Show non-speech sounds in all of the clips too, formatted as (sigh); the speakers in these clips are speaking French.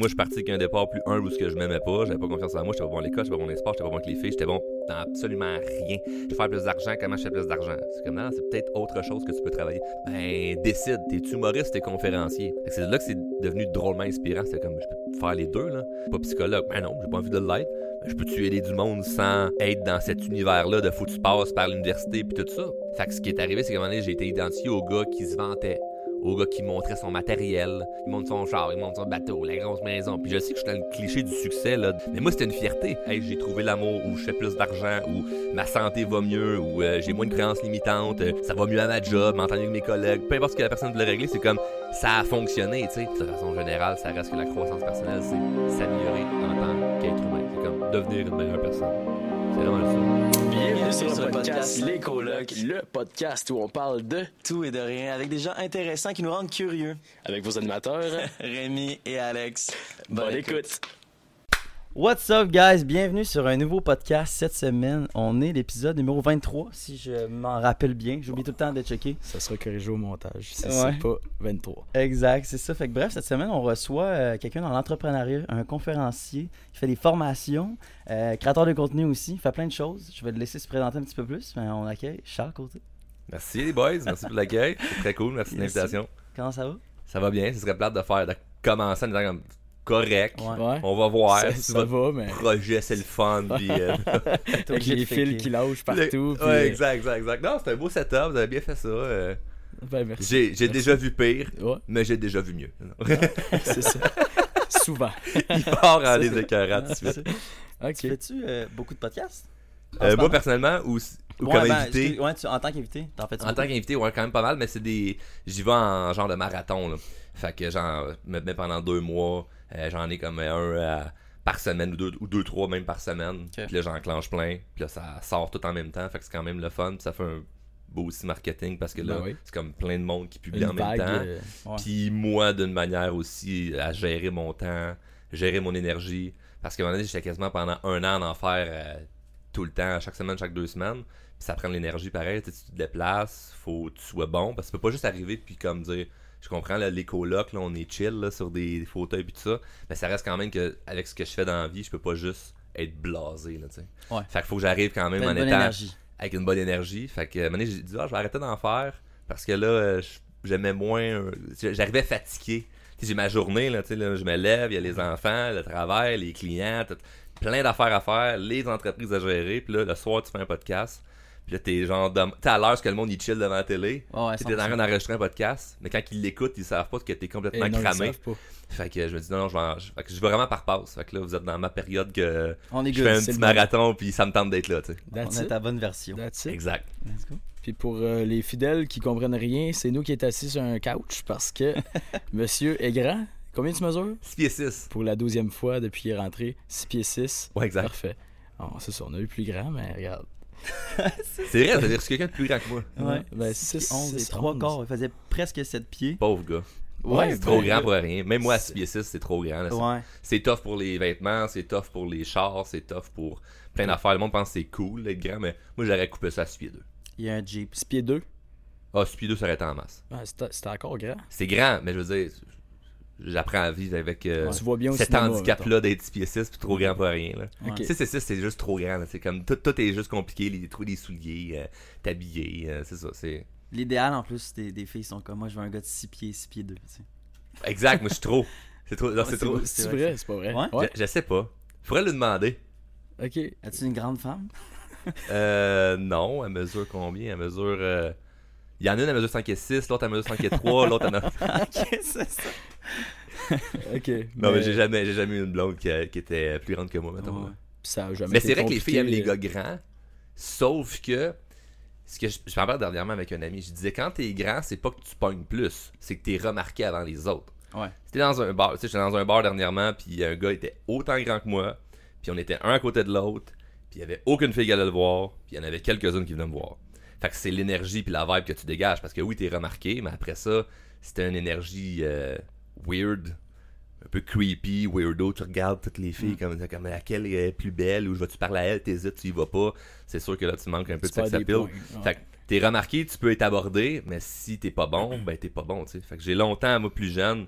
Moi, je suis parti avec un départ plus humble où ce que je m'aimais pas, j'avais pas confiance en moi, j'étais pas bon à l'école, j'étais pas bon dans les sports, j'étais pas bon avec les filles, j'étais bon dans absolument rien. Je veux faire plus d'argent, comment je fais plus d'argent? C'est comme, non, c'est peut-être autre chose que tu peux travailler. Ben, décide, t'es humoriste, t'es conférencier? C'est là que c'est devenu drôlement inspirant, c'est comme, je peux faire les deux, là. Pas psychologue, ben non, j'ai pas envie de l'être. Ben, je peux tuer du monde sans être dans cet univers-là de faut que par l'université puis tout ça. Fait que ce qui est arrivé, c'est qu'à un moment donné, j'ai été identifié au gars qui se vantait au gars qui montrait son matériel, il montre son char, il montre son bateau, la grosse maison. Puis je sais que je suis dans le cliché du succès, là. Mais moi, c'était une fierté. Hey, j'ai trouvé l'amour, ou je fais plus d'argent, ou ma santé va mieux, ou euh, j'ai moins de créances limitantes, euh, ça va mieux à ma job, m'entendre avec mes collègues. Peu importe ce que la personne voulait régler, c'est comme ça a fonctionné, tu sais. De façon générale, ça reste que la croissance personnelle, c'est s'améliorer en tant qu'être humain. C'est comme devenir une meilleure personne. C'est vraiment ça. Bienvenue sur le podcast Les Colocs, le podcast où on parle de tout et de rien avec des gens intéressants qui nous rendent curieux. avec vos animateurs. (laughs) Rémi et Alex. Bonne écoute. What's up, guys? Bienvenue sur un nouveau podcast cette semaine. On est l'épisode numéro 23, si je m'en rappelle bien. J'oublie tout le temps de checker. Ça sera corrigé au montage. Si Ouais. c'est pas 23. Exact, c'est ça. Fait que bref, cette semaine, on reçoit euh, quelqu'un dans l'entrepreneuriat, un conférencier qui fait des formations, euh, créateur de contenu aussi, il fait plein de choses. Je vais le laisser se présenter un petit peu plus, mais on accueille Charles Côté. Merci les boys, merci pour l'accueil. C'est très cool, merci de l'invitation. Comment ça va? Ça va bien, ce serait plate de faire, de commencer en disant comme correct. Ouais. On va voir ça, si ça votre va, mais projet c'est le fun. (laughs) Puis, euh, avec (laughs) les fils qui lâchent partout. puis, ouais, euh, exact, exact, exact. Non, c'est un beau setup, vous avez bien fait ça. euh. Ben, merci. J'ai, déjà vu pire, Ouais, mais j'ai déjà vu mieux. (laughs) c'est ça. Souvent. Il part en les c'est- écœurants tout de suite. ça. Ok. Tu fais-tu euh, beaucoup de podcasts? Euh, moi personnellement, ou, ou comme ben, invité, ouais, tu- en tant qu'invité, t'en fais en tant qu'invité, ouais, quand même pas mal, mais c'est des. J'y vais en genre de marathon, là. Fait que genre, me mets pendant deux mois, j'en ai comme un euh, par semaine ou deux, ou deux, trois même par semaine. Puis là, j'enclenche plein. Puis là, ça sort tout en même temps. Fait que c'est quand même le fun. Puis ça fait un beau aussi marketing parce que là, Ben oui. c'est comme plein de monde qui publie Une en même temps. euh, Ouais. Puis moi, d'une manière aussi, à gérer mon temps, gérer mon énergie. Parce qu'à un moment donné, j'étais quasiment pendant un an en faire euh, tout le temps, chaque semaine, chaque deux semaines. Puis ça prend de l'énergie pareil. Tu sais, tu te déplaces, faut que tu sois bon. Parce que tu peux pas juste arriver puis comme dire, je comprends, là, les colocs, là, on est chill là, sur des fauteuils puis tout ça. Mais ça reste quand même que avec ce que je fais dans la vie, je peux pas juste être blasé. Là. Ouais. Fait qu'il faut que j'arrive quand même en étant énergie. avec une bonne énergie. Fait que, à un moment donné, j'ai dit, ah, je vais arrêter d'en faire parce que là, euh, j'aimais moins. J'arrivais fatigué. J'ai ma journée, là, là, je me lève, il y a les enfants, le travail, les clients, tout- plein d'affaires à faire, les entreprises à gérer. Puis là, le soir, tu fais un podcast. Puis là, t'es genre. de- T'es à l'heure ce que le monde il chill devant la télé. Ouais, ouais, t'es en 100%. train d'enregistrer un podcast, mais quand ils l'écoutent, ils savent pas que t'es complètement eh non, ils cramé. savent pas. Fait que je me dis, non, non, je vais, en- fait que je vais vraiment par passe. Fait que là, vous êtes dans ma période que On est je fais un petit marathon, puis ça me tente d'être là, tu sais. On est ta bonne version. That's it. Exact. Let's go. Puis pour euh, les fidèles qui comprennent rien, c'est nous qui est assis sur un couch parce que (laughs) monsieur est grand. Combien tu mesures? 6 pieds 6. Pour la douzième fois depuis qu'il est rentré, 6 pieds 6. Ouais, exact. Parfait. Oh, c'est ça, on a eu plus grand, mais regarde. (laughs) C'est vrai, c'est-à-dire que c'est quelqu'un de plus grand que moi. Ouais. Ben, 6 six- 11 et six, 3 onze. quarts. Il faisait presque 7 pieds. Pauvre gars. Ouais, c'est trop ben, grand pour rien. Même moi, à c'est- 6 pieds 6, c'est trop grand. là. C'est- Ouais. C'est tough pour les vêtements, c'est tough pour les chars, c'est tough pour plein d'affaires. Le monde pense que c'est cool d'être grand, mais moi, j'aurais coupé ça à 6 pieds 2. Il y a un Jeep. 6 pieds 2. Ah, 6 pieds 2, ça aurait été en masse. Ouais, c'était c'était encore grand. C'est grand, mais je veux dire, j'apprends à vivre avec euh, Tu vois bien au cet handicap-là d'être 6 pieds 6 puis trop grand pour rien. Là. Ouais. Ok. 6 et 6, c'est juste trop grand. C'est comme tout, tout est juste compliqué, les, trouver des souliers, euh, t'habiller, euh, c'est ça. c'est L'idéal en plus des, des filles sont comme moi, je veux un gars de 6 pieds, 6 pieds 2. Tu sais. Exact, moi je suis trop. C'est trop. non, Ouais, c'est trop. vrai, c'est pas vrai. Ouais? Je, je sais pas. Faudrait lui demander. Ok. As-tu une grande femme? Euh, non, elle mesure combien? Elle mesure. Euh, Il y en a une, elle mesure 5 et 6, l'autre, elle mesure 5 et 3, l'autre, elle mesure. (laughs) Ok, c'est ça. (laughs) Ok. Non, mais j'ai jamais, j'ai jamais eu une blonde qui, qui était plus grande que moi, mettons. Ouais. Ça a jamais Mais c'est vrai que les filles aiment les gars grands, sauf que. Ce que je, parle dernièrement avec un ami, je disais quand t'es grand, c'est pas que tu pognes plus, c'est que t'es remarqué avant les autres. Ouais. C'était dans un bar, tu sais, j'étais dans un bar dernièrement, puis un gars était autant grand que moi, puis on était un à côté de l'autre, puis il y avait aucune fille qui allait le voir, puis il y en avait quelques-unes qui venaient me voir. Fait que c'est l'énergie puis la vibe que tu dégages, parce que oui, t'es remarqué, mais après ça, c'était une énergie euh, weird, un peu creepy, weirdo. Tu regardes toutes les filles comme, comme laquelle est plus belle, ou je vais-tu parler à elle, t'hésites, tu y vas pas. C'est sûr que là, tu manques un peu de Tu sex appeal. ouais. Fait que t'es remarqué, tu peux être abordé, mais si t'es pas bon, ben t'es pas bon, tu sais. Fait que j'ai longtemps, moi plus jeune,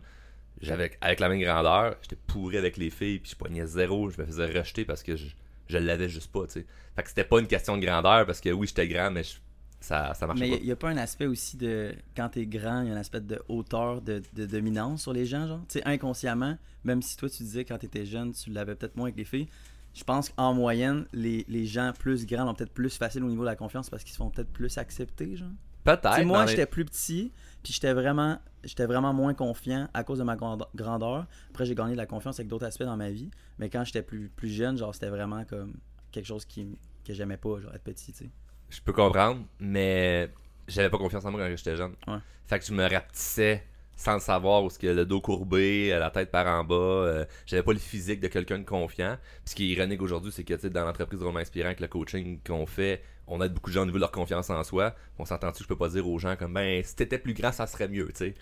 j'avais avec la même grandeur, j'étais pourri avec les filles, puis je poignais zéro, je me faisais rejeter parce que je, je l'avais juste pas, tu sais. Fait que c'était pas une question de grandeur parce que oui, j'étais grand, mais je- ça, ça marchait Mais il n'y a pas un aspect aussi de. Quand t'es grand, il y a un aspect de hauteur, de, de dominance sur les gens, genre? Tu sais, inconsciemment, même si toi tu disais quand t'étais jeune, tu l'avais peut-être moins avec les filles. Je pense qu'en moyenne, les, les gens plus grands ont peut-être plus facile au niveau de la confiance parce qu'ils se font peut-être plus accepter, genre? Peut-être. Moi, les- j'étais plus petit, puis j'étais vraiment, j'étais vraiment moins confiant à cause de ma grande- grandeur. Après, j'ai gagné de la confiance avec d'autres aspects dans ma vie. Mais quand j'étais plus, plus jeune, genre, c'était vraiment comme quelque chose qui, que j'aimais pas, genre, être petit, tu sais. Je peux comprendre, mais j'avais pas confiance en moi quand j'étais jeune. Ouais. Fait que je me rapetissais sans le savoir où ce que le dos courbé, la tête par en bas, euh, j'avais pas le physique de quelqu'un de confiant. Puis ce qui est ironique aujourd'hui, c'est que tu sais, dans l'entreprise vraiment inspirant avec le coaching qu'on fait, on aide beaucoup de gens au niveau de leur confiance en soi. On s'entend-tu que je peux pas dire aux gens comme ben si t'étais plus grand, ça serait mieux, tu sais.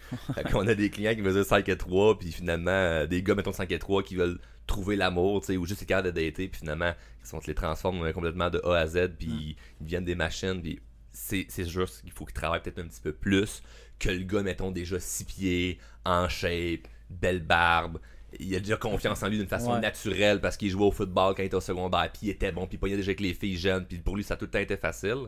(laughs) qu'on a des clients qui veulent 5 et 3, puis finalement euh, des gars mettons 5 et 3 qui veulent trouver l'amour, tu sais, ou juste être capable de dater, puis finalement ils sont les transforment euh, complètement de A à Z, puis ils deviennent des machines, puis c'est c'est juste qu'il faut qu'ils travaillent peut-être un petit peu plus que le gars, mettons, déjà six pieds, en shape, belle barbe. Il a déjà confiance en lui d'une façon Ouais. naturelle parce qu'il jouait au football quand il était au secondaire, puis il était bon, puis il pognait déjà avec les filles jeunes, puis pour lui, ça a tout le temps été facile.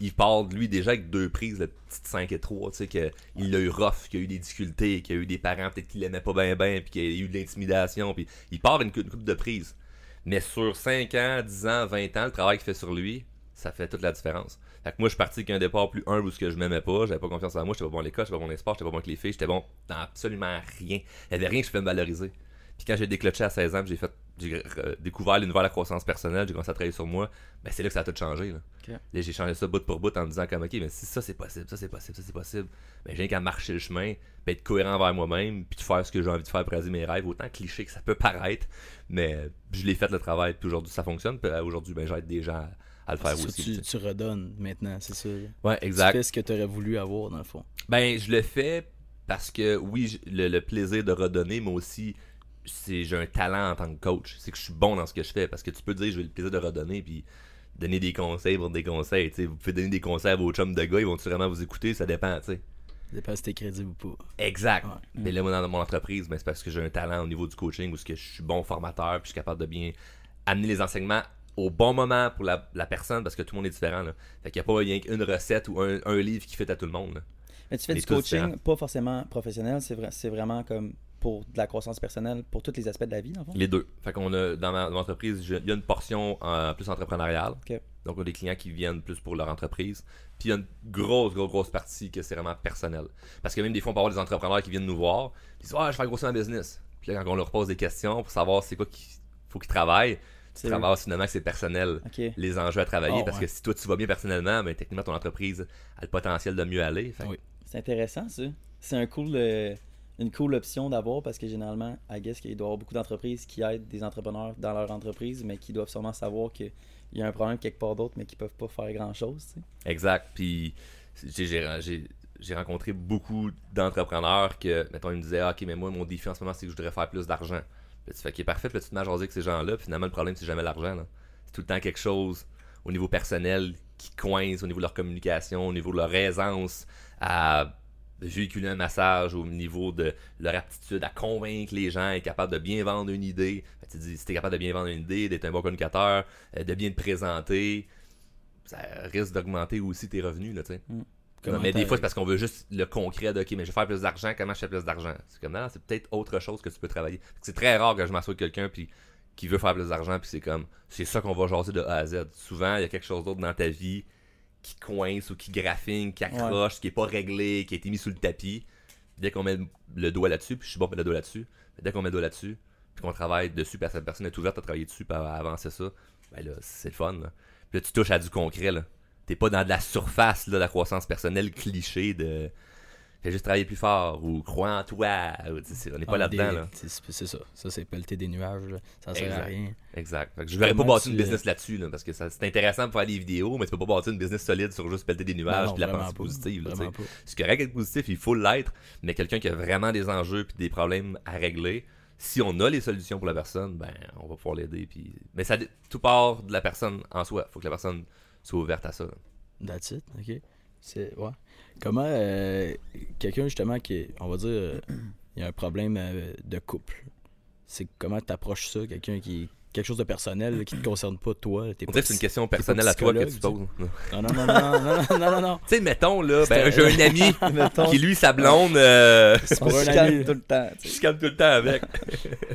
Il part, lui, déjà avec deux prises, le petit 5 et 3, tu sais, qu'il a eu rough, qu'il a eu des difficultés, qu'il a eu des parents peut-être qui l'aimaient pas bien, bien, puis qu'il a eu de l'intimidation, puis il part cou- une coupe de prises. Mais sur 5 ans, 10 ans, 20 ans, le travail qu'il fait sur lui, ça fait toute la différence. Fait que moi, je suis parti avec un départ plus humble où ce que je m'aimais pas, j'avais pas confiance en moi, j'étais pas bon à l'école, j'étais pas bon dans les sports, j'étais pas bon avec les filles, j'étais bon dans absolument rien. Il y avait rien que je pouvais me valoriser. Puis quand j'ai déclenché à 16 ans, j'ai fait j'ai découvert l'univers de la croissance personnelle, j'ai commencé à travailler sur moi, ben c'est là que ça a tout changé. Là, j'ai changé ça bout pour bout en me disant comme ok, mais si ça c'est possible, ça c'est possible, ça c'est possible, ben j'ai rien qu'à marcher le chemin, puis être cohérent envers moi-même, puis de faire ce que j'ai envie de faire pour réaliser mes rêves, autant cliché que ça peut paraître, mais je l'ai fait le travail, puis aujourd'hui ça fonctionne, puis euh, aujourd'hui ben j'aide des gens à, à le faire Ça, aussi. tu, tu tu redonnes maintenant, c'est ça. Ouais, Tu exact. fais ce que tu aurais voulu avoir, dans le fond. Ben, je le fais parce que, oui, le, le plaisir de redonner, mais aussi, j'ai un talent en tant que coach. C'est que je suis bon dans ce que je fais. Parce que tu peux dire, j'ai le plaisir de redonner, puis donner des conseils pour des conseils. tu sais. Vous pouvez donner des conseils à vos chums de gars, ils vont-tu vraiment vous écouter? Ça dépend, tu sais. Ça dépend si t'es crédible ou pas. Exact. Ouais. Mais là, moi, dans mon entreprise, ben, c'est parce que j'ai un talent au niveau du coaching, où ce que je suis bon formateur, puis je suis capable de bien amener les enseignements au bon moment pour la, la personne, parce que tout le monde est différent. Là. Fait qu'il n'y a pas rien qu'une recette ou un, un livre qui fait à tout le monde. là. Mais tu fais du coaching, différents. pas forcément professionnel, c'est vrai, c'est vraiment comme pour de la croissance personnelle, pour tous les aspects de la vie, dans le fond? Les deux. Fait qu'on a dans ma dans mon entreprise, je- il y a une portion euh, plus entrepreneuriale. Donc on a des clients qui viennent plus pour leur entreprise. Puis il y a une grosse, grosse, grosse partie que c'est vraiment personnel. Parce que même des fois, on peut avoir des entrepreneurs qui viennent nous voir, puis ils disent Ah, je vais faire grossir ma business. Puis là, quand on leur pose des questions pour savoir c'est quoi qu'il faut qu'ils travaillent, tu travailles finalement que c'est personnel. Les enjeux à travailler, Ah, parce ouais. que si toi tu vas bien personnellement, ben, techniquement ton entreprise a le potentiel de mieux aller. Fait que- Oui. C'est intéressant, ça. C'est un cool, euh, une cool option d'avoir parce que généralement, I guess qu'il doit y avoir beaucoup d'entreprises qui aident des entrepreneurs dans leur entreprise, mais qui doivent sûrement savoir qu'il y a un problème quelque part d'autre, mais qui peuvent pas faire grand chose. Exact. Puis j'ai- rencontré beaucoup d'entrepreneurs que, mettons, ils me disaient, Ah, ok, mais moi, mon défi en ce moment, c'est que je voudrais faire plus d'argent. Puis tu fais, ok, parfait, puis tu te mets à avec ces gens-là. Finalement, le problème, c'est jamais l'argent. C'est tout le temps quelque chose au niveau personnel qui coince, au niveau de leur communication, au niveau de leur aisance à véhiculer un message, au niveau de leur aptitude à convaincre les gens, être capable de bien vendre une idée. Tu dis, si t'es capable de bien vendre une idée, d'être un bon communicateur, euh, de bien te présenter, ça risque d'augmenter aussi tes revenus, là, tu sais. Comment Non, mais des fois, c'est parce qu'on veut juste le concret de OK, mais je vais faire plus d'argent, comment je fais plus d'argent? C'est comme non, c'est peut-être autre chose que tu peux travailler. C'est très rare que je m'assoie avec quelqu'un puis qui veut faire plus d'argent, puis c'est comme c'est ça qu'on va jaser de A à Z. Souvent, il y a quelque chose d'autre dans ta vie qui coince ou qui graffine, qui accroche, qui est pas réglé, qui a été mis sous le tapis. Dès qu'on met le doigt là-dessus, puis je suis bon pour le doigt là-dessus, dès qu'on met le doigt là-dessus, puis qu'on travaille dessus, puis cette personne est ouverte à travailler dessus, puis à avancer ça, ben là, c'est le fun. Là. Puis là, tu touches à du concret, là. T'es pas dans de la surface là, de la croissance personnelle cliché de fais juste travailler plus fort ou crois en toi. ou, on n'est pas Ah, là-dedans. Là. C'est ça. Ça, c'est pelleter des nuages. là. Ça sert à rien. Exact. Je voudrais pas Comment bâtir une business là-dessus, là, parce que c'est intéressant pour faire des vidéos, mais tu peux pas bâtir une business solide sur juste pelleter des nuages puis la pensée pas. positive. pas. C'est correct d'être positif, il faut l'être, mais quelqu'un qui a vraiment des enjeux puis des problèmes à régler, si on a les solutions pour la personne, ben on va pouvoir l'aider. Puis... Mais ça, tout part de la personne en soi. faut que la personne soit ouverte à ça. là. That's it, ok. C'est, ouais. Comment euh, quelqu'un justement qui on va dire, euh, il y a un problème euh, de couple, c'est comment tu approches ça, quelqu'un qui quelque chose de personnel qui te concerne pas toi. Es on dirait que c'est une question personnelle à toi que tu poses. Non, non, non, non, non, non, non, non. Tu sais, mettons, là, ben, j'ai un (laughs) ami qui, lui, sa blonde, euh... c'est tout le temps. Je calme tout le temps avec.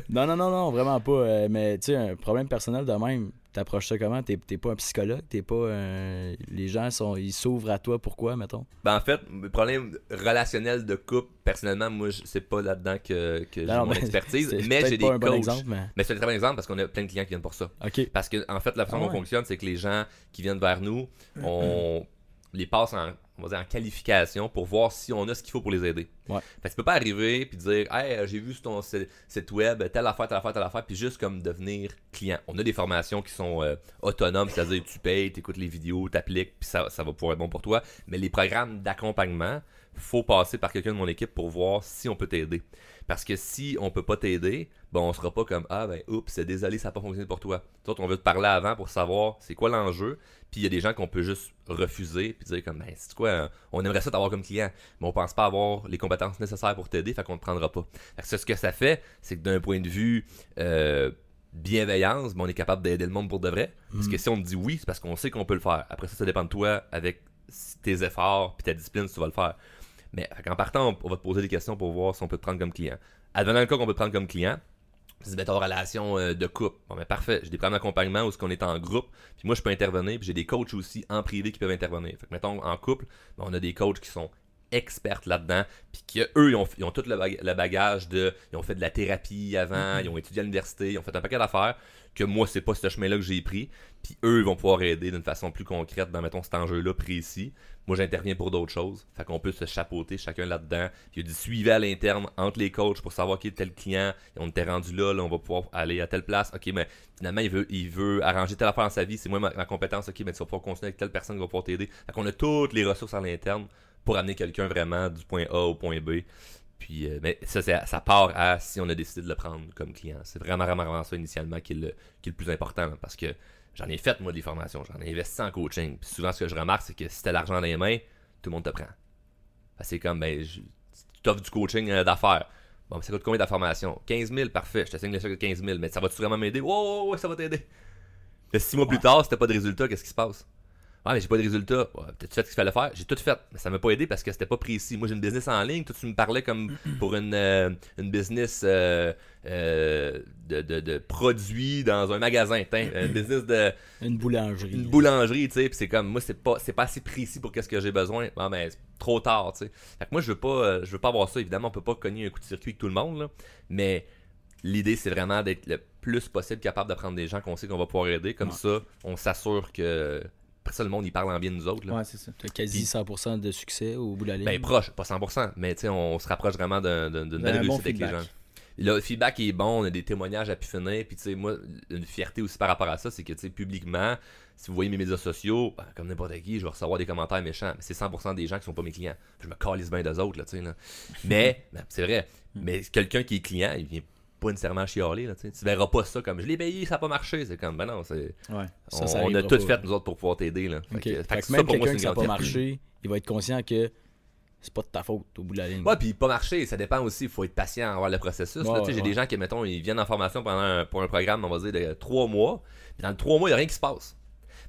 non, non, non, non, vraiment pas. Euh, mais tu sais, un problème personnel de même, t'approches ça comment? T'es t'es pas un psychologue, t'es pas un... Les gens, sont, ils s'ouvrent à toi, pourquoi, mettons? Ben, en fait, le problème relationnel de couple, personnellement, moi, je- c'est pas là-dedans que, que j'ai mon expertise, mais j'ai des un bon exemple, mais... Mais c'est un très bon exemple parce qu'on a plein de clients qui viennent pour ça. Parce que, en fait, la façon Ah dont on fonctionne, c'est que les gens qui viennent vers nous, on les passe en, on va dire, en qualification pour voir si on a ce qu'il faut pour les aider. Ouais. Fait que tu peux pas arriver puis dire Hey, j'ai vu sur ton si- site web telle affaire, telle affaire, telle affaire, puis juste comme devenir client. On a des formations qui sont euh, autonomes, c'est-à-dire tu payes, tu écoutes les vidéos, t'appliques, puis ça, ça va pouvoir être bon pour toi. Mais les programmes d'accompagnement, faut passer par quelqu'un de mon équipe pour voir si on peut t'aider. Parce que si on peut pas t'aider, ben on sera pas comme Ah ben oups, c'est désolé, ça n'a pas fonctionné pour toi. Autres, on veut te parler avant pour savoir c'est quoi l'enjeu. Puis il y a des gens qu'on peut juste refuser puis dire comme ben c'est quoi, euh, on aimerait ça t'avoir comme client, mais on pense pas avoir les compétences nécessaires pour t'aider, fait qu'on te prendra pas. Fait que ce que ça fait, c'est que d'un point de vue euh, bienveillance, ben, on est capable d'aider le monde pour de vrai. Parce que si on te dit oui, c'est parce qu'on sait qu'on peut le faire. Après ça, ça dépend de toi avec tes efforts puis ta discipline si tu vas le faire. Mais qu'en partant, on, va te poser des questions pour voir si on peut te prendre comme client. Advenant le cas qu'on peut te prendre comme client, c'est ben, ton relation euh, de couple. Bon, ben parfait. J'ai des programmes d'accompagnement où ce qu'on est en groupe. Puis moi, je peux intervenir. Puis j'ai des coachs aussi en privé qui peuvent intervenir. Fait que, mettons, en couple, ben, on a des coachs qui sont expertes là-dedans. Puis qu'eux, ils ont, ils ont tout le, bag- le bagage de. Ils ont fait de la thérapie avant, ils ont étudié à l'université, ils ont fait un paquet d'affaires. Que moi, c'est pas ce chemin-là que j'ai pris. Puis eux, vont pouvoir aider d'une façon plus concrète dans, mettons, cet enjeu-là précis. Moi, j'interviens pour d'autres choses. Fait qu'on peut se chapeauter chacun là-dedans. Il y a du suivi à l'interne entre les coachs pour savoir qui est tel client. On était rendu là, là, on va pouvoir aller à telle place. Ok, mais finalement, il veut, il veut arranger telle affaire dans sa vie. C'est moi ma, ma compétence. Ok, mais tu vas pouvoir continuer avec telle personne qui va pouvoir t'aider. Fait qu'on a toutes les ressources à l'interne pour amener quelqu'un vraiment du point A au point B. Puis, euh, mais ça, ça part à si on a décidé de le prendre comme client. C'est vraiment, vraiment, vraiment ça initialement qui est le, qui est le plus important. parce que j'en ai fait, moi, des formations. J'en ai investi en coaching. Puis souvent, ce que je remarque, c'est que si t'as l'argent dans les mains, tout le monde te prend. C'est comme, ben, je- tu t'offres du coaching euh, d'affaires. Bon, mais ça coûte combien ta formation? 15 000, parfait. Je te signe le chèque de 15 000. Mais ça va-tu vraiment m'aider? Ouais, ouais, ouais, ça va t'aider. Six mois plus tard, si t'as pas de résultat, qu'est-ce qui se passe? Ouais, mais j'ai pas de résultat. Ouais, T'as-tu fait ce qu'il fallait faire? J'ai tout fait. Mais ça m'a pas aidé parce que c'était pas précis. Moi, j'ai une business en ligne. Toi, tu me parlais comme (clears throat) pour une, euh, une business euh, euh, de, de, de produits dans un magasin. Une (clears throat) business de Une boulangerie. une boulangerie, tu sais. Puis c'est comme, moi, c'est pas, pas assez précis pour qu'est-ce que j'ai besoin. Non, mais c'est trop tard, tu sais. Fait que moi, je veux pas, je veux pas avoir ça. Évidemment, on peut pas cogner un coup de circuit avec tout le monde, là. Mais l'idée, c'est vraiment d'être le plus possible capable de prendre des gens qu'on sait qu'on va pouvoir aider. Comme Ouais. ça, on s'assure que. Après ça, le monde, il parle en bien de nous autres, là. Ouais, c'est ça. T'as quasi 100% de succès au bout de la ligne. Ben, proche, pas 100%, mais tu sais, on se rapproche vraiment d'un- d'un- d'une belle bon réussite avec les gens. Là, le feedback est bon, on a des témoignages à pu finir, puis tu sais, moi, une fierté aussi par rapport à ça, c'est que tu sais, publiquement, si vous voyez mes médias sociaux, ben, comme n'importe qui, je vais recevoir des commentaires méchants, mais c'est 100% des gens qui sont pas mes clients. Je me calisse bien d'eux autres, là, tu sais, là. Mais, ben, c'est vrai, mais quelqu'un qui est client, il vient pas nécessairement chialer, là, tu verras pas ça comme je l'ai payé, ça a pas marché, c'est comme, ben non, c'est. Ouais. On, ça on a tout pas. fait, nous autres, pour pouvoir t'aider, là. Fait Ok. que- fait Fait que que ça, même quelqu'un qui n'a pas marché, il va être conscient que c'est pas de ta faute au bout de la ligne. Ouais, puis pas marcher, ça dépend aussi. Il faut être patient envers le processus. Ouais, J'ai des gens qui, mettons, ils viennent en formation pendant un- pour un programme, on va dire, de trois mois. Puis dans le trois mois, il n'y a rien qui se passe.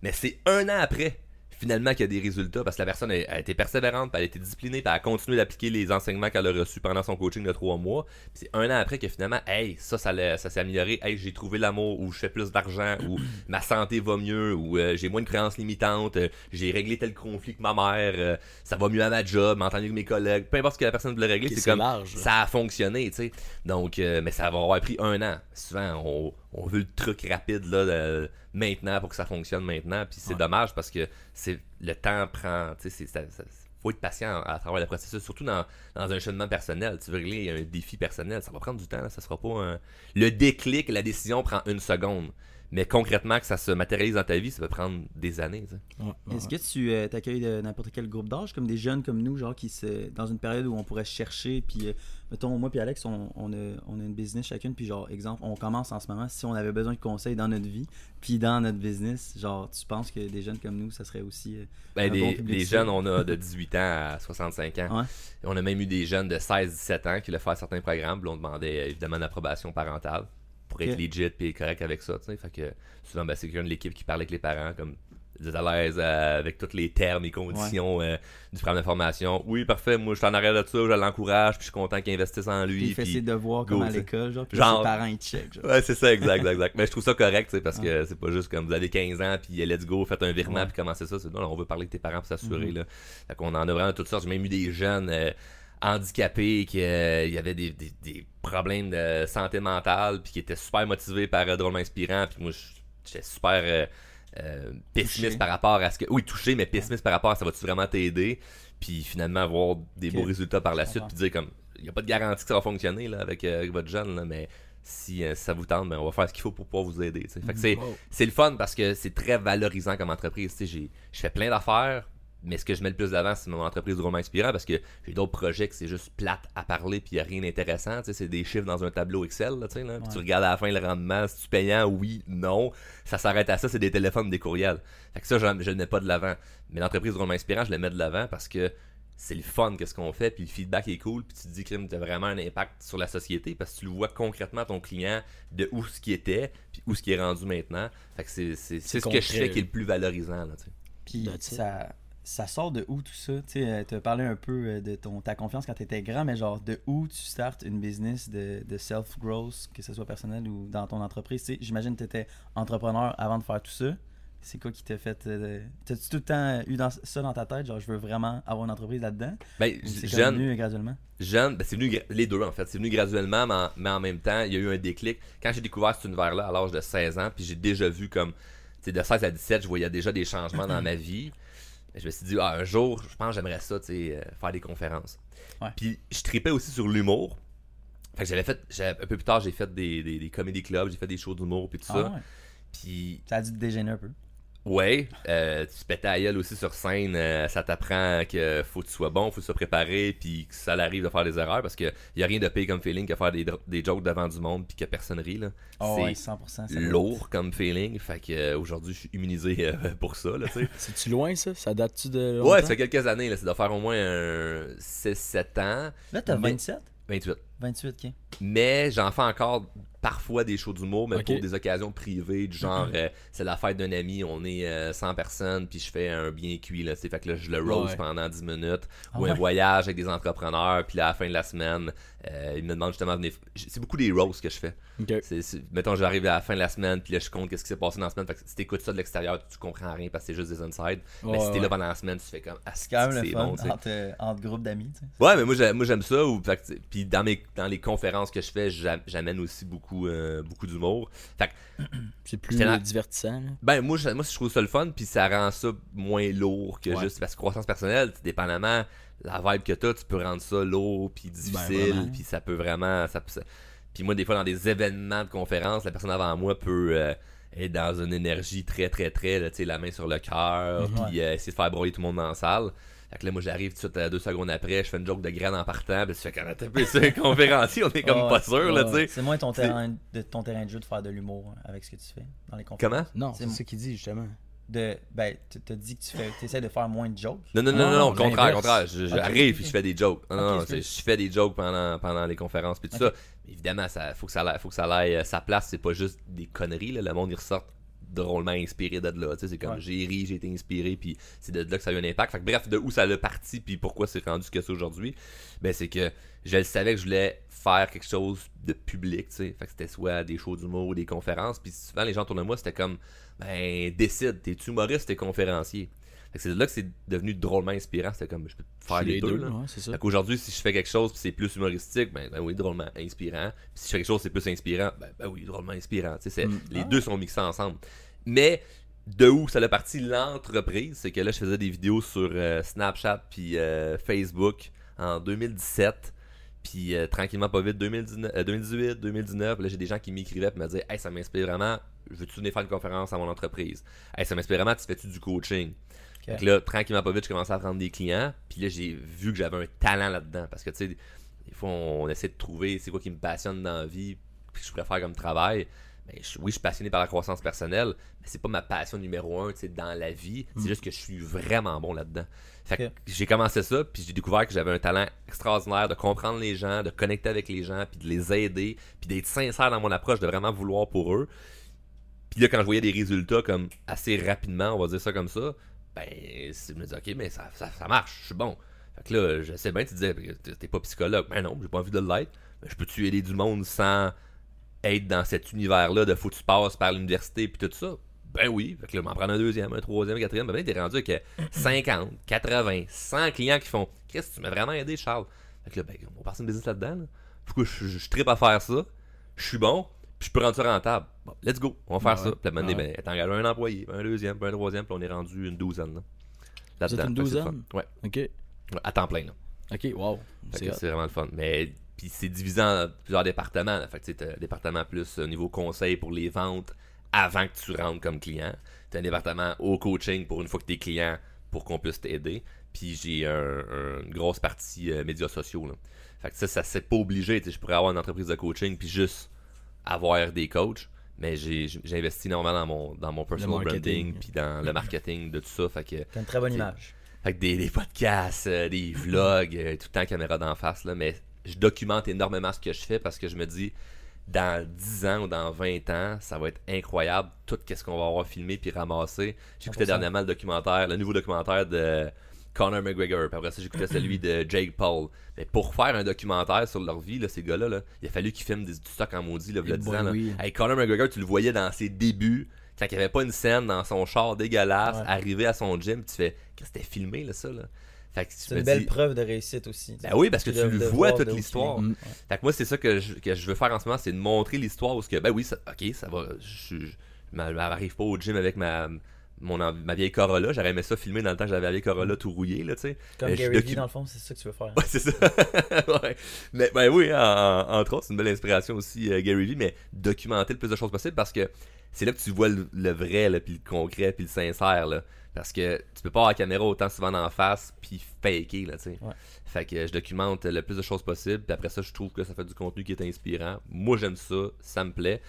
Mais c'est un an après, finalement, qu'il y a des résultats parce que la personne a, a été persévérante, puis elle a été disciplinée, puis elle a continué d'appliquer les enseignements qu'elle a reçus pendant son coaching de trois mois. Puis c'est un an après que finalement, hey, ça, ça, s'est amélioré. Hey, j'ai trouvé l'amour, ou je fais plus d'argent, ou ma santé va mieux, ou euh, j'ai moins de créances limitantes, euh, j'ai réglé tel conflit que ma mère, euh, ça va mieux à ma job, m'entendre avec mes collègues, peu importe ce que la personne voulait régler, c'est comme large, ça a fonctionné, tu sais. Donc, mais ça va avoir pris un an. Souvent, on, on veut le truc rapide là, de- maintenant pour que ça fonctionne maintenant. Puis c'est Ouais. dommage parce que c'est le temps prend. Tu sais, faut être patient à travers le processus, surtout dans, dans un cheminement personnel. Tu veux régler un défi personnel, ça va prendre du temps. là, ça sera pas un... Le déclic, la décision prend une seconde. Mais concrètement, que ça se matérialise dans ta vie, ça peut prendre des années. Ouais, ouais, Est-ce que tu euh, t'accueilles de n'importe quel groupe d'âge, comme des jeunes comme nous, genre qui se, dans une période où on pourrait se chercher, puis euh, mettons moi puis Alex, on, on, a, on a une business chacune, puis genre exemple, on commence en ce moment, si on avait besoin de conseils dans notre vie, puis dans notre business, genre tu penses que des jeunes comme nous, ça serait aussi euh, Ben, Un des, bon public des cible? jeunes, on a de (laughs) 18 ans à 65 ans. Et on a même eu des jeunes de 16-17 ans qui voulaient faire certains programmes. Puis on demandait évidemment une approbation parentale pour être Ok. legit et correct avec ça. Fait que souvent, ben, c'est quelqu'un de l'équipe qui parle avec les parents, comme vous êtes à l'aise euh, avec tous les termes et conditions euh, du programme d'information. Oui, parfait, moi je suis en arrière de ça, je l'encourage, puis je suis content qu'il investisse en puis lui. il fait puis- ses devoirs go, comme à l'école, genre, puis Genre- ses parents ils checkent, genre. Ouais, c'est ça, exact, exact, exact. Mais je trouve ça correct, tu sais, parce que c'est pas juste comme vous avez 15 ans, puis let's go, faites un virement, Ouais. puis commencez ça. C'est- Non, on veut parler avec tes parents pour s'assurer, Mhm. là. Fait qu'on en a vraiment toutes sortes. J'ai même eu des jeunes euh, handicapés qui euh, y avait des, des- des problèmes de santé mentale, puis qui étaient super motivés par euh, Drôlement Inspirant, puis moi, j'étais super euh, euh, pessimiste Touché. par rapport à ce que. Oui, touché, mais pessimiste par rapport à ça va-tu vraiment t'aider, puis finalement avoir des beaux résultats par la suite, puis dire comme. Il n'y a pas de garantie que ça va fonctionner là, avec, avec votre jeune, là, mais si, euh, ça vous tente, ben, on va faire ce qu'il faut pour pouvoir vous aider. que c'est, Wow. le fun parce que c'est très valorisant comme entreprise. J'ai- Je fais plein d'affaires, mais ce que je mets le plus d'avant, c'est mon entreprise drôlement inspirant parce que j'ai d'autres projets que c'est juste plate à parler puis il n'y a rien d'intéressant. Tu sais, c'est des chiffres dans un tableau Excel. Là, tu puis regardes à la fin le rendement, si tu payant, oui, non. Ça s'arrête à ça, c'est des téléphones, des courriels. Fait que ça, je, je le mets pas de l'avant. Mais l'entreprise drôlement inspirant, je le mets de l'avant parce que c'est le fun qu'est-ce qu'on fait puis le feedback est cool puis tu te dis que tu as vraiment un impact sur la société parce que tu le vois concrètement ton client de où ce qui était puis où ce qui est rendu maintenant fait que c'est ce que je fais qui est le plus valorisant là, tu sais. Puis ça, ça sort de où tout ça? Tu sais, tu as parlé un peu euh, de ton, ta confiance quand tu étais grand, mais genre de où tu startes une business de, de self-growth, que ce soit personnel ou dans ton entreprise? Tu sais, J'imagine que tu étais entrepreneur avant de faire tout ça. C'est quoi qui t'a fait. euh, T'as-tu tout le temps eu dans, ça dans ta tête? Genre, je veux vraiment avoir une entreprise là-dedans? ben C'est venu graduellement? jeune, ben, c'est venu les deux en fait. C'est venu graduellement, mais en, mais en même temps, il y a eu un déclic. Quand j'ai découvert cet univers-là à l'âge de 16 ans, puis j'ai déjà vu comme, tu de 16 à 17, je voyais déjà des changements dans (laughs) ma vie. Je me suis dit, ah, un jour, je pense que j'aimerais ça, tu sais, euh, faire des conférences. Ouais. Puis je tripais aussi sur l'humour. Fait que j'avais fait, un peu plus tard, j'ai fait des, des, des comedy clubs, j'ai fait des shows d'humour, puis tout Ah ça. ouais. Puis Ça a dû te dégainer un peu. Ouais, euh, tu pétais à gueule aussi sur scène, euh, ça t'apprend que faut que tu sois bon, faut que tu sois préparé, puis que ça arrive de faire des erreurs, parce que y a rien de pire comme feeling que faire des, des jokes devant du monde puis que personne rit, là. Oh, c'est ouais, 100%. ça doit- lourd comme feeling, fait que euh, aujourd'hui je suis immunisé euh, (laughs) pour ça, là, tu sais. (laughs) C'est-tu loin, ça? Ça date-tu de ouais, ça fait quelques années, là, c'est de faire au moins un 6-7 ans, Là, t'as Mais- 27? 28. 28, ok. Mais j'en fais encore parfois des shows d'humour, mais pour des occasions privées, du genre, euh, c'est la fête d'un ami, on est euh, 100 personnes, puis je fais un bien cuit, là, fait que là, je le rose Ouais. pendant 10 minutes, Ah ou un voyage avec des entrepreneurs, puis là, à la fin de la semaine, euh, ils me demandent justement de venir... C'est beaucoup des roasts que je fais. Mettons, j'arrive à la fin de la semaine, puis là, je compte qu'est-ce qui s'est passé dans la semaine, fait que si t'écoutes ça de l'extérieur, tu comprends rien parce que c'est juste des insides, mais Ouais, si t'es là pendant la semaine, tu fais comme, ah, c'est C'est quand même le c'est fun bon, entre, euh, entre groupes d'amis, tu sais. Ouais, mais moi, j'ai- moi j'aime ça. Ou, fait que, tu sais, puis dans, mes, dans les conférences que je fais, j'a- j'amène aussi beaucoup, euh, beaucoup d'humour. (clears throat) C'est plus divertissant. là. ben, moi, je, moi, je trouve ça le fun, puis ça rend ça moins lourd que Ouais. juste parce que croissance personnelle, dépendamment la vibe que t'as, tu peux rendre ça lourd, puis difficile, vraiment. puis ça peut vraiment. Ça, ça- puis moi, des fois, dans des événements de conférences, la personne avant moi peut euh, être dans une énergie très, très, très, là, tu sais, la main sur le cœur, puis euh, essayer de faire broyer tout le monde dans la salle. Fait que là, moi, j'arrive tout de suite euh, deux secondes après, je fais une joke de graine en partant, puis tu fais quand même un peu, c'est un conférencier, on est comme Ouais, pas sûr, là, tu sais. C'est moins ton terrain, de, ton terrain de jeu de faire de l'humour avec ce que tu fais dans les conférences. Comment? Non, C'est ça qu'il dit, justement. De, ben, tu t'as dit que tu fais, essaies de faire moins de jokes? Non, non, non, Ah, non, non, au l'inverse. contraire, contraire. J'arrive ok. puis je fais des jokes. Non, non, je fais des jokes pendant, pendant les conférences puis tout ça. Évidemment, ça faut que ça aille, faut que ça aille euh, sa place. C'est pas juste des conneries. Là. Le monde, il ressort drôlement inspiré de là. C'est comme Ouais. j'ai ri, j'ai été inspiré, puis c'est de là que ça a eu un impact. Fait que bref, de où ça l'a parti, puis pourquoi c'est rendu ce que c'est aujourd'hui, ben c'est que je le savais que je voulais faire quelque chose de public, tu sais. Fait que c'était soit des shows d'humour ou des conférences, puis souvent les gens autour de moi, c'était comme, ben décide, t'es humoriste, t'es conférencier? C'est de là que c'est devenu drôlement inspirant. C'était comme, je peux faire les, deux, ouais, qu'aujourd'hui, si je fais quelque chose puis c'est plus humoristique, ben, ben oui, drôlement inspirant. Puis si je fais quelque chose c'est plus inspirant, ben, ben oui, drôlement inspirant. Mm. Les Ah. deux sont mixés ensemble. Mais de où ça a parti l'entreprise, c'est que là, je faisais des vidéos sur euh, Snapchat puis euh, Facebook en 2017. Puis euh, tranquillement, pas vite, 2019, euh, 2018, 2019, là, j'ai des gens qui m'écrivaient et me disaient Hey, ça m'inspire vraiment, veux-tu venir faire une conférence à mon entreprise? Hey, ça m'inspire vraiment, tu fais-tu du coaching? Que là, tranquillement, pas vite, je commençais à prendre des clients. Puis là, j'ai vu que j'avais un talent là-dedans. Parce que, tu sais, des fois, on essaie de trouver c'est quoi qui me passionne dans la vie, puis que je préfère comme travail. Mais je- oui, je suis passionné par la croissance personnelle, mais c'est pas ma passion numéro un, tu sais, dans la vie. C'est juste que je suis vraiment bon là-dedans. Fait que j'ai commencé ça, puis j'ai découvert que j'avais un talent extraordinaire de comprendre les gens, de connecter avec les gens, puis de les aider, puis d'être sincère dans mon approche, de vraiment vouloir pour eux. Puis là, quand je voyais des résultats comme assez rapidement, on va dire ça comme ça, ben, c'est- je me disais, ok, mais ça, ça, marche, je suis bon. Fait que là, je sais bien, tu disais, t'es t'es pas psychologue. Ben non, j'ai pas envie de l'être. Mais je peux-tu aider du monde sans être dans cet univers-là de faut que tu passes par l'université puis tout ça? Ben oui. Fait que là, m'en prendre un deuxième, un troisième, un quatrième. Ben, ben t'es rendu avec euh, 50, 80, 100 clients qui font Chris, tu m'as vraiment aidé, Charles. Fait que là, ben, on va passer une business là-dedans. Là. Pourquoi je, je, je trippe à faire ça? Je suis bon, puis je peux rendre ça rentable. Bon, let's go, on va faire Ouais. ça. Puis maintenant, Ouais. ben, t'engages un employé, un deuxième, puis un troisième, puis on est rendu une douzaine. Là, Vous êtes là-dedans. une douzaine? Ouais, OK. ouais, à temps plein. Là. OK, wow. C'est vraiment le fun. Mais puis c'est divisé en plusieurs départements. là. Fait que tu un département plus au niveau conseil pour les ventes avant que tu rentres comme client. T'as un département au coaching pour une fois que t'es client pour qu'on puisse t'aider. Puis j'ai un- un- une grosse partie euh, médias sociaux. Là. Fait que ça, ça c'est pas obligé. Tu Je pourrais avoir une entreprise de coaching puis juste avoir des coachs. Mais j'ai investi énormément dans mon, dans mon personal branding puis dans le (laughs) marketing de tout ça. Fait que T'as une très bonne image. fait que des, des podcasts, euh, des vlogs, euh, tout le temps caméra d'en face, là, mais je documente énormément ce que je fais parce que je me dis, dans 10 ans ou dans 20 ans, ça va être incroyable tout ce qu'on va avoir filmé puis ramassé. J'écoutais 100%. dernièrement le documentaire, le nouveau documentaire de Conor McGregor, puis après ça j'écoutais celui de Jake Paul. Mais pour faire un documentaire sur leur vie, là, ces gars-là, là, il a fallu qu'ils filment des, du stock en maudit, là, v'là Eh 10 boy, ans. là. oui. Hey, Conor McGregor, tu le voyais dans ses débuts, quand il n'y avait pas une scène dans son char dégueulasse, Ouais. arrivé à son gym, tu fais, qu'est-ce que c'était filmé, là, ça, là? C'est une belle dis- preuve de réussite aussi. Ben oui, parce que tu le vois toute l'histoire. Mm. Fait que moi, c'est ça que je, que je veux faire en ce moment, c'est de montrer l'histoire où ce que, ben oui, ça, ok, ça va, je, je, je m'arrive pas au gym avec ma, mon, ma vieille Corolla, j'aurais aimé ça filmer dans le temps que j'avais la vieille Corolla tout rouillé, là, tu sais. Comme Gary docu- Vee, dans le fond, c'est ça que tu veux faire. Ouais, c'est ça. (laughs) ouais. Mais ben oui, en- en- entre autres, c'est une belle inspiration aussi, euh, Gary Vee, mais documenter le plus de choses possible parce que c'est là que tu vois le, le vrai, là, puis le concret, puis le sincère, là. Parce que tu peux pas avoir la caméra autant souvent en face, puis faker, là, tu sais. Ouais. Fait que je documente le plus de choses possible, puis après ça, je trouve que ça fait du contenu qui est inspirant. Moi, j'aime ça, ça me plaît.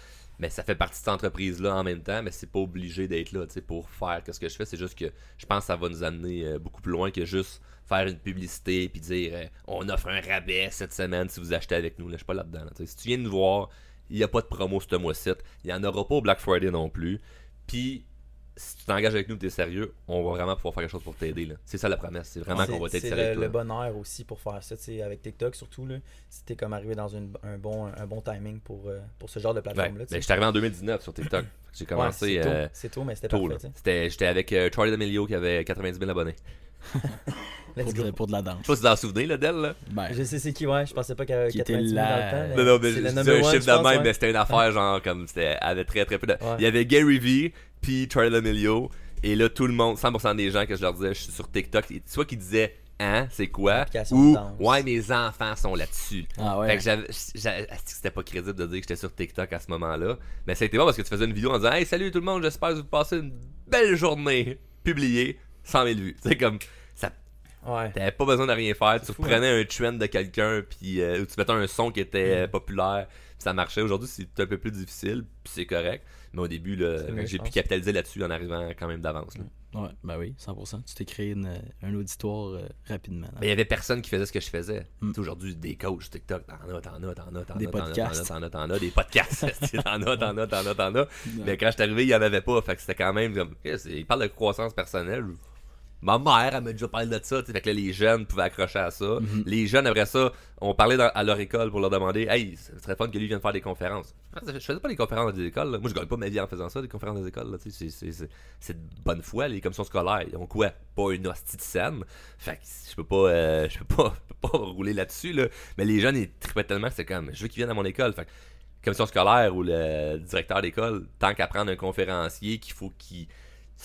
Mais ça fait partie de cette entreprise-là en même temps, mais c'est pas obligé d'être là, pour faire ce que je fais. C'est juste que je pense que ça va nous amener euh, beaucoup plus loin que juste faire une publicité puis dire euh, on offre un rabais cette semaine si vous achetez avec nous. Là, je suis pas là-dedans. Si tu viens nous voir, il n'y a pas de promo ce mois-ci. Il n'y en aura pas au Black Friday non plus. Puis si tu t'engages avec nous, tu es sérieux, on va vraiment pouvoir faire quelque chose pour t'aider. là. C'est ça la promesse. C'est vraiment qu'on va t'aider C'est le, le bonheur aussi pour faire ça, tu sais, avec TikTok surtout. Là, si t'es comme arrivé dans une- un, bon, un bon timing pour, euh, pour ce genre de Ouais. plateforme-là. Ben, tu sais. je suis arrivé en 2019 sur TikTok. (clears throat) J'ai Ouais, commencé c'est tôt, euh, c'est tôt, mais c'était tôt. parfait. J'étais avec euh, Charlie D'Amelio qui avait 90 000 abonnés. (laughs) Pour de, pour de la danse. Je sais pas si vous en souvenez là, d'elle. Là. Ben, Je sais c'est qui, ouais. Je pensais pas qu'il y avait Qui était 90 000 dans là. le temps. Non, mais non, mais c'est un one, chiffre de même, ouais. mais c'était une affaire genre comme c'était elle avait très très peu de. Ouais. Il y avait Gary Vee, puis Charlie D'Amelio, et là tout le monde, 100% des gens que je leur disais, je suis sur TikTok, soit qu'ils disaient hein, c'est quoi, ou ouais mes enfants sont là-dessus. ah Fait ouais. que j'avais, j'avais- asti que c'était pas crédible de dire que j'étais sur TikTok à ce moment-là, mais ça a été bon parce que tu faisais une vidéo en disant hey salut tout le monde, j'espère que vous passez une belle journée, publié 100 000 vues. C'est comme ça Ouais. T'avais pas besoin de rien faire. Tu fou, hein. prenais un trend de quelqu'un, puis euh, ou tu mettais un son qui était Mm. euh, populaire, puis ça marchait. Aujourd'hui, c'est un peu plus difficile, puis c'est correct. Mais au début, j'ai pu capitaliser là-dessus en arrivant quand même d'avance. là. Ouais, ben oui, 100%. Tu t'es créé une, un auditoire euh, rapidement. Mais il y avait personne qui faisait ce que je faisais. Mm. Aujourd'hui, des coachs TikTok, t'en as, t'en as, t'en as, t'en Des as, t'en as, podcasts. t'en as, t'en as, t'en as, des podcasts, t'en as, t'en as, t'en as, t'en as. Mais quand je suis arrivé, il n'y en avait pas. Fait que c'était quand même comme. eh, c'est- Il parle de croissance personnelle. Ma mère, elle m'a déjà parlé de ça. tu sais, Fait que là, les jeunes pouvaient accrocher à ça. Mhm. Les jeunes, après ça, on parlait dans- à leur école pour leur demander Hey, ce serait fun que lui vienne faire des conférences. Je faisais pas des conférences dans des écoles. là. Moi, je gagne pas ma vie en faisant ça, des conférences dans des écoles. là, tu sais, C'est de bonne foi. Les commissions scolaires, ils ont quoi? Pas une hostie de scène? Fait que je peux pas, euh, je peux pas, (laughs) je peux pas rouler là-dessus. Là. Mais les jeunes, ils tripaient tellement que c'est comme Je veux qu'ils viennent à mon école. Fait que, commission scolaire ou le directeur d'école, tant qu'à prendre un conférencier qu'il faut qu'il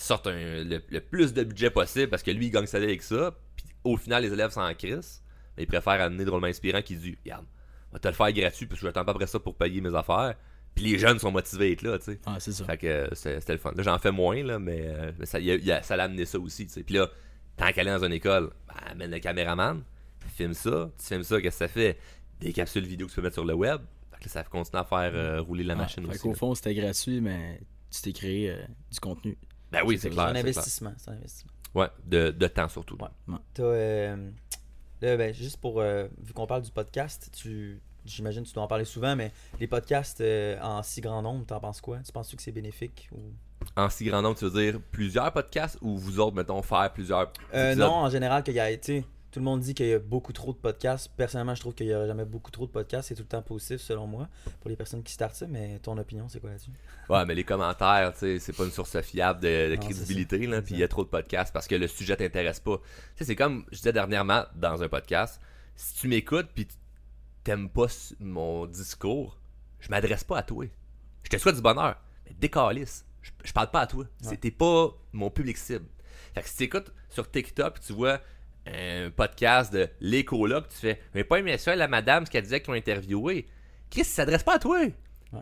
sorte un- le, le plus de budget possible parce que lui, il gagne sa vie avec ça. Puis au final, les élèves s'en crissent. Mais il préfère amener drôlement inspirant qui dit Regarde, on va te le faire gratuit parce que j'attends pas après ça pour payer mes affaires. Puis les jeunes sont motivés à être là, tu sais. Ah, c'est ça. Fait que euh, c'était le fun. Là, j'en fais moins, là, mais euh, mais ça, y a- y a- ça l'a amené ça aussi, tu sais. Puis là, tant qu'aller dans une école, ben, amène le caméraman, filme ça, tu filmes ça, qu'est-ce que ça fait? Des capsules vidéo que tu peux mettre sur le web. Fait que là, ça continue à faire euh, rouler la Ah, machine fait aussi. qu'au là. fond, c'était gratuit, mais tu t'es créé euh, du contenu. Ben oui, c'est clair. un c'est clair. investissement. C'est un investissement. Ouais, de, de temps surtout. Ouais. Euh, là, ben, juste pour. euh, vu qu'on parle du podcast, tu. J'imagine que tu dois en parler souvent, mais les podcasts euh, en si grand nombre, t'en penses quoi? Tu penses que c'est bénéfique? Ou... En si grand nombre, tu veux dire plusieurs podcasts ou vous autres, mettons, faire plusieurs Euh, non, en général, qu'il y a été. Tout le monde dit qu'il y a beaucoup trop de podcasts. Personnellement, je trouve qu'il n'y aura jamais beaucoup trop de podcasts. C'est tout le temps positif, selon moi, pour les personnes qui startent ça. Mais ton opinion, c'est quoi là-dessus? Ouais, mais les commentaires, tu sais, c'est pas une source fiable de, de Non, c'est crédibilité, là. Puis il y a trop de podcasts parce que le sujet t'intéresse pas. Tu sais, c'est comme je disais dernièrement dans un podcast, si tu m'écoutes puis t'aimes pas mon discours, je m'adresse pas à toi. Je te souhaite du bonheur, mais décalisse. Je, je parle pas à toi. C'était pas mon public cible. Fait que si tu écoutes sur TikTok, tu vois un podcast de l'écologue, tu fais Mais pas aimé ça, la madame, ce qu'elle disait qu'ils ont interviewé. Chris, il s'adresse pas à toi.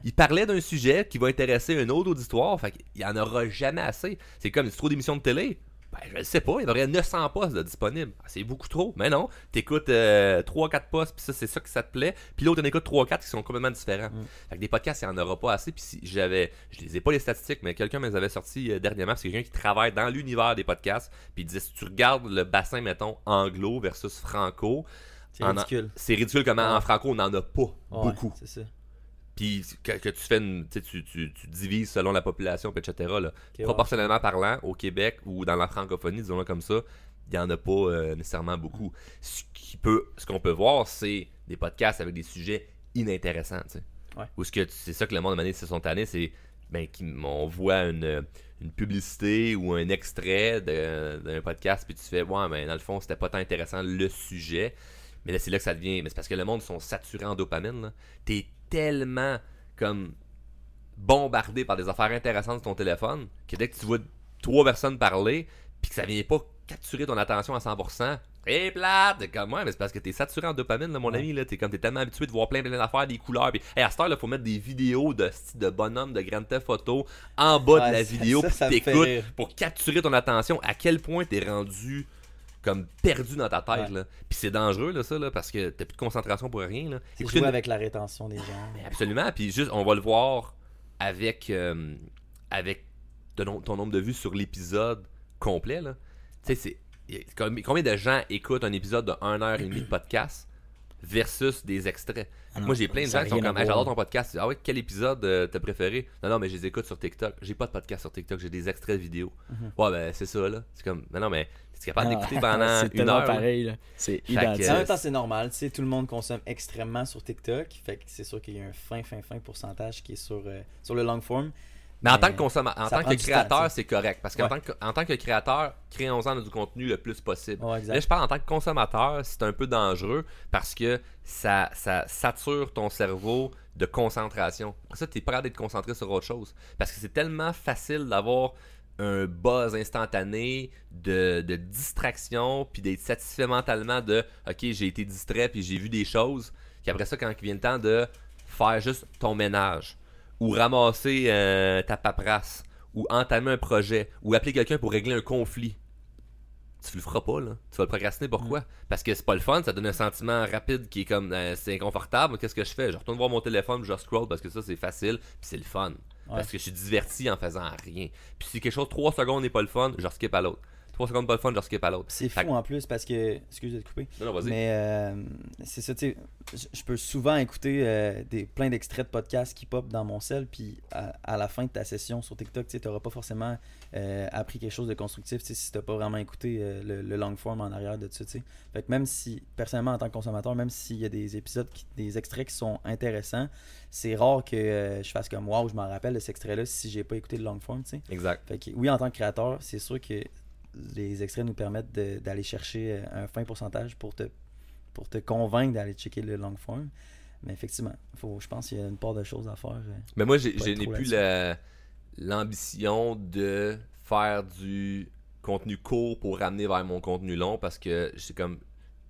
Il parlait d'un sujet qui va intéresser un autre auditoire, fait qu'il y en aura jamais assez. C'est comme trop d'émissions de télé. Ben, je le sais pas, il y aurait 900 postes de disponibles. Ah, c'est beaucoup trop. Mais non, t'écoutes 3-4 postes, puis ça, c'est ça que ça te plaît. Puis l'autre, t'en écoutes 3-4 qui sont complètement différents. Fait que des podcasts, il n'y en aura pas assez. Puis si j'avais, je les ai pas les statistiques, mais quelqu'un me les avait sortis euh, dernièrement. C'est quelqu'un qui travaille dans l'univers des podcasts. Puis il disait, si tu regardes le bassin, mettons, anglo versus franco, C'est en- ridicule. c'est ridicule comment Ouais. en franco, on n'en a pas Ouais, beaucoup. C'est ça. Puis que, que tu fais une, tu, divises selon la population, etc. Là. Proportionnellement parlant, au Québec ou dans la francophonie, disons-le comme ça, il n'y en a pas euh, nécessairement beaucoup. Ce qui peut, ce qu'on peut voir, c'est des podcasts avec des sujets inintéressants. Ouais. Ou ce que c'est ça que le monde a demandé c'est son année, c'est ben, qu'on voit une, une publicité ou un extrait de- d'un podcast, puis tu fais, ouais, mais dans le fond, c'était pas tant intéressant le sujet. Mais là, c'est là que ça devient. Mais c'est parce que le monde sont saturés en dopamine. T'es tellement comme bombardé par des affaires intéressantes sur ton téléphone que dès que tu vois trois personnes parler, puis que ça vient pas capturer ton attention à 100%, et plate! Comme, ouais, mais c'est parce que t'es saturé en dopamine, là, mon ami, là. T'es comme, t'es tellement habitué de voir plein, plein d'affaires, des couleurs. Puis, hey, à cette heure, là, faut mettre des vidéos de, de bonhommes de Grand Theft Auto en bas Ouais, de la ça- vidéo, ça, puis ça t'écoutes pour capturer ton attention. À quel point t'es rendu comme perdu dans ta tête, Ouais. là. Puis c'est dangereux, là, ça, là, parce que t'as plus de concentration pour rien, là. C'est jouer une- avec la rétention des gens. mais absolument. Puis juste, on va le voir avec, euh, avec ton, ton nombre de vues sur l'épisode complet. là. Tu sais, c'est. Combien de gens écoutent un épisode de 1 heure et demie de podcast versus des extraits? Ah non, Moi, j'ai plein de gens qui sont comme, Hey, voir. j'adore ton podcast. Ah ouais, quel épisode euh, t'as préféré? Non, non, mais je les écoute sur TikTok. J'ai pas de podcast sur TikTok, j'ai des extraits vidéo. Ouais, ben, c'est ça, là. C'est comme, non, non, mais t'es capable Ah, d'écouter (laughs) pendant c'est une heure. pareil, là. C'est que- identique. En même temps, c'est normal. Tu sais, tout le monde consomme extrêmement sur TikTok. Fait que c'est sûr qu'il y a un fin, fin, fin pourcentage qui est sur, euh, sur le long form. Mais en tant que consommateur, en tant que créateur, c'est correct. Parce qu'en Ouais. tant, que, en tant que créateur, créons-en du contenu le plus possible. Ouais. Là, je parle en tant que consommateur, c'est un peu dangereux parce que ça, ça sature ton cerveau de concentration. Après ça, tu n'es pas capable d'être concentré sur autre chose. Parce que c'est tellement facile d'avoir un buzz instantané de, de distraction, puis d'être satisfait mentalement de OK, j'ai été distrait, puis j'ai vu des choses. Qu'après ça, quand il vient le temps de faire juste ton ménage, ou ramasser euh, ta paperasse, ou entamer un projet, ou appeler quelqu'un pour régler un conflit, tu le feras pas, là. Tu vas le procrastiner. Pourquoi? Parce que c'est pas le fun, ça donne un sentiment rapide qui est comme euh, c'est inconfortable. Qu'est-ce que je fais? Je retourne voir mon téléphone, je scroll parce que ça c'est facile, puis c'est le fun. Parce que je suis diverti en faisant rien. Puis si quelque chose 3 secondes n'est pas le fun, je skip à l'autre. 3 secondes pas le fun, je skip à l'autre. C'est fou en plus parce que. Excuse de te couper. Non, non, vas-y. Mais euh, c'est ça, tu sais. je- peux souvent écouter euh, des, plein d'extraits de podcasts qui pop dans mon cell. Puis à, à la fin de ta session sur TikTok, tu n'auras pas forcément euh, appris quelque chose de constructif si tu n'as pas vraiment écouté euh, le, le long form en arrière de ça. tu sais. Fait que même si, personnellement, en tant que consommateur, même s'il y a des épisodes, qui- des extraits qui sont intéressants, c'est rare que je fasse comme Waouh, je m'en rappelle de cet extrait-là si j'ai pas écouté le long form. tu sais. Exact. Fait que, oui, en tant que créateur, c'est sûr que les extraits nous permettent d'aller chercher euh, un fin pourcentage pour te, pour te convaincre d'aller checker le long form. Mais effectivement, faut, je pense qu'il y a une part de choses à faire. euh. Mais moi, je n'ai plus la- l'ambition de faire du contenu court pour ramener vers mon contenu long parce que j'ai comme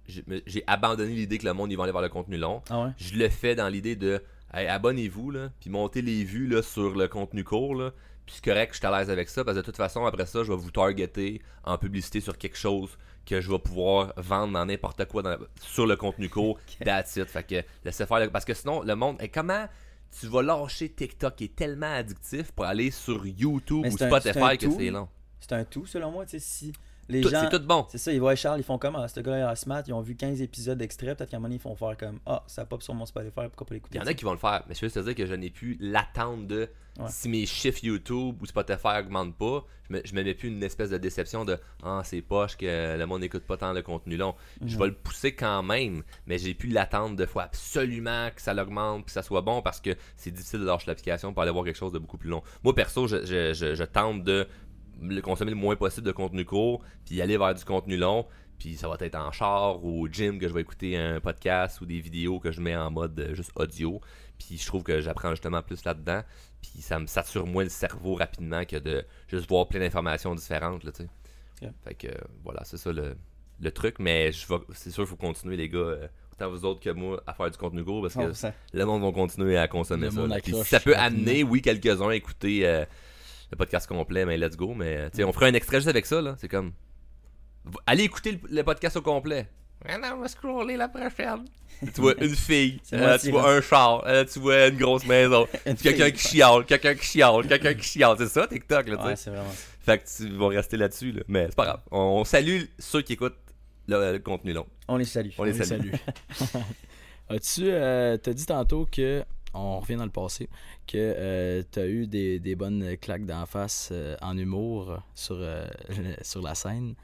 j'ai j'ai abandonné l'idée que le monde il va aller vers le contenu long. Ah ouais? Je le fais dans l'idée de hey, abonnez-vous, là, puis montez les vues là, sur le contenu court, là. Puis c'est correct, je suis à l'aise avec ça, parce que de toute façon, après ça, je vais vous targeter en publicité sur quelque chose que je vais pouvoir vendre dans n'importe quoi dans- sur le contenu court. (laughs) That's it. Fait que laissez faire. le- Parce que sinon, le monde. et comment tu vas lâcher TikTok? Qui est tellement addictif pour aller sur YouTube ou Spotify que c'est long? C'est un tout, selon moi. Tu sais, si les Tout- gens. C'est tout bon. C'est ça, ils voient Charles, ils font comme Ah, ce gars-là est smart, ils ont vu 15 épisodes d'extrait, peut-être qu'à un moment donné, ils font faire comme Ah, ça pop sur mon Spotify, pourquoi pas l'écouter? Il y en a qui vont le faire, mais je veux dire que je n'ai plus l'attente de Ouais. si mes chiffres YouTube ou Spotify augmentent pas, je me, je me mets plus une espèce de déception de Ah, c'est poche que le monde n'écoute pas tant le contenu long. Je Mhm. vais le pousser quand même, mais j'ai plus l'attente de faut absolument que ça l'augmente que ça soit bon parce que c'est difficile de lâcher l'application pour aller voir quelque chose de beaucoup plus long. Moi, perso, je, je- je- je tente de le consommer le moins possible de contenu court, puis aller vers du contenu long. Puis ça va être en char ou au gym que je vais écouter un podcast ou des vidéos que je mets en mode euh, juste audio. Puis je trouve que j'apprends justement plus là-dedans. Puis ça me sature moins le cerveau rapidement que de juste voir plein d'informations différentes. Là, tu sais. Ok. Fait que euh, voilà, c'est ça le, le truc. Mais je c'est sûr qu'il faut continuer, les gars, euh, autant vous autres que moi, à faire du contenu court parce que 100%. le monde va continuer à consommer Le ça. Puis ça peut amener, oui, quelques-uns à écouter euh, le podcast complet, mais let's go. Mais tu sais, on ferait un extrait juste avec ça. là. C'est comme. Allez écouter le, le podcast au complet. Ah non, on va scroller la prochaine. tu vois une fille, (laughs) euh, tu vois un char, euh, tu vois une grosse maison, (laughs) Une quelqu'un fille. qui chiale, quelqu'un qui chiale, quelqu'un qui chiale. C'est ça, TikTok, là, tu sais. Ouais, c'est vraiment ça. Fait que tu vas rester là-dessus, là. Mais c'est pas grave. On, on salue ceux qui écoutent le, le contenu long. On les salue. On les On les salue. salue. (laughs) As-tu euh, t'as dit tantôt que on revient dans le passé que euh, t'as eu des, des bonnes claques d'en face euh, en humour sur euh, (laughs) sur la scène.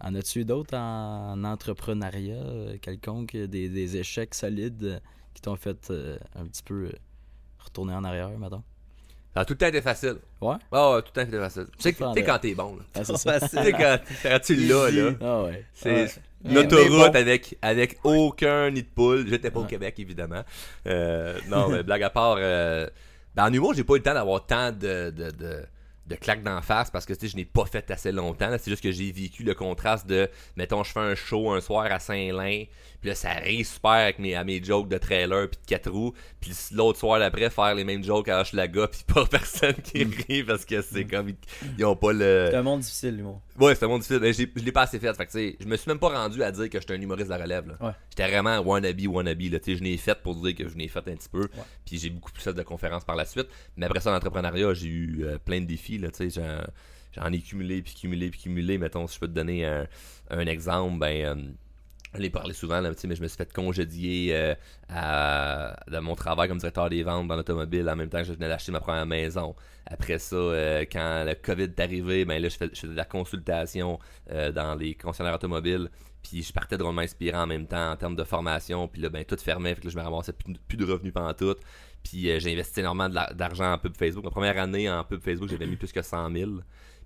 En as-tu eu d'autres en, entrepreneuriat euh, quelconque des, des échecs solides qui t'ont fait un petit peu retourner en arrière maintenant tout le temps été facile. Ouais? Ah ouais, tout le temps facile. Tu sais, tu quand t'es bon, là. Ah, c'est (laughs) ça. Tu sais facile. quand, tu l'as, là. Ah ouais. C'est Ouais. L'autoroute Mais avec, avec aucun nid de poule. J'étais pas au. Québec, évidemment. Euh, non, mais blague à part, euh, ben, en humour, j'ai pas eu le temps d'avoir tant de, de, de, de claques d'en face parce que tu sais, je n'ai pas fait assez longtemps. C'est juste que j'ai vécu le contraste de, mettons, je fais un show un soir à Saint-Lin, puis là, ça rit super avec mes, à mes jokes de trailer puis de 4 roues, puis l'autre soir d'après, faire les mêmes jokes à Hochelaga, (laughs) puis pas personne qui rit parce que c'est comme, ils, ils ont pas le... C'est un monde difficile, l'humour. Ouais, c'était mon difficile. Mais j'ai- je l'ai pas assez fait. Fait que, tu sais, je me suis même pas rendu à dire que j'étais un humoriste de la relève. Là. Ouais. J'étais vraiment wannabe, wannabe. Là. Tu sais, je l'ai fait pour dire que je l'ai fait un petit peu. Puis j'ai beaucoup plus fait de conférences par la suite. Mais après ça, en entrepreneuriat, j'ai eu euh, plein de défis. Là, tu sais, j'en, j'en ai cumulé, puis cumulé, puis cumulé. Mettons, si je peux te donner un, un exemple, ben. euh, je l'ai parlé souvent, mais je me suis fait congédier euh, à, de mon travail comme directeur des ventes dans l'automobile en même temps que je venais d'acheter ma première maison. Après ça, euh, quand le COVID est arrivé, ben là, je, fais, je faisais de la consultation euh, dans les concessionnaires automobiles. Puis je partais drôlement inspirant en même temps en termes de formation. Puis là, ben tout fermait. Fait que là, je me ramassais plus, de revenus pendant tout. Puis j'ai investi énormément d'argent en pub Facebook. Ma première année en pub Facebook, j'avais mis plus que 100 000.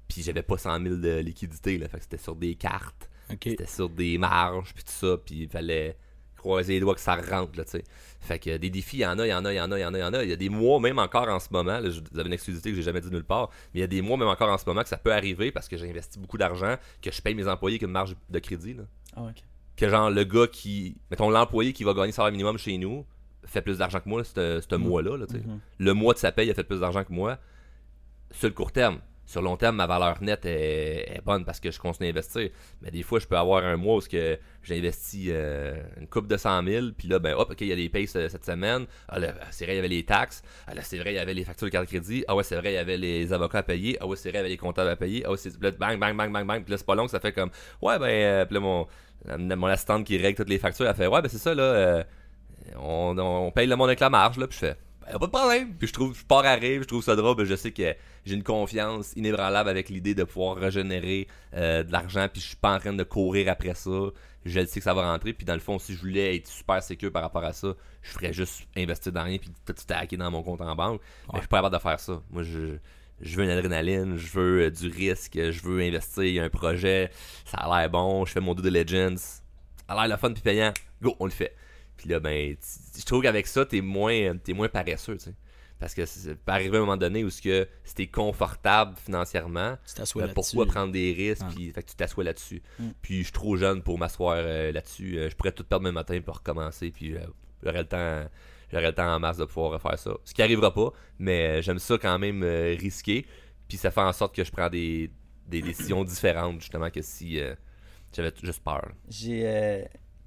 Puis j'avais pas 100 000 de liquidité. Là, fait que c'était sur des cartes. C'était sur des marges, puis tout ça, puis il fallait croiser les doigts que ça rentre, là, tu sais. Fait que des défis, il y en a, il y en a, il y en a, il y en a, il y en a. Il y a des mois, même encore en ce moment, là, je- vous avez une exclusivité que j'ai jamais dit nulle part, mais il y a des mois, même encore en ce moment, que ça peut arriver parce que j'ai investi beaucoup d'argent, que je paye mes employés avec une marge de crédit, là. Ah, ok. Que genre, le gars qui, mettons, l'employé qui va gagner salaire minimum chez nous, fait plus d'argent que moi, ce ce mois-là, là. Mhm. Le mois de sa paye a fait plus d'argent que moi. Sur le court terme. Sur long terme, ma valeur nette est, bonne parce que je continue à investir. Mais des fois, je peux avoir un mois où investi euh, une coupe de 100 000, puis là, ben hop, ok, il y a des payes ce- cette semaine. Ah c'est vrai, il y avait les taxes. Ah là, c'est vrai, il y avait les factures de carte de crédit. Ah ouais, c'est vrai, il y avait les avocats à payer. Ah ouais, c'est vrai, il y avait les comptables à payer. Ah ouais, c'est bang, bang, bang, bang, bang. Puis là, c'est pas long, ça fait comme, ouais, ben, euh, puis là, mon, mon assistante qui règle toutes les factures, elle fait, ouais, ben c'est ça, là, euh, on, on paye le monde avec la marge, là, puis je fais, ben, y a pas de problème. Puis je trouve, je pars à rire, je trouve ça drôle, ben, je sais que j'ai une confiance inébranlable avec l'idée de pouvoir régénérer euh, de l'argent, puis je suis pas en train de courir après ça. Je sais que ça va rentrer, puis dans le fond, si je voulais être super sécure par rapport à ça, je ferais juste investir dans rien, puis tout stacker dans mon compte en banque. Mais je suis pas capable de faire ça. Moi, je, veux une adrénaline, je veux euh, du risque, je veux investir, il y a un projet, ça a l'air bon, je fais mon due diligence, ça a l'air le fun puis payant, go, on le fait. Puis là, ben, je trouve qu'avec ça, t'es moins, t'es moins paresseux, tu sais. Parce que peut arriver à un moment donné où que si t'es confortable financièrement, Tu ben, pourquoi prendre des risques Ah. puis fait que tu t'assois là-dessus. Mm. Puis je suis trop jeune pour m'asseoir euh, là-dessus. Euh, je pourrais tout perdre demain matin pour recommencer puis euh, j'aurais le temps j'aurais le temps en masse de pouvoir refaire ça. Ce qui arrivera pas, mais j'aime ça quand même risquer. Puis ça fait en sorte que je prends des, des décisions différentes, justement, que si j'avais juste peur. J'ai.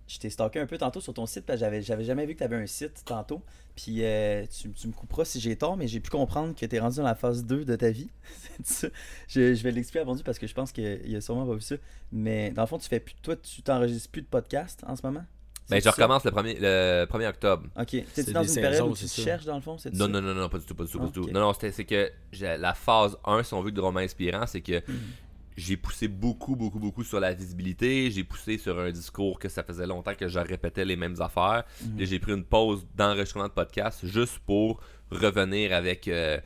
Je t'ai stalké un peu tantôt sur ton site parce que j'avais, j'avais jamais vu que tu avais un site tantôt. Puis euh, tu, tu me couperas si j'ai tort, mais j'ai pu comprendre que tu es rendu dans la phase 2 de ta vie. (laughs) C'est ça. Je, je vais l'expliquer avant tout parce que je pense qu'il a sûrement pas vu ça. Mais dans le fond, tu fais plus, toi, tu t'enregistres plus de podcast en ce moment? Ben, je recommence le 1er, le 1er octobre. Ok. C'est dans une période où tu te cherches dans le fond? C'est Non, ça? non, non, non, pas du tout, pas du tout, pas du tout. Ok. Non, non, c'est que la phase 1, si on veut, de roman inspirant, c'est que Mhm. J'ai poussé beaucoup, beaucoup, beaucoup sur la visibilité. J'ai poussé sur un discours que ça faisait longtemps que je répétais les mêmes affaires. Mhm. Puis j'ai pris une pause d'enregistrement de podcast juste pour revenir avec euh,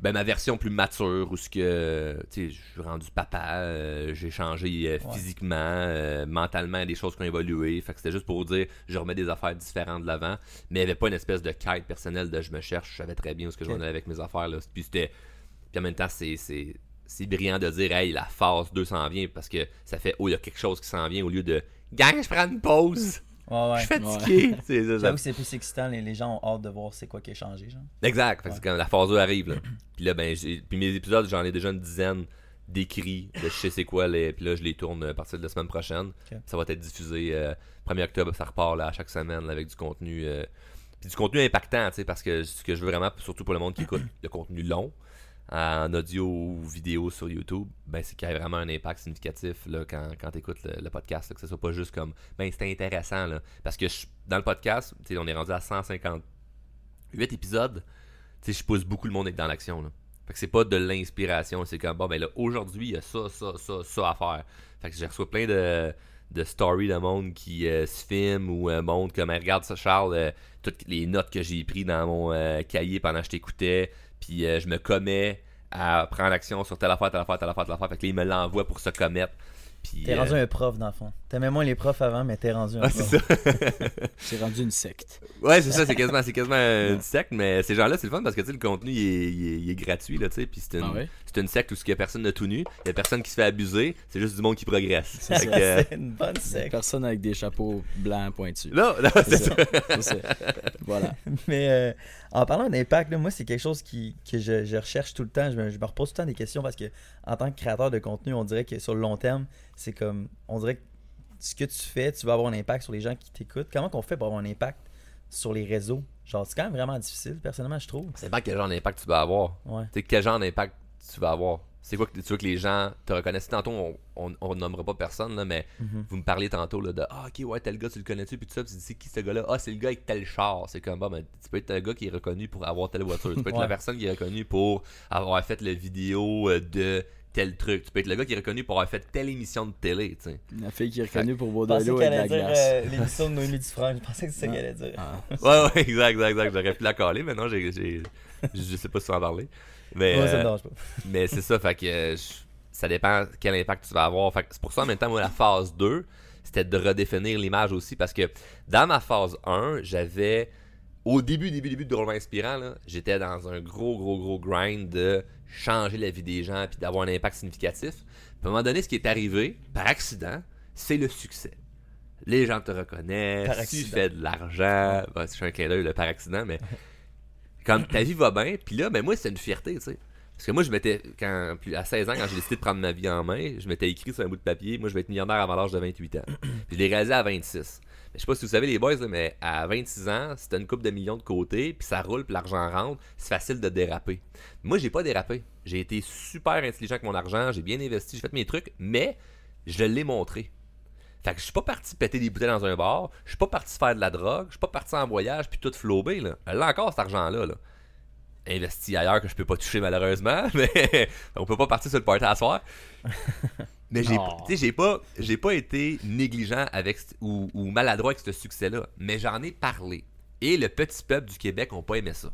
ben, ma version plus mature où ce que je suis rendu papa, euh, j'ai changé euh, Ouais. physiquement, euh, mentalement, des choses qui ont évolué. Fait que c'était juste pour dire je remets des affaires différentes de l'avant, mais il n'y avait pas une espèce de quête personnelle de je me cherche, je savais très bien où ce que j'en allais avec mes affaires là. Puis c'était puis en même temps c'est c'est brillant de dire hey la phase 2 s'en vient parce que ça fait oh il y a quelque chose qui s'en vient au lieu de gang je prends une pause, (laughs) Ouais, ouais. je suis fatigué. (laughs) C'est ça, ça J'avoue que c'est plus excitant, les, les gens ont hâte de voir c'est quoi qui a changé. Genre. Exact. C'est quand la phase 2 arrive. Là. (clears throat) puis là, ben, puis mes épisodes, j'en ai déjà une dizaine d'écrits. de Je sais c'est quoi. Les... Puis là, je les tourne à partir de la semaine prochaine. Ça va être diffusé euh, 1er octobre. Ça repart là, à chaque semaine là, avec du contenu. euh, Puis du contenu impactant, tu sais, parce que ce que je veux vraiment, surtout pour le monde qui écoute (clears throat) le contenu long, en audio ou vidéo sur YouTube, ben, c'est qu'il y ait vraiment un impact significatif là, quand, quand tu écoutes le, podcast. que ce soit pas juste comme, ben, c'était intéressant. Là, parce que dans le podcast, on est rendu à 158 épisodes. Je pousse beaucoup le monde à être dans l'action. Fait que c'est pas de l'inspiration. C'est comme, bon, ben là, aujourd'hui, il y a ça, ça, ça, ça à faire. Fait que je reçois plein de, de stories de monde qui euh, se filment ou un monde comme, regarde ça, Charles, euh, toutes les notes que j'ai prises dans mon euh, cahier pendant que je t'écoutais. Puis euh, je me commets à prendre l'action sur telle affaire, telle affaire, telle affaire, telle affaire. Fait que là, il me l'envoie pour se commettre. Puis, T'es euh, rendu un prof dans le fond. T'aimais moins les profs avant, mais t'es rendu un ah, prof. c'est ça. (laughs) C'est rendu une secte. Ouais, c'est ça, c'est quasiment, c'est quasiment (laughs) une secte, mais ces gens-là, c'est le fun parce que tu sais, le contenu, il est, il est- il est gratuit, là, tu sais, puis c'est une, Ah ouais? c'est une secte où il y a personne de tout nu, il y a personne qui se fait abuser, c'est juste du monde qui progresse. C'est euh, c'est une bonne secte. Personne avec des chapeaux blancs pointus. non, non, C'est c'est ça. ça. C'est ça. Voilà. (laughs) Mais euh, en parlant d'impact, là, moi, c'est quelque chose qui, que je, je recherche tout le temps. Je me, je me repose tout le temps des questions parce que, en tant que créateur de contenu, on dirait que sur le long terme, c'est comme. On dirait que ce que tu fais, tu vas avoir un impact sur les gens qui t'écoutent. Comment qu'on fait pour avoir un impact sur les réseaux? Genre, c'est quand même vraiment difficile, personnellement, je trouve. C'est pas quel genre d'impact tu vas avoir. Ouais. Tu sais, quel genre d'impact tu vas avoir. C'est quoi que tu veux que les gens te reconnaissent? Tantôt, on, on, on nommera pas personne, là, mais Mhm. vous me parlez tantôt là, de Ah, ok, ouais, tel gars, tu le connais-tu, puis tout ça, puis tu dis c'est qui ce gars-là? Ah, c'est le gars avec tel char. C'est comme, bah, ben, tu peux être le gars qui est reconnu pour avoir telle voiture. Tu peux être Ouais. la personne qui est reconnue pour avoir fait la vidéo euh, de tel truc. Tu peux être le gars qui est reconnu pour avoir fait telle émission de télé, tu sais. La fille qui est reconnue pour boire de l'eau et de la allait dire glace. euh, l'émission de Noémie Dufresne. Je pensais que c'est ça qu'elle allait dire. Ah. Ouais, ouais, exact, exact, exact. J'aurais pu la caler, mais non, j'ai, j'ai- je sais pas si en parler. Mais, Moi, ça me euh, dérange pas. mais c'est ça, fait que euh, ça dépend quel impact tu vas avoir. Fait que c'est pour ça, en même temps, moi, la phase 2, c'était de redéfinir l'image aussi, parce que dans ma phase 1, j'avais, au début, début, début de Drôlement Inspirant, là, j'étais dans un gros, gros, gros grind de changer la vie des gens puis d'avoir un impact significatif. Puis à un moment donné, ce qui est arrivé, par accident, c'est le succès. Les gens te reconnaissent, tu fais de l'argent. Ouais, je un clin d'œil par accident, mais quand ta vie va bien, puis là, ben moi, c'est une fierté, tu sais. Parce que moi, je m'étais, quand, à 16 ans, quand j'ai décidé de prendre ma vie en main, je m'étais écrit sur un bout de papier, moi, je vais être millionnaire avant l'âge de 28 ans. Puis je l'ai réalisé à 26. Je sais pas si vous savez, les boys, là, mais à 26 ans, si t'as une coupe de millions de côté, puis ça roule, puis l'argent rentre, c'est facile de déraper. Moi, j'ai pas dérapé. J'ai été super intelligent avec mon argent, j'ai bien investi, j'ai fait mes trucs, mais je l'ai montré. Fait que je suis pas parti péter des bouteilles dans un bar, je suis pas parti faire de la drogue, je suis pas parti en voyage puis tout flobé là. Là encore cet argent-là là. Investi ailleurs que je peux pas toucher malheureusement, (laughs) mais on peut pas partir sur le party à soir. (laughs) Mais j'ai Oh. tu sais, j'ai pas j'ai pas été négligent avec ou, ou maladroit avec ce succès-là, mais j'en ai parlé. Et le petit peuple du Québec ont pas aimé ça.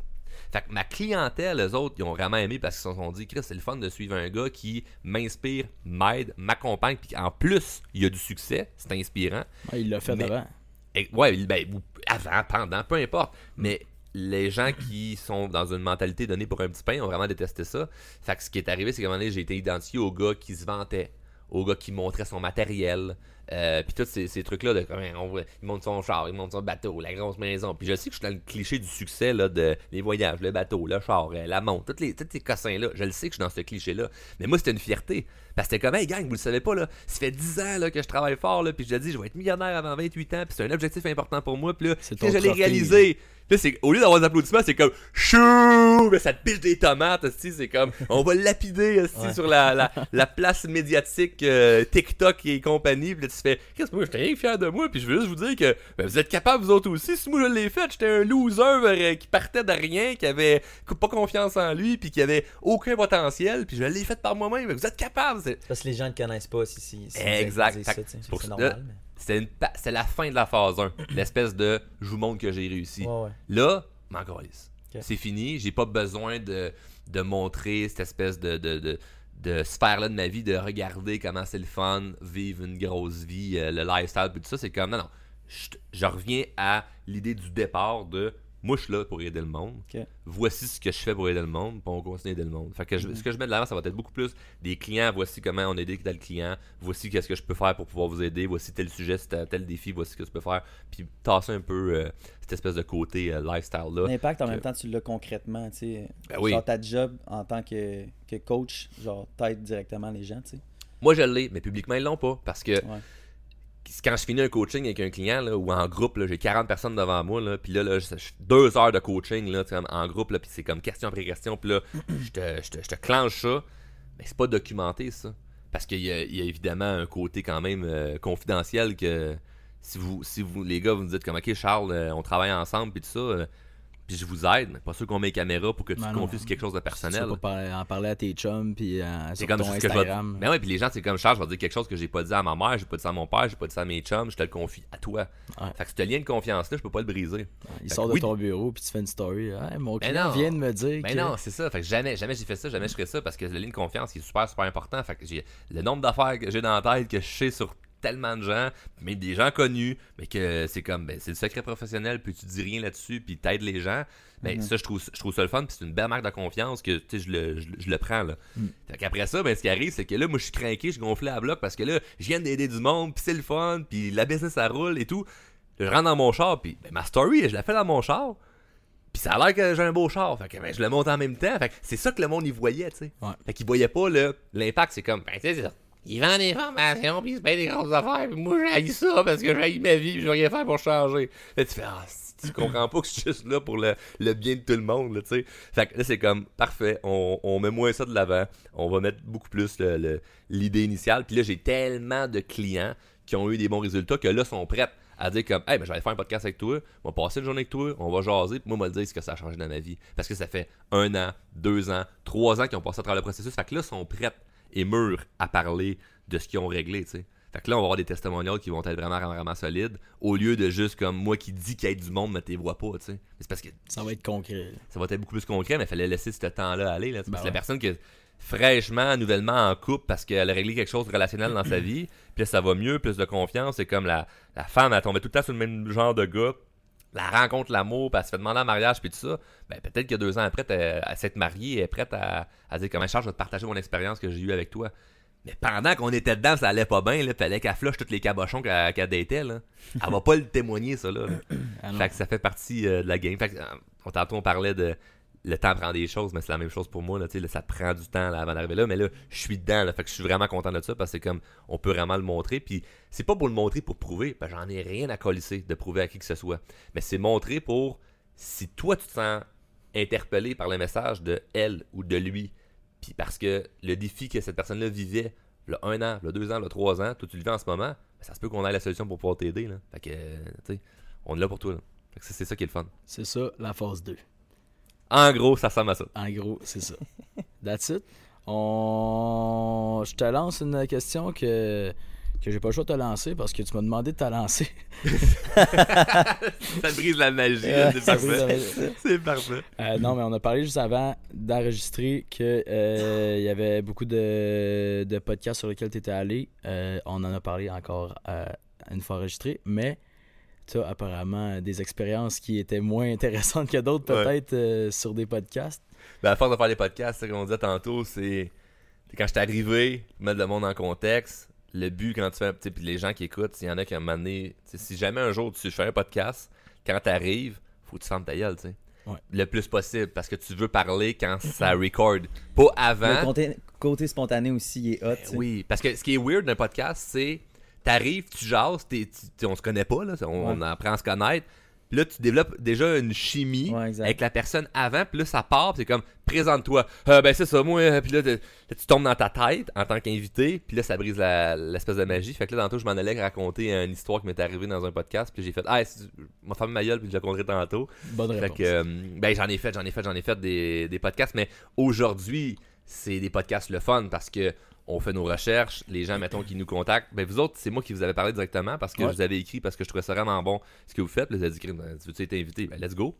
Fait que ma clientèle, eux autres, ils ont vraiment aimé parce qu'ils se sont dit, Chris, c'est le fun de suivre un gars qui m'inspire, m'aide, m'accompagne, puis en plus, il y a du succès, c'est inspirant. Ouais, il l'a fait Mais- avant. Et- ouais, ben, avant, pendant, peu importe. Mais les gens qui sont dans une mentalité donnée pour un petit pain ont vraiment détesté ça. Fait que ce qui est arrivé, c'est qu'à un moment donné, j'ai été identifié au gars qui se vantait. Au gars qui montrait son matériel. Euh, puis tous ces, ces trucs-là, de comme, on il monte son char, il monte son bateau, la grosse maison. Puis je sais que je suis dans le cliché du succès là, de les voyages, le bateau, le char, euh, la montre, tous les, tous ces cossins-là. Je le sais que je suis dans ce cliché-là. Mais moi, c'était une fierté. Parce que c'était comme, hey gang, vous le savez pas, là, ça fait 10 ans là, que je travaille fort, là, puis je te dis, je vais être millionnaire avant 28 ans, puis c'est un objectif important pour moi, puis là, je l'ai réalisé. Là, c'est, au lieu d'avoir des applaudissements, c'est comme chou, mais ça te piche des tomates, c'est comme on va lapider Ouais. sur la, la, la place médiatique euh, TikTok et compagnie. Puis là, tu fais, qu'est-ce que moi, j'étais rien fier de moi, puis je veux juste vous dire que ben, vous êtes capables vous autres aussi. Si moi je l'ai fait, j'étais un loser euh, qui partait de rien, qui avait pas confiance en lui, puis qui avait aucun potentiel, puis je l'ai fait par moi-même. Vous êtes capables. Parce que les gens ne connaissent pas si, si, si Exact. c'est normal. mais- Pa- c'était la fin de la phase 1. (clears throat) L'espèce de je vous montre que j'ai réussi. Ouais, ouais. Là, m'en calisse. Ok. C'est fini. J'ai pas besoin de, de montrer cette espèce de, de, de, de sphère-là de ma vie, de regarder comment c'est le fun, vivre une grosse vie, euh, le lifestyle, puis tout ça. C'est comme, non, non. Je, je reviens à l'idée du départ de moi, je suis là pour aider le monde. Voici ce que je fais pour aider le monde, puis on continue d'aider le monde. Fait que je- ce que je mets de l'avant, ça va être beaucoup plus des clients. Voici comment on aide tel client. Voici qu'est-ce que je peux faire pour pouvoir vous aider. Voici tel sujet, tel- tel défi. Voici ce que je peux faire. Puis tasser un peu euh, cette espèce de côté euh, lifestyle-là. L'impact en que- même temps, tu l'as concrètement, tu sais. Ben oui. Genre ta job en tant que, que coach, genre t'aides directement les gens, tu sais. Moi, je l'ai, mais publiquement, ils l'ont pas. Parce que Ouais. Quand je finis un coaching avec un client ou en groupe, j'ai 40 personnes devant moi, puis là, là, je- deux heures de coaching en groupe, puis c'est comme question après question, puis là, (clears throat) je te, je clenche ça, mais c'est pas documenté, ça. Parce qu'il y a, il y a évidemment un côté quand même euh, confidentiel que si vous, si vous, les gars, vous me dites comme, OK, Charles, euh, on travaille ensemble, puis tout ça, euh, puis je vous aide, mais pas sûr qu'on met les caméras pour que tu Ben te non. confies quelque chose de Tu personnel. vas pas en parler à tes chums, puis euh, C'est sur comme ton Instagram. Mais ouais, puis les gens, c'est comme Charles, je vais dire quelque chose que j'ai pas dit à ma mère, j'ai pas dit ça à mon père, j'ai pas dit ça à mes chums, je te le confie à toi. Ouais. Fait que ce lien de confiance-là, je peux pas le briser. Il Fait sort que de oui. ton bureau, puis tu fais une story. Hey, mon Ben client vient de me dire Mais que... non, c'est ça. Fait que jamais, jamais j'ai fait ça, jamais je ferais ça parce que le lien de confiance, il est super, super important. Fait que j'ai le nombre d'affaires que j'ai dans la tête, que je sais sur tellement de gens, mais des gens connus, mais que c'est comme, ben, c'est le secret professionnel, puis tu dis rien là-dessus, puis t'aides les gens. Ben, Mhm. ça, je trouve, je trouve ça le fun, puis c'est une belle marque de confiance que, tu sais, je le, je, je le prends, là. Fait qu'après ça, ben, ce qui arrive, c'est que là, moi, je suis craqué, je gonflé à bloc parce que là, je viens d'aider du monde, puis c'est le fun, puis la business, ça roule et tout. Je rentre dans mon char, puis ben, ma story, je la fais dans mon char. Puis ça a l'air que j'ai un beau char. Fait que ben, je le monte en même temps. Fait que c'est ça que le monde y voyait, tu sais. Ouais. Fait qu'il voyait pas l'impact. C'est comme, ben, c'est. Il vend des formations, puis il se paye des grosses affaires, puis moi, j'ai ça parce que j'ai ma vie, puis je vais rien faire pour changer. Là, tu fais, ah, tu comprends pas que je suis juste là pour le, le bien de tout le monde, là, tu sais. Fait que là, c'est comme, parfait, on, on met moins ça de l'avant. On va mettre beaucoup plus l'idée initiale. Puis là, j'ai tellement de clients qui ont eu des bons résultats que là, sont prêts à dire comme, hey, ben, je vais aller faire un podcast avec toi, on va passer une journée avec toi, on va jaser, puis moi, on va le dire ce que ça a changé dans ma vie. Parce que ça fait un an, deux ans, trois ans qu'ils ont passé à travers le processus. Fait que là, ils sont prêts et mûrs à parler de ce qu'ils ont réglé, tu sais. Fait que là, on va avoir des testimonials qui vont être vraiment, vraiment, solides, au lieu de juste comme moi qui dis qu'il y a du monde, mais tu les vois pas, tu sais. Mais C'est parce que Ça va être concret. ça va être beaucoup plus concret, mais il fallait laisser ce temps-là aller. Là, Ben parce que la ouais. personne qui est fraîchement, nouvellement en couple parce qu'elle a réglé quelque chose de relationnel dans sa (clears throat) vie, puis ça va mieux, plus de confiance. C'est comme la, la femme, elle tombait tout le temps sur le même genre de gars. La rencontre l'amour, puis elle se fait demander en mariage, puis tout ça. Ben, peut-être que deux ans après, elle, s'est mariée, elle est prête à, à dire comment Charles, je vais te partager mon expérience que j'ai eue avec toi. Mais pendant qu'on était dedans, ça allait pas bien, là, fallait qu'elle flush tous les cabochons qu'elle qu'elle datait, là. Elle va pas le témoigner, ça, là. là. (clears throat) Ah. Fait que ça fait partie euh, de la game. Fait que, euh, on- tantôt, on parlait de le temps prend des choses, mais c'est la même chose pour moi. Là, ça prend du temps avant d'arriver là. Mais là, je suis dedans. Là, fait que je suis vraiment content de ça parce que comme on peut vraiment le montrer. Puis c'est pas pour le montrer pour prouver. J'en ai rien à colisser de prouver à qui que ce soit. Mais c'est montrer pour si toi tu te sens interpellé par le message de elle ou de lui. Parce que le défi que cette personne-là vivait, le un an, le deux ans, le trois ans, toi tu le vis en ce moment, ben, ça se peut qu'on ait la solution pour pouvoir t'aider. Fait que, on est là pour toi. C'est ça qui est le fun. C'est ça, la phase 2. En gros, ça ressemble à ça. En gros, c'est ça. (laughs) That's it. On... Je te lance une question que, que j'ai pas le choix de te lancer parce que tu m'as demandé de te lancer. (laughs) ça brise la magie. c'est parfait. magie. C'est parfait. Euh, non, mais on a parlé juste avant d'enregistrer que euh, il y avait beaucoup de, de podcasts sur lesquels tu étais allé. Euh, on en a parlé encore euh, une fois enregistré, mais tu as apparemment des expériences qui étaient moins intéressantes que d'autres, Ouais. peut-être, euh, sur des podcasts. Ben, à force de faire des podcasts, c'est comme on disait tantôt, c'est. quand je suis arrivé, mettre le monde en contexte, le but quand tu fais, tu sais, puis les gens qui écoutent, il y en a qui un moment donné, tu si jamais un jour tu fais un podcast, quand t'arrives, faut que tu fermes ta gueule, tu sais. Ouais. Le plus possible, parce que tu veux parler quand ça (clears throat) record. Pas avant. Le côté, côté spontané aussi il est hot. tu. Ben Oui, parce que ce qui est weird d'un podcast, c'est t'arrives, tu jases, t'es- tu- on se connaît pas, là, on, on apprend à se connaître. Puis là, tu développes déjà une chimie Ouais, avec la personne avant, puis là, ça part, c'est comme, présente-toi. Euh, ben, c'est ça, moi, euh, puis là, là, tu tombes dans ta tête en tant qu'invité, puis là, ça brise la- l'espèce de magie. Fait que là, tantôt, je m'en allais raconter une histoire qui m'est arrivée dans un podcast, puis j'ai fait, ah, m'a fermé ma gueule, puis je la raconterai tantôt. Bonne Fait réponse. que, euh, ben, j'en ai fait, j'en ai fait, j'en ai fait des, des podcasts, mais aujourd'hui, c'est des podcasts le fun parce que on fait nos recherches, les gens, mettons, qui nous contactent. Ben, vous autres, c'est moi qui vous avais parlé directement parce que Ouais. je vous avais écrit parce que je trouvais ça vraiment bon ce que vous faites. Vous avez dit, tu veux-tu être invité? Ben, let's go.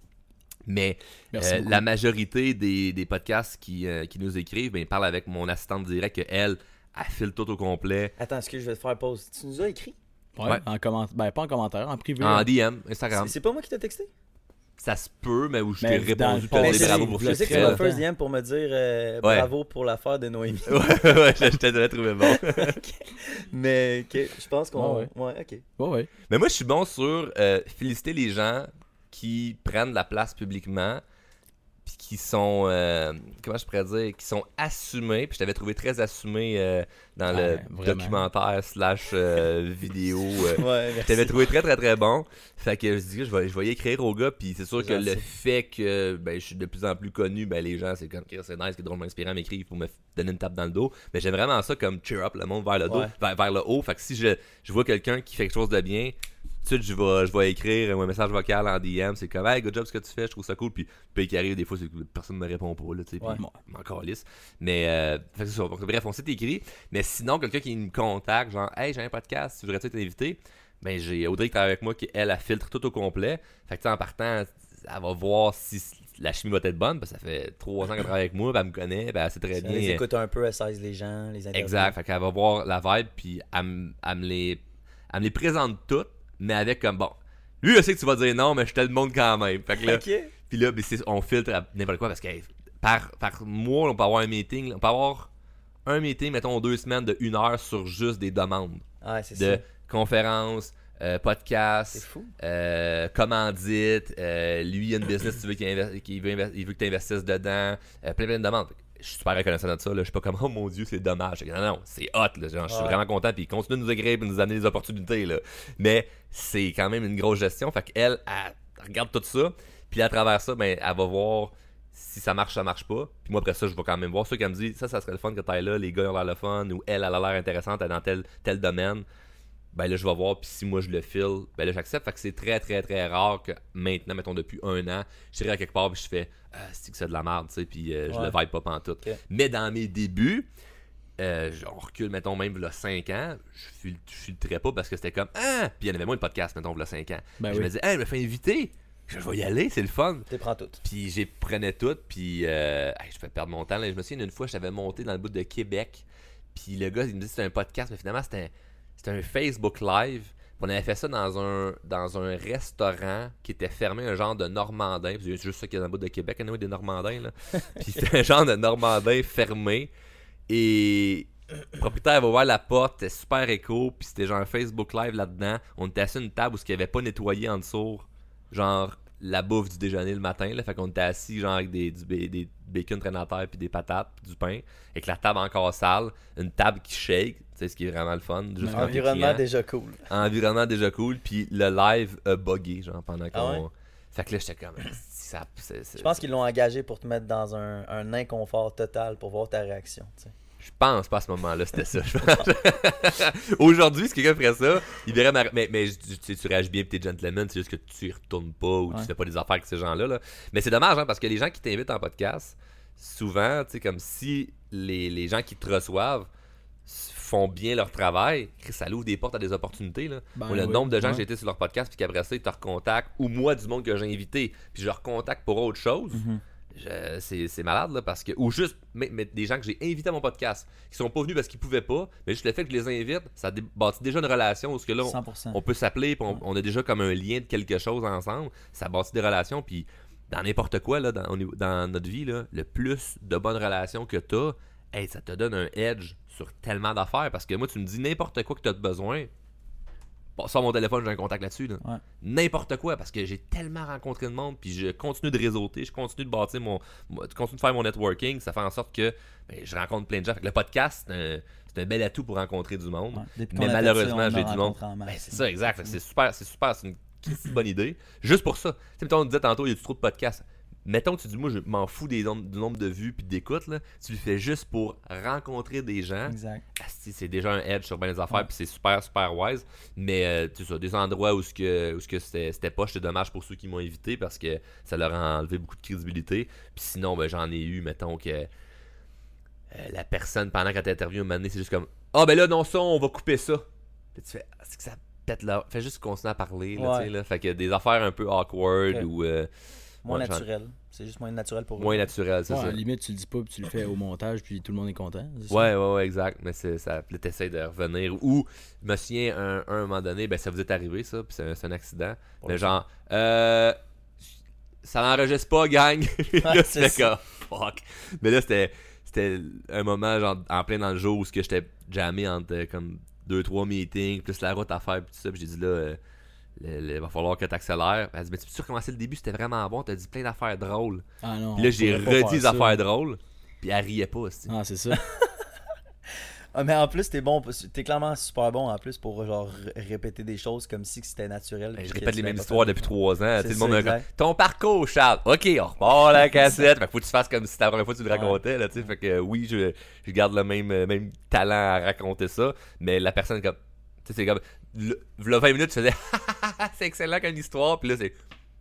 Mais euh, la majorité des, des podcasts qui, euh, qui nous écrivent, ben, ils parlent avec mon assistante directe que elle, elle file tout au complet. Attends, excuse, je vais te faire pause. Tu nous as écrit? Ouais, Ouais. En comment... Ben, pas en commentaire, en privé. En. DM, Instagram. C'est- C'est pas moi qui t'ai texté? Ça se peut, mais où je t'ai répondu, Mais c'est- bravo pour Je sais que tu m'as first DM pour me dire euh, Ouais. bravo pour l'affaire de Noémie. (laughs) Ouais, ouais, je devais trouver bon. (laughs) Mais ok, je pense qu'on. Ouais, Ouais, ok. Ouais. Mais moi, je suis bon sur euh, féliciter les gens qui prennent la place publiquement, puis qui sont, euh, comment je pourrais dire, qui sont assumés. Puis je t'avais trouvé très assumé euh, dans le vraiment. documentaire slash euh, (laughs) vidéo. Ouais, je merci. t'avais trouvé très très très bon. Fait que je dis je vais, je vais y écrire au gars. Puis c'est sûr que le fait que ben, je suis de plus en plus connu, ben, les gens, c'est comme c'est nice, c'est drôlement inspirant, m'écrivent pour me donner une tape dans le dos. Mais j'aime vraiment ça comme cheer up le monde vers le dos, Ouais. vers, vers le haut. Fait que si je, je vois quelqu'un qui fait quelque chose de bien, tout de suite, je vais, je vais écrire un message vocal en DM. C'est comme, hey, good job ce que tu fais, je trouve ça cool. Puis, puis qui arrive, des fois, c'est que personne ne me répond pas. Là, tu sais, puis Ouais. m'en calisse. Mais, euh, fait que c'est ça. Donc, bref, on s'est écrit. Mais sinon, quelqu'un qui me contacte, genre, hey, j'ai un podcast, tu voudrais-tu être invité? Ben, j'ai Audrey qui travaille avec moi, qui, elle, a filtre tout au complet. Fait que, tu sais, en partant, elle va voir si la chimie va être bonne, parce que ça fait trois ans qu'elle travaille avec moi, puis elle me connaît, ben, elle sait très Elle bien. les écoute un peu, elle size les gens, les interviews. Exact. Fait qu'elle va voir la vibe, puis elle, me- elle me les, elle me les présente toutes, mais avec comme bon. Lui, je sais que tu vas dire non, mais je te le montre quand même. Fait que là, puis là, ben, on filtre à n'importe quoi parce que hey, par, par mois, on peut avoir un meeting. On peut avoir un meeting, mettons, deux semaines de une heure sur juste des demandes Ouais, c'est de ça. conférences, euh, podcasts, euh, commandite, euh, lui il a une business tu veux qu'il qu'il veut, il veut que tu investisses dedans, euh, plein plein de demandes. Je suis super reconnaissant de ça, là. je suis pas comme oh mon dieu c'est dommage. Non non, c'est hot, là. Genre, je suis Ouais. vraiment content puis il continue de nous agréer et de nous amener des opportunités là. Mais c'est quand même une grosse gestion, fait qu'elle elle, regarde tout ça, puis à travers ça ben elle va voir si ça marche, ça marche pas. Puis moi, après ça, je vais quand même voir ceux qui me disent ça, ça serait le fun que t'ailles là, les gars ont l'air le fun, ou elle, elle a l'air intéressante, elle est dans tel, tel domaine. Ben là, je vais voir, puis si moi je le file, ben là, j'accepte. Fait que c'est très, très, très rare que maintenant, mettons depuis un an, je serai à quelque part, puis je fais ah, c'est que c'est de la merde, tu sais, puis euh, je Ouais. le vibe pas pantoute. Ok. Mais dans mes débuts, euh, je- on recule, mettons, même là 5 ans, je fil- je filtrais pas parce que c'était comme Ah! Puis il y en avait moins de podcasts, mettons, là 5 ans. Ben je oui. me disais, hey, je me fais inviter. Je vais y aller, c'est le fun. Tu prends tout. Puis j'ai prenais tout, puis euh, hey, je fais perdre mon temps. là. Je me souviens d'une fois, j'avais monté dans le bout de Québec, puis le gars, il me dit que c'était un podcast, mais finalement, c'était un, c'était un Facebook Live. On avait fait ça dans un, dans un restaurant qui était fermé, un genre de Normandin. C'est juste ça qu'il y a dans le bout de Québec, anyway, des Normandins. Là. (laughs) puis c'était un genre de Normandin fermé. Et le propriétaire va ouvrir la porte, c'était super écho, puis c'était genre un Facebook Live là-dedans. On était assis à une table où il n'y avait pas nettoyé en dessous, genre la bouffe du déjeuner le matin. Là, fait qu'on était assis genre avec des, du des bacon traînés à terre, puis des patates, puis du pain, avec la table encore sale, une table qui shake, ce qui est vraiment le fun. Juste Environnement déjà cool. Environnement déjà cool, puis le live a buggé, genre pendant qu'on. Ah ouais? Fait que là, j'étais comme. Ça, c'est- Je pense qu'ils l'ont engagé pour te mettre dans un, un inconfort total pour voir ta réaction. tu sais. Je pense pas à ce moment-là, c'était ça. (laughs) Aujourd'hui, si quelqu'un ferait ça, il verrait ma... Mais, mais tu, tu, réagis bien t'es gentleman, c'est juste que tu y retournes pas ou Ouais. tu fais pas des affaires avec ces gens-là. là. Mais c'est dommage, hein, parce que les gens qui t'invitent en podcast, souvent, tu sais, comme si les, les gens qui te reçoivent font bien leur travail, ça ouvre des portes à des opportunités. Là. Ben le oui, nombre de gens ouais. que j'ai été sur leur podcast, puis qu'après ça, ils te recontactent, ou moi, du monde que j'ai invité, puis je leur contacte pour autre chose. Mhm. C'est malade là parce que ou juste mais, mais des gens que j'ai invités à mon podcast qui sont pas venus parce qu'ils pouvaient pas mais juste le fait que je les invite ça bâtit déjà une relation où ce que là on, 100%. on peut s'appeler puis on, on a déjà comme un lien de quelque chose ensemble ça bâtit des relations puis dans n'importe quoi là dans, dans notre vie là le plus de bonnes relations que t'as hey, ça te donne un edge sur tellement d'affaires. Parce que moi, tu me dis n'importe quoi que tu as besoin. Bon, Sors mon téléphone, j'ai un contact là-dessus. là. Ouais. N'importe quoi, parce que j'ai tellement rencontré de monde, puis je continue de réseauter, je continue de bâtir mon. je continue de faire mon networking. Ça fait en sorte que ben, je rencontre plein de gens. Fait que le podcast, c'est un, c'est un bel atout pour rencontrer du monde. Ouais. Mais malheureusement, j'ai du monde. Ben, c'est ça, exact. C'est super, c'est super, c'est une bonne idée. Juste pour ça. Tu sais, on disait tantôt, il y a trop de podcasts? Mettons que tu dis, moi, je m'en fous des nombres- du nombre de vues puis d'écoutes, là. Tu le fais juste pour rencontrer des gens. Exact. Asti, c'est déjà un edge sur bien les affaires, puis c'est super, super wise. Mais, euh, tu sais des endroits où ce que, où ce que c'était c'était pas, c'est dommage pour ceux qui m'ont invité parce que ça leur a enlevé beaucoup de crédibilité. Puis sinon, ben, j'en ai eu, mettons que euh, la personne, pendant qu'elle t'interviewe, un c'est juste comme Ah, ben là, non, ça, on va couper ça. Puis tu fais Ah, c'est que ça pète là. Fais juste continuer à parler, là, Ouais. tu sais, là. Fait que des affaires un peu awkward ou euh, Moins Ouais, naturel. C'est juste moins naturel pour moins eux. naturelles, c'est Ouais, à ça. la limite, tu le dis pas, puis tu le fais au montage, puis tout le monde est content. Ouais, ouais, ouais, exact. Mais c'est ça. T'essayes de revenir. Ou, je me souviens, un, un moment donné, ben, ça vous est arrivé, ça, puis c'est un, accident. Pour mais genre, euh, ça n'enregistre pas, gang. (laughs) là, tu c'est fais comme, fuck. Mais là, c'était, c'était un moment, genre, en plein dans le jour où ce que j'étais jamais entre, euh, comme, deux, trois meetings, plus la route à faire, puis tout ça. Puis j'ai dit, là, euh, il va falloir que tu accélères. Elle dit, mais tu peux recommencer le début, c'était vraiment bon. T'as dit plein d'affaires drôles. Ah non. Puis là, j'ai redit ça. affaires drôles. Puis elle riait pas, c'est Ah, c'est ça. (laughs) Ah, mais en plus, t'es bon. T'es clairement super bon en plus pour genre répéter des choses comme si c'était naturel. Ben, je répète les mêmes histoires depuis trois ans. C'est le monde exact. Ton parcours, Charles. Ok, on repart la (laughs) cassette. fait que faut que tu fasses comme si c'était la première fois que tu le racontais. Là, tu sais. fait que euh, oui, je, je garde le même, euh, même talent à raconter ça. Mais la personne, comme. Tu sais, c'est comme. Le, v'là 20 minutes, tu faisais (laughs) (laughs) c'est excellent comme histoire. Puis là, c'est.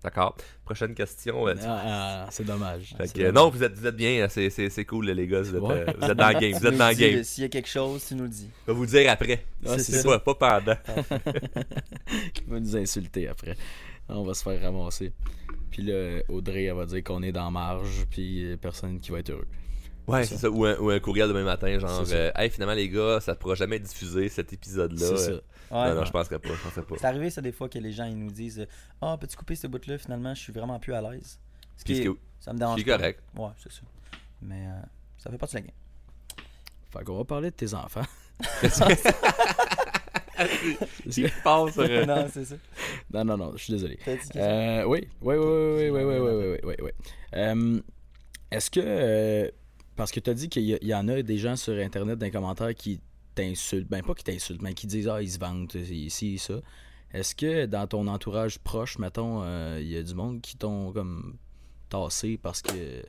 D'accord. Prochaine question. euh, Ah, ah, c'est dommage. Fait C'est que, euh, dommage. non, vous êtes, vous êtes bien. hein, C'est, c'est, c'est cool, là, les gars. Vous êtes, Ouais. euh, vous êtes dans le game. Vous êtes dans le game. S'il y a quelque chose, tu nous le dis. Je vais vous le dire après. Ah, c'est pas, pas pendant. (laughs) Il va nous insulter après. On va se faire ramasser. Puis là, Audrey, elle va dire qu'on est dans marge, puis personne qui va être heureux. Ouais, C'est ça. Ou un, ou un courriel demain matin, genre, euh, hey, finalement, les gars, ça pourra jamais être diffusé cet épisode-là. C'est ça. Euh, Ouais. non, non, je penserais pas. Je penserais pas. C'est arrivé ça des fois que les gens ils nous disent Ah, peux-tu couper ce bout-là Finalement, je suis vraiment plus à l'aise. Ce qui est- que- ça me dérange C'est correct. Ouais, c'est ça. Mais euh, ça fait pas de la game. Fait qu'on va parler de tes enfants. Sur, euh, non, c'est ça. Non, non, non, je suis désolé. Euh, oui, oui, oui, oui, oui, oui, oui, oui, oui, oui, oui. Euh, Est-ce que, euh, parce que tu as dit qu'il y, en a des gens sur Internet, dans les commentaires, qui t'insultent, ben pas qui t'insultent, mais qui disent, ah, ils se vantent, ici, ça. Est-ce que dans ton entourage proche, mettons, euh, il y a du monde qui t'ont comme tassé parce que,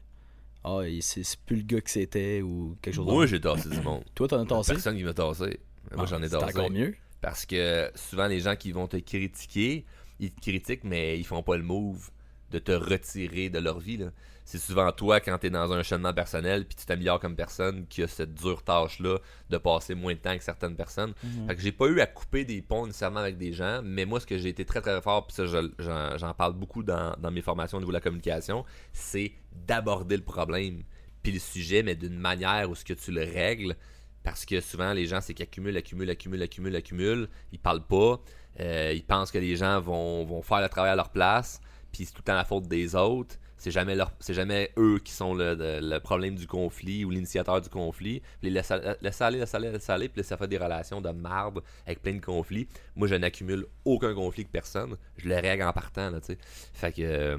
ah, c'est c'est plus le gars que c'était ou quelque chose Moi, j'ai tassé du monde. (clears throat) Toi, t'en as tassé? Personne qui m'a tassé. Moi, Ah, j'en ai c'est tassé. encore mieux. Parce que souvent, les gens qui vont te critiquer, ils te critiquent, mais ils font pas le move de te retirer de leur vie. là. C'est souvent toi, quand tu es dans un cheminement personnel, puis tu t'améliores comme personne, qui a cette dure tâche-là de passer moins de temps que certaines personnes. Mhm. Fait que j'ai pas eu à couper des ponts nécessairement avec des gens, mais moi, ce que j'ai été très très fort, puis ça, je- j'en j'en parle beaucoup dans, dans mes formations au niveau de la communication, c'est d'aborder le problème, puis le sujet, mais d'une manière où ce que tu le règles, parce que souvent, les gens, c'est qu'ils accumulent, accumulent, accumulent, accumulent, accumulent, ils parlent pas, euh, ils pensent que les gens vont, vont faire le travail à leur place, puis c'est tout le temps la faute des autres. C'est jamais, leur, c'est jamais eux qui sont le, problème du conflit ou l'initiateur du conflit. Puis laisser aller, laisser aller, laisser aller, puis ça fait des relations de marde avec plein de conflits. Moi, je n'accumule aucun conflit avec personne. Je le règle en partant, là, tu sais. Fait que, euh,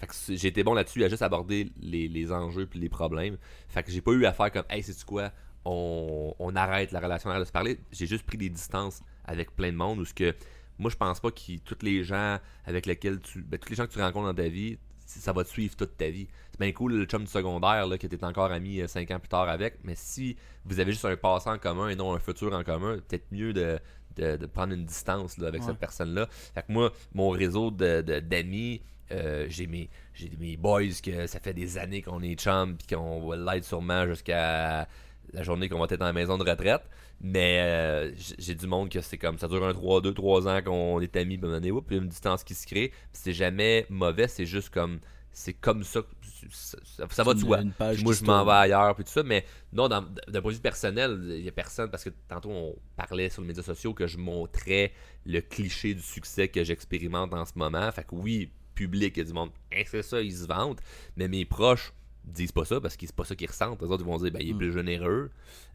que j'ai été bon là-dessus à juste aborder les, les enjeux puis les problèmes. Fait que j'ai pas eu à faire comme, hey, c'est quoi, on, on arrête la relation, on arrête de se parler. J'ai juste pris des distances avec plein de monde où ce que moi je pense pas que tous les gens avec lesquels tu ben, tous les gens que tu rencontres dans ta vie ça va te suivre toute ta vie c'est bien cool le chum du secondaire là, que tu encore ami 5 ans plus tard avec mais si vous avez juste un passé en commun et non un futur en commun peut-être mieux de, de, de prendre une distance là, avec Ouais. cette personne là fait que moi mon réseau de- de- d'amis euh, j'ai mes j'ai mes boys que ça fait des années qu'on est chum puis qu'on va l'être sûrement jusqu'à la journée qu'on va être dans la maison de retraite. Mais euh, j'ai du monde que c'est comme ça dure un 3, 2, 3 ans qu'on est amis, puis donné, y a une distance qui se crée. Puis c'est jamais mauvais, c'est juste comme c'est comme ça, ça, ça- ça va de soi. Puis moi, je m'en vais ailleurs, puis tout ça. Mais non, d'un point de vue personnel, il y a personne, parce que tantôt on parlait sur les médias sociaux que je montrais le cliché du succès que j'expérimente en ce moment. Fait que oui, public, il y a du monde, Hein, c'est ça, ils se vantent. Mais mes proches, disent pas ça parce que c'est pas ça qu'ils ressentent. Les autres, ils vont dire, ben, il est Mm. plus généreux,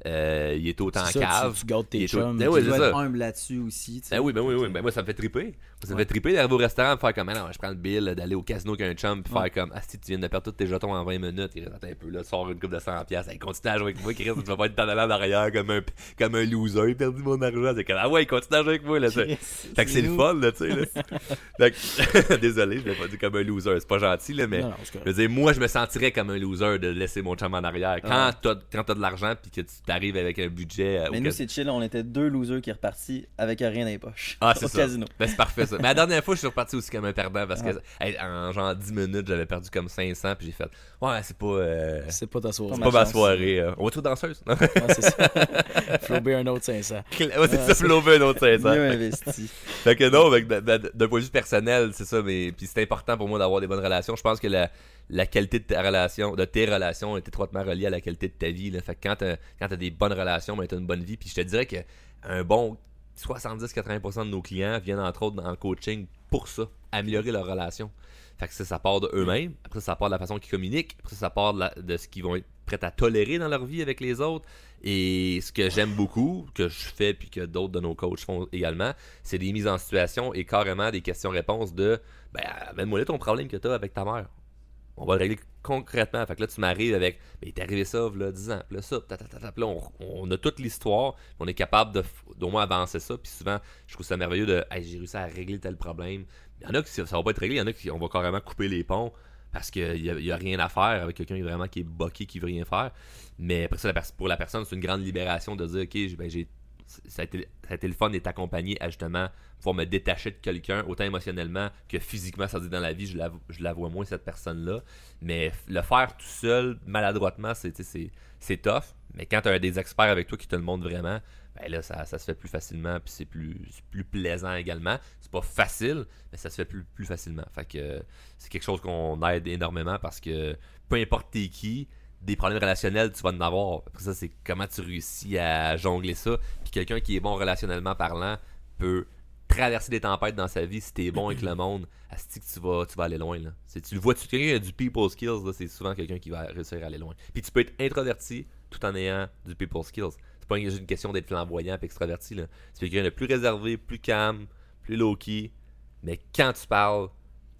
euh, il est autant ça, cave. tu, tu il tes tout- chums. Ben Tu oui, dois être humble là-dessus aussi. tu. Ben oui, ben oui, oui. Ben moi, ça me fait triper. Ça me Ouais. fait triper d'arriver au restaurant, de faire comme, Ah non, je prends le bill, d'aller au casino avec un chum, puis Ouais. faire comme, ah, si tu viens de perdre tous tes jetons en 20 minutes, il reste un peu, là, sors une coupe de 100$, piastres. Hey, continue à jouer avec moi, Chris, tu vas pas être en allant en arrière comme un, comme un loser, j'ai perdu mon argent. C'est comme, ah ouais, continue à jouer avec moi, là, ça. Fait que c'est le fun, là, tu sais, là. (laughs) Fait que- (laughs) désolé, je l'ai pas dit comme un loser, c'est pas gentil, là, mais. Non, non, c'est Je veux dire, moi, je me sentirais comme un loser de laisser mon chum en arrière. Quand Ah. t'as de l'argent puis que tu t'arrives avec un budget. euh, Mais nous, cas- c'est chill. On était deux losers qui repartis avec rien dans les poches. Ah, c'est Au ça. casino. Ben, c'est parfait ça. Mais la dernière fois, je suis reparti aussi comme un perdant parce que hey, en genre 10 minutes, j'avais perdu comme 500 puis j'ai fait Ouais, c'est pas. euh, C'est pas ta soirée. c'est ma pas ma soirée. euh. On va trouver danseuse? Non, Ouais, c'est ça. (laughs) Un autre 500. (laughs) ouais, c'est ça, Flaubert, un autre 500. Mieux investi. Fait que non, d'un point de vue personnel, c'est ça, mais puis c'est important pour moi d'avoir des bonnes relations. Je pense que la, la qualité de ta relation, de tes relations est étroitement reliée à la qualité de ta vie. Là. Fait que quand t'as, quand t'as des bonnes relations, ben t'as une bonne vie. Puis je te dirais que un bon 70-80% de nos clients viennent entre autres le coaching pour ça, améliorer leurs relations. Fait que ça, part de eux-mêmes. Après, ça, part de la façon qu'ils communiquent. Après, ça, part de, ce qu'ils vont être prêts à tolérer dans leur vie avec les autres. Et ce que j'aime beaucoup, que je fais puis que d'autres de nos coachs font également, c'est des mises en situation et carrément des questions-réponses de ben, amène-moi ton problème que tu as avec ta mère. On va le régler concrètement. Fait que là, tu m'arrives avec ben, il t'est arrivé ça, là, 10 ans, là, ça, ta, ta, ta, là, on, a toute l'histoire, on est capable de, d'au moins avancer ça. Puis souvent, je trouve ça merveilleux de j'ai réussi à régler tel problème. Il y en a qui ça va pas être réglé, il y en a qui on va carrément couper les ponts parce qu'il n'y a, rien à faire avec quelqu'un vraiment qui est boqué, qui veut rien faire. Mais après ça, pour la personne, c'est une grande libération de dire Ok, ben, j'ai ça fun d'être accompagné à justement pouvoir me détacher de quelqu'un, autant émotionnellement que physiquement, ça dire dans la vie, je la, vois moins cette personne-là. Mais le faire tout seul, maladroitement, c'est, tough. Mais quand tu as des experts avec toi qui te le montrent vraiment, ben là, ça, ça se fait plus facilement, puis c'est plus, plus plaisant également. C'est pas facile, mais ça se fait plus, plus facilement. Fait que euh, c'est quelque chose qu'on aide énormément parce que peu importe t'es qui, des problèmes relationnels, tu vas en avoir. Après ça, c'est comment tu réussis à jongler ça. Puis quelqu'un qui est bon relationnellement parlant peut traverser des tempêtes dans sa vie si t'es bon avec le monde. Asti que tu vas, tu vas aller loin. Là. Tu le vois, tu quelqu'un qui a du people skills, là, c'est souvent quelqu'un qui va réussir à aller loin. Puis tu peux être introverti tout en ayant du people skills. C'est pas juste une question d'être flamboyant et extraverti. Là. C'est quelqu'un de plus réservé, plus calme, plus low-key. Mais quand tu parles,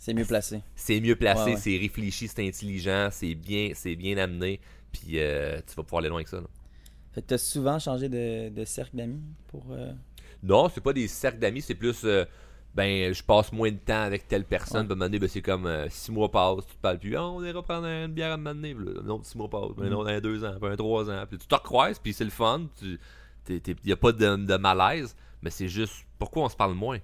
C'est mieux placé. c'est mieux placé, Ouais, ouais. c'est réfléchi, c'est intelligent, c'est bien, c'est bien amené, puis euh, tu vas pouvoir aller loin avec ça. là. Fait que t'as souvent changé de, de cercle d'amis pour. euh, Non, c'est pas des cercles d'amis, c'est plus euh, ben je passe moins de temps avec telle personne, Ouais. puis à un moment donné, ben, c'est comme euh, six mois passent, tu te parles plus, Ah, on ira prendre une bière à un moment donné, autre six mois passent, un Mhm. autre un deux ans, un trois ans, puis tu te recroises, puis c'est le fun, tu y a pas de, de malaise, mais c'est juste pourquoi on se parle moins?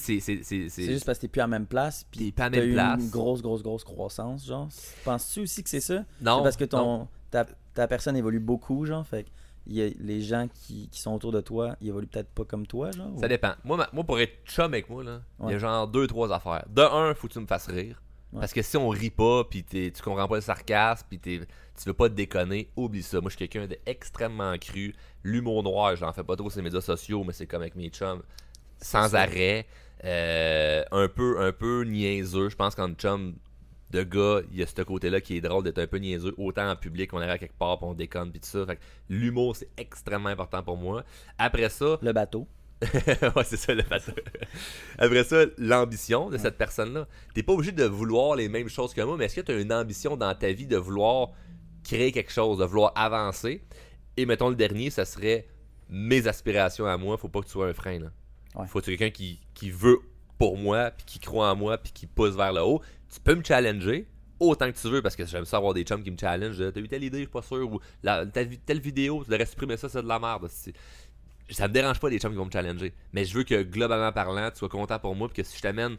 Tu sais, c'est juste parce que t'es plus à la même place. Puis pas à la t'as même eu place. une grosse, grosse, grosse croissance, genre. Penses-tu aussi que c'est ça? non C'est parce que ton ta, ta personne évolue beaucoup, genre. Fait y a les gens qui, qui sont autour de toi, ils évoluent peut-être pas comme toi, genre. Ça dépend. Moi, ma- moi, pour être chum avec moi, là, il y a genre deux, trois affaires. De un, faut que tu me fasses rire. Ouais. Parce que si on rit pas, puis t'es- tu comprends pas le sarcasme, puis t'es- tu veux pas te déconner, oublie ça. Moi, je suis quelqu'un d'extrêmement cru. L'humour noir, j'en fais pas trop sur les médias sociaux, mais c'est comme avec mes chums. Sans arrêt. Euh, un peu un peu niaiseux. Je pense qu'en chum de gars, il y a ce côté-là qui est drôle d'être un peu niaiseux. Autant en public, on arrive à quelque part, puis on déconne, puis tout ça. Fait l'humour, c'est extrêmement important pour moi. Après ça, Le bateau. (laughs) ouais, c'est ça le bateau. Après ça, l'ambition de cette personne-là. T'es pas obligé de vouloir les mêmes choses que moi, mais est-ce que tu as une ambition dans ta vie de vouloir créer quelque chose, de vouloir avancer? Et mettons le dernier, ça serait mes aspirations à moi. Faut pas que tu sois un frein. Là. Ouais. Faut que quelqu'un qui, qui veut pour moi, puis qui croit en moi, puis qui pousse vers le haut. Tu peux me challenger autant que tu veux parce que j'aime ça avoir des chums qui me challenge. T'as eu telle idée, je suis pas sûr. Ou la, vi- telle vidéo, tu devrais supprimer ça, c'est de la merde. Ça me dérange pas des chums qui vont me challenger. Mais je veux que globalement parlant, tu sois content pour moi, puis que si je t'amène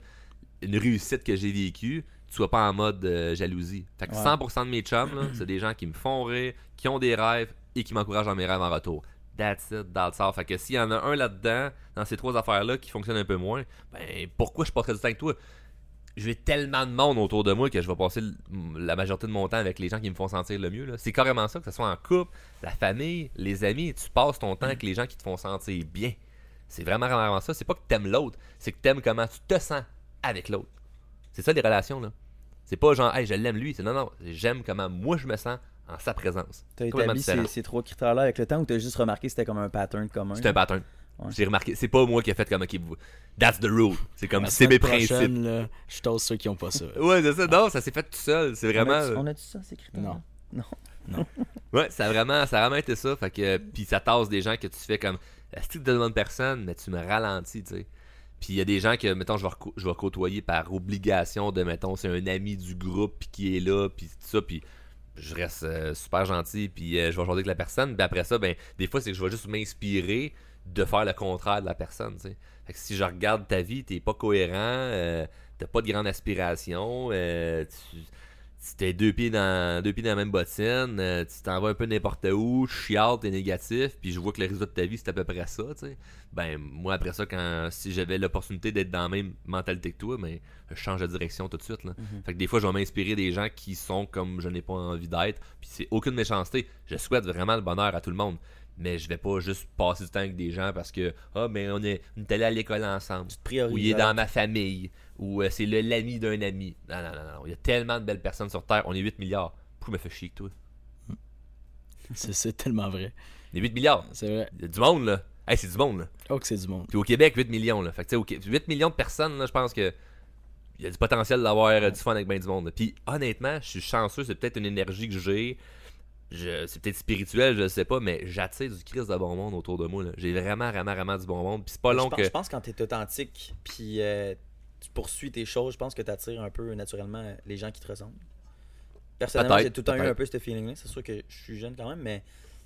une réussite que j'ai vécue, tu sois pas en mode euh, jalousie. Fait que Ouais. 100% de mes chums, c'est des gens qui me font rire, qui ont des rêves et qui m'encouragent dans mes rêves en retour. That's it, that's all. Fait que s'il y en a un là-dedans, dans ces trois affaires-là, qui fonctionnent un peu moins, ben pourquoi je passerais du temps avec toi? J'ai tellement de monde autour de moi que je vais passer la majorité de mon temps avec les gens qui me font sentir le mieux. C'est carrément ça, que ce soit en couple, la famille, les amis, tu passes ton temps avec les gens qui te font sentir bien. C'est vraiment, vraiment, vraiment ça. C'est pas que t'aimes l'autre, c'est que t'aimes comment tu te sens avec l'autre. C'est ça les relations, là. C'est pas genre, hey, je l'aime lui. C'est non, non, j'aime comment moi je me sens en sa présence. T'as Complètement établi ces, ces trois critères-là avec le temps ou t'as juste remarqué que c'était comme un pattern commun? C'est un pattern. Ouais. J'ai remarqué. C'est pas moi qui ai fait comme, ok, vous- that's the rule. C'est comme, c'est mes principes. là, je tosse ceux qui ont pas ça. (laughs) Ouais, c'est ça. Non, ça s'est fait tout seul. C'est vraiment. a-tu- On a-tu ça, ces critères? Non. (laughs) Ouais, ça a vraiment, ça a vraiment été ça. Fait que, puis ça tasse des gens que tu fais comme, est-ce que tu es une bonne personne, mais tu me ralentis, tu sais. Puis il y a des gens que, mettons, je vais, je vais côtoyer par obligation de, mettons, c'est un ami du groupe puis qui est là, puis tout ça, puis je reste euh, super gentil, puis euh, je vais jaser avec la personne. Puis après ça, ben, des fois, c'est que je vais juste m'inspirer de faire le contraire de la personne, si je regarde ta vie, t'es pas cohérent, euh, t'as pas de grande aspiration, tu si t'es deux pieds dans deux pieds dans la même bottine, euh, tu t'en vas un peu n'importe où, chial, t'es négatif, puis je vois que le résultat de ta vie c'est à peu près ça, tu sais. Ben moi après ça, quand si j'avais l'opportunité d'être dans la même mentalité que toi, ben je change de direction tout de suite là. Mhm. Fait que des fois je vais m'inspirer des gens qui sont comme je n'ai pas envie d'être, puis c'est aucune méchanceté. Je souhaite vraiment le bonheur à tout le monde. Mais je vais pas juste passer du temps avec des gens parce que ah mais on est, on est allé à l'école ensemble Tu te priorises. ou il est dans ma famille, ou euh, c'est le l'ami d'un ami. Non, non, non, non. Il y a tellement de belles personnes sur Terre. On est 8 milliards. Pourquoi me fait chier que toi? (laughs) C'est- tellement vrai. On est 8 milliards. C'est vrai. Il y a du monde, là. Hey, c'est du monde, là. Oh, que c'est du monde. Puis au Québec, 8 millions, là. Fait que, tu sais, au Qué- 8 millions de personnes, là, je pense que. Il y a du potentiel d'avoir euh, du fun avec bien du monde. là. Puis honnêtement, je suis chanceux, c'est peut-être une énergie que j'ai. Je- C'est peut-être spirituel, je sais pas, mais j'attire du Christ de bon monde autour de moi. là. J'ai vraiment, vraiment, vraiment du bon monde. Puis c'est pas Je long pense- que. Je pense quand t'es authentique, puis euh, tu poursuis tes choses, je pense que t'attires un peu naturellement les gens qui te ressemblent. Personnellement, j'ai tout le temps eu un peu ce feeling-là. C'est sûr que je suis jeune quand même, mais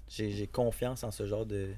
j'ai confiance en ce genre de,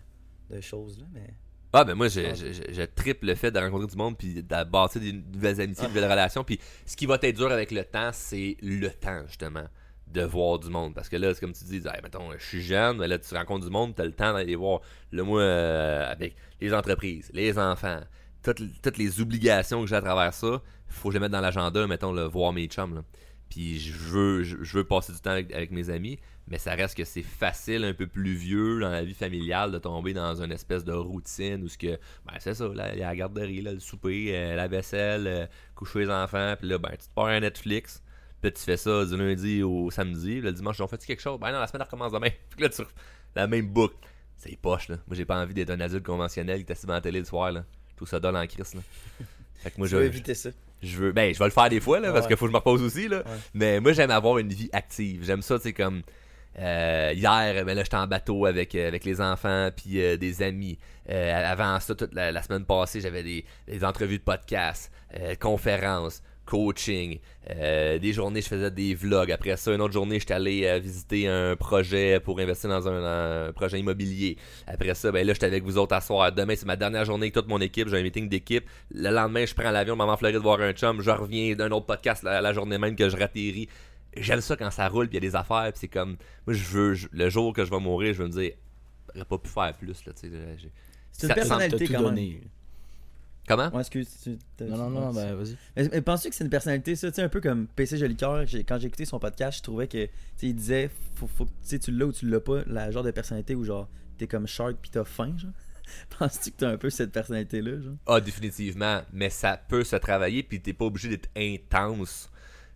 de choses-là. Mais... Ah, ben moi, je, je, je- je triple le fait de rencontrer du monde, puis de bâtir des nouvelles amitiés, des nouvelles relations. Puis ce qui va être dur avec le temps, c'est le temps, justement, de voir du monde. Parce que là, c'est comme tu dis, hey, mettons, je suis jeune, mais là, tu rencontres du monde, tu as le temps d'aller voir. Là, moi, euh, avec les entreprises, les enfants, toutes, les obligations que j'ai à travers ça, faut que je les mette dans l'agenda, mettons, le voir mes chums. Puis je veux, je, veux passer du temps avec, mes amis, mais ça reste que c'est facile, un peu plus vieux dans la vie familiale, de tomber dans une espèce de routine où ce que, ben c'est ça, là, la garderie, là, le souper, euh, la vaisselle, euh, coucher les enfants, puis là, ben tu te pars un Netflix, puis tu fais ça du lundi au samedi, le dimanche, on fait-tu quelque chose? Ben non, la semaine recommence demain. (laughs) Puis là, tu la même boucle. C'est poche, là. Moi, j'ai pas envie d'être un adulte conventionnel qui t'assied devant la télé le soir, là. Tout ça donne en crise, là. (laughs) Fait que moi, je veux éviter ça? je veux ben je vais le faire des fois là parce Ouais. qu'il faut que je me repose aussi là Ouais. mais moi j'aime avoir une vie active j'aime ça tu sais comme euh, hier ben là j'étais en bateau avec euh, avec les enfants puis euh, des amis avant ça toute la, la semaine passée j'avais des, des entrevues de podcast conférences coaching euh, des journées je faisais des vlogs après ça une autre journée j'étais allé euh, visiter un projet pour investir dans un, un projet immobilier après ça ben là j'étais avec vous autres à soir demain c'est ma dernière journée avec toute mon équipe j'ai un meeting d'équipe le lendemain, je prends l'avion, maman Floride voir un chum, je reviens d'un autre podcast la, la journée même que je ratterris. J'aime ça quand ça roule, puis il y a des affaires, puis c'est comme moi je veux je- le jour que je vais mourir, je vais me dire j'aurais pas pu faire plus là, tu sais. C'est une Ça- personnalité quand même. donné. Comment? Ouais, excuse. tu- Non, non, non, ben vas-y. Mais, mais penses-tu que c'est une personnalité, ça? Tu sais, un peu comme PC Jolicoeur, quand j'ai écouté son podcast, je trouvais que, tu sais, il disait, faut, faut tu l'as ou tu l'as pas, la genre de personnalité où, genre, t'es comme shark pis t'as faim, genre. (laughs) Penses-tu que t'as un peu cette personnalité-là, genre? Ah, définitivement, mais ça peut se travailler, puis t'es pas obligé d'être intense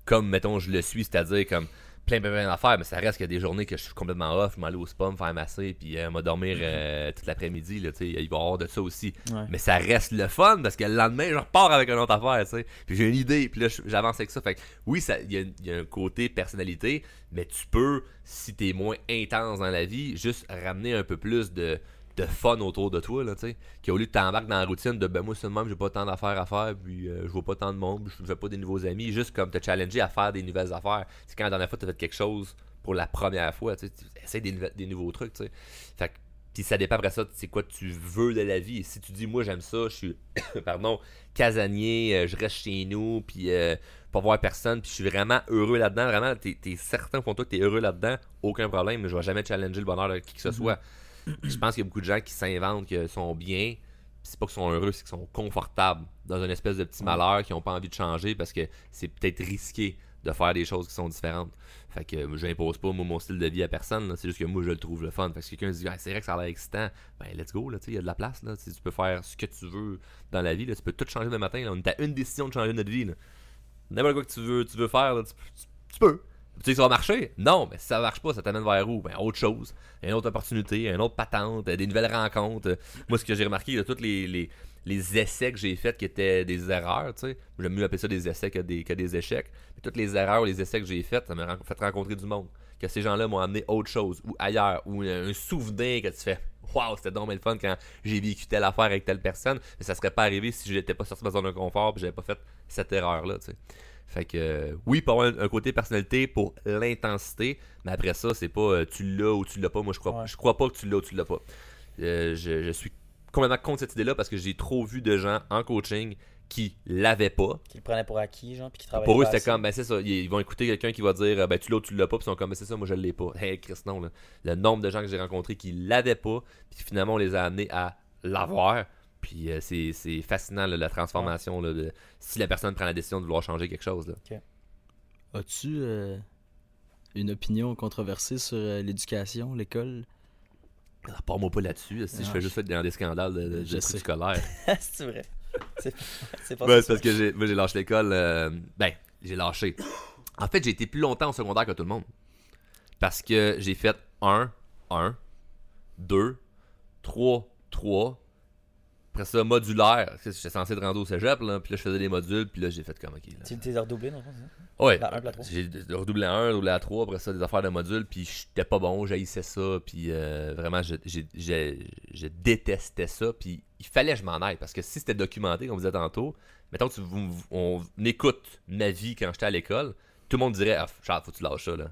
comme mettons je le suis, c'est-à-dire comme plein plein, plein d'affaires, mais ça reste qu'il y a des journées que je suis complètement off, je m'aller au spa, me faire masser, puis euh, dormir euh, toute l'après-midi, là, tu sais, il va y avoir de ça aussi. Ouais. Mais ça reste le fun parce que le lendemain, je repars avec une autre affaire, tu sais. Puis j'ai une idée, puis là, j'avance avec ça. Fait que oui, il y, y a un côté personnalité, mais tu peux, si t'es moins intense dans la vie, juste ramener un peu plus de, de fun autour de toi, là, tu sais. Qu'au lieu de t'embarquer dans la routine de ben moi, même, j'ai pas tant d'affaires à faire, puis euh, je vois pas tant de monde, puis je fais pas des nouveaux amis, juste comme te challenger à faire des nouvelles affaires. C'est quand la dernière fois, t'as fait quelque chose pour la première fois, tu sais, tu des, des nouveaux trucs, tu sais. Fait que puis ça dépend après ça, c'est quoi tu veux de la vie. Si tu dis, moi j'aime ça, je suis, (coughs) pardon, casanier, euh, je reste chez nous, puis euh, pas voir personne, puis je suis vraiment heureux là-dedans, vraiment, t'es es certain pour toi que t'es heureux là-dedans, aucun problème, mais je vais jamais challenger le bonheur de qui que ce soit. Je pense qu'il y a beaucoup de gens qui s'inventent qu'ils sont bien, puis c'est pas qu'ils sont heureux, c'est qu'ils sont confortables dans une espèce de petit malheur, qui ont pas envie de changer parce que c'est peut-être risqué de faire des choses qui sont différentes. Fait que euh, j'impose pas moi, mon style de vie à personne, c'est juste que moi je le trouve le fun. Fait que si quelqu'un se dit Ah, c'est vrai que ça a l'air excitant, ben let's go, là, il y a de la place, là. Tu peux faire ce que tu veux dans la vie, là. tu peux tout changer le matin, là. on est à une décision de changer notre vie. N'importe quoi que tu veux, tu veux faire, là, tu, tu- tu peux. Tu sais ça va marcher? Non, mais si ça marche pas, ça t'amène vers où? Ben, autre chose. Une autre opportunité, une autre patente, des nouvelles rencontres. Moi, ce que j'ai remarqué, là, tous les, les, les essais que j'ai faits qui étaient des erreurs, tu sais. J'aime mieux appeler ça des essais que des, des échecs. Mais toutes les erreurs, les essais que j'ai faits, ça m'a fait rencontrer du monde. Que ces gens-là m'ont amené autre chose, ou ailleurs, ou un, souvenir que tu fais. Waouh, c'était donc le fun quand j'ai vécu telle affaire avec telle personne. Mais ça serait pas arrivé si je n'étais pas sorti de ma zone de confort et j'avais pas fait cette erreur-là, tu sais. Fait que euh, oui, pour avoir un, un côté personnalité pour l'intensité, mais après ça, c'est pas euh, tu l'as ou tu l'as pas. Moi, je crois, Ouais. je crois pas que tu l'as ou tu l'as pas. Euh, je, je suis complètement contre cette idée-là parce que j'ai trop vu de gens en coaching qui l'avaient pas. Qui le prenait pour acquis, genre, puis qui travaillait Pour eux, c'était comme, ben c'est ça, ils, vont écouter quelqu'un qui va dire, ben tu l'as ou tu l'as pas, puis ils sont comme, ben c'est ça, moi je l'ai pas. Hey Chris, non, là. Le nombre de gens que j'ai rencontrés qui l'avaient pas, puis finalement on les a amenés à l'avoir. Puis euh, c'est c'est fascinant, là, la transformation, là, de, si la personne prend la décision de vouloir changer quelque chose. Là. As-tu euh, une opinion controversée sur euh, l'éducation, l'école? Ah, Parle-moi pas là-dessus, si je Ah, fais juste dans des scandales de, de, de Je trucs scolaires. (laughs) c'est vrai. C'est pas c'est parce que j'ai, moi j'ai lâché l'école. ben, j'ai lâché. En fait, j'ai été plus longtemps au secondaire que tout le monde. Parce que j'ai fait 1, 1, 2, 3, 3. Après ça, modulaire. J'étais censé être rendu au cégep, là. Puis là, je faisais des modules. Puis là, j'ai fait comme, ok. Tu t'es redoublé, non? c'est ça? Ouais. La un, puis la trois. J'ai redoublé à 1, redoublé à 3. Après ça, des affaires de modules. Puis j'étais pas bon. J'haïssais ça. Puis euh, vraiment, je, je détestais ça. Puis il fallait que je m'en aille. Parce que si c'était documenté, comme vous disait tantôt, mettons tu, on écoute ma vie quand j'étais à l'école, tout le monde dirait Ah, Charles, faut que tu lâches ça. là.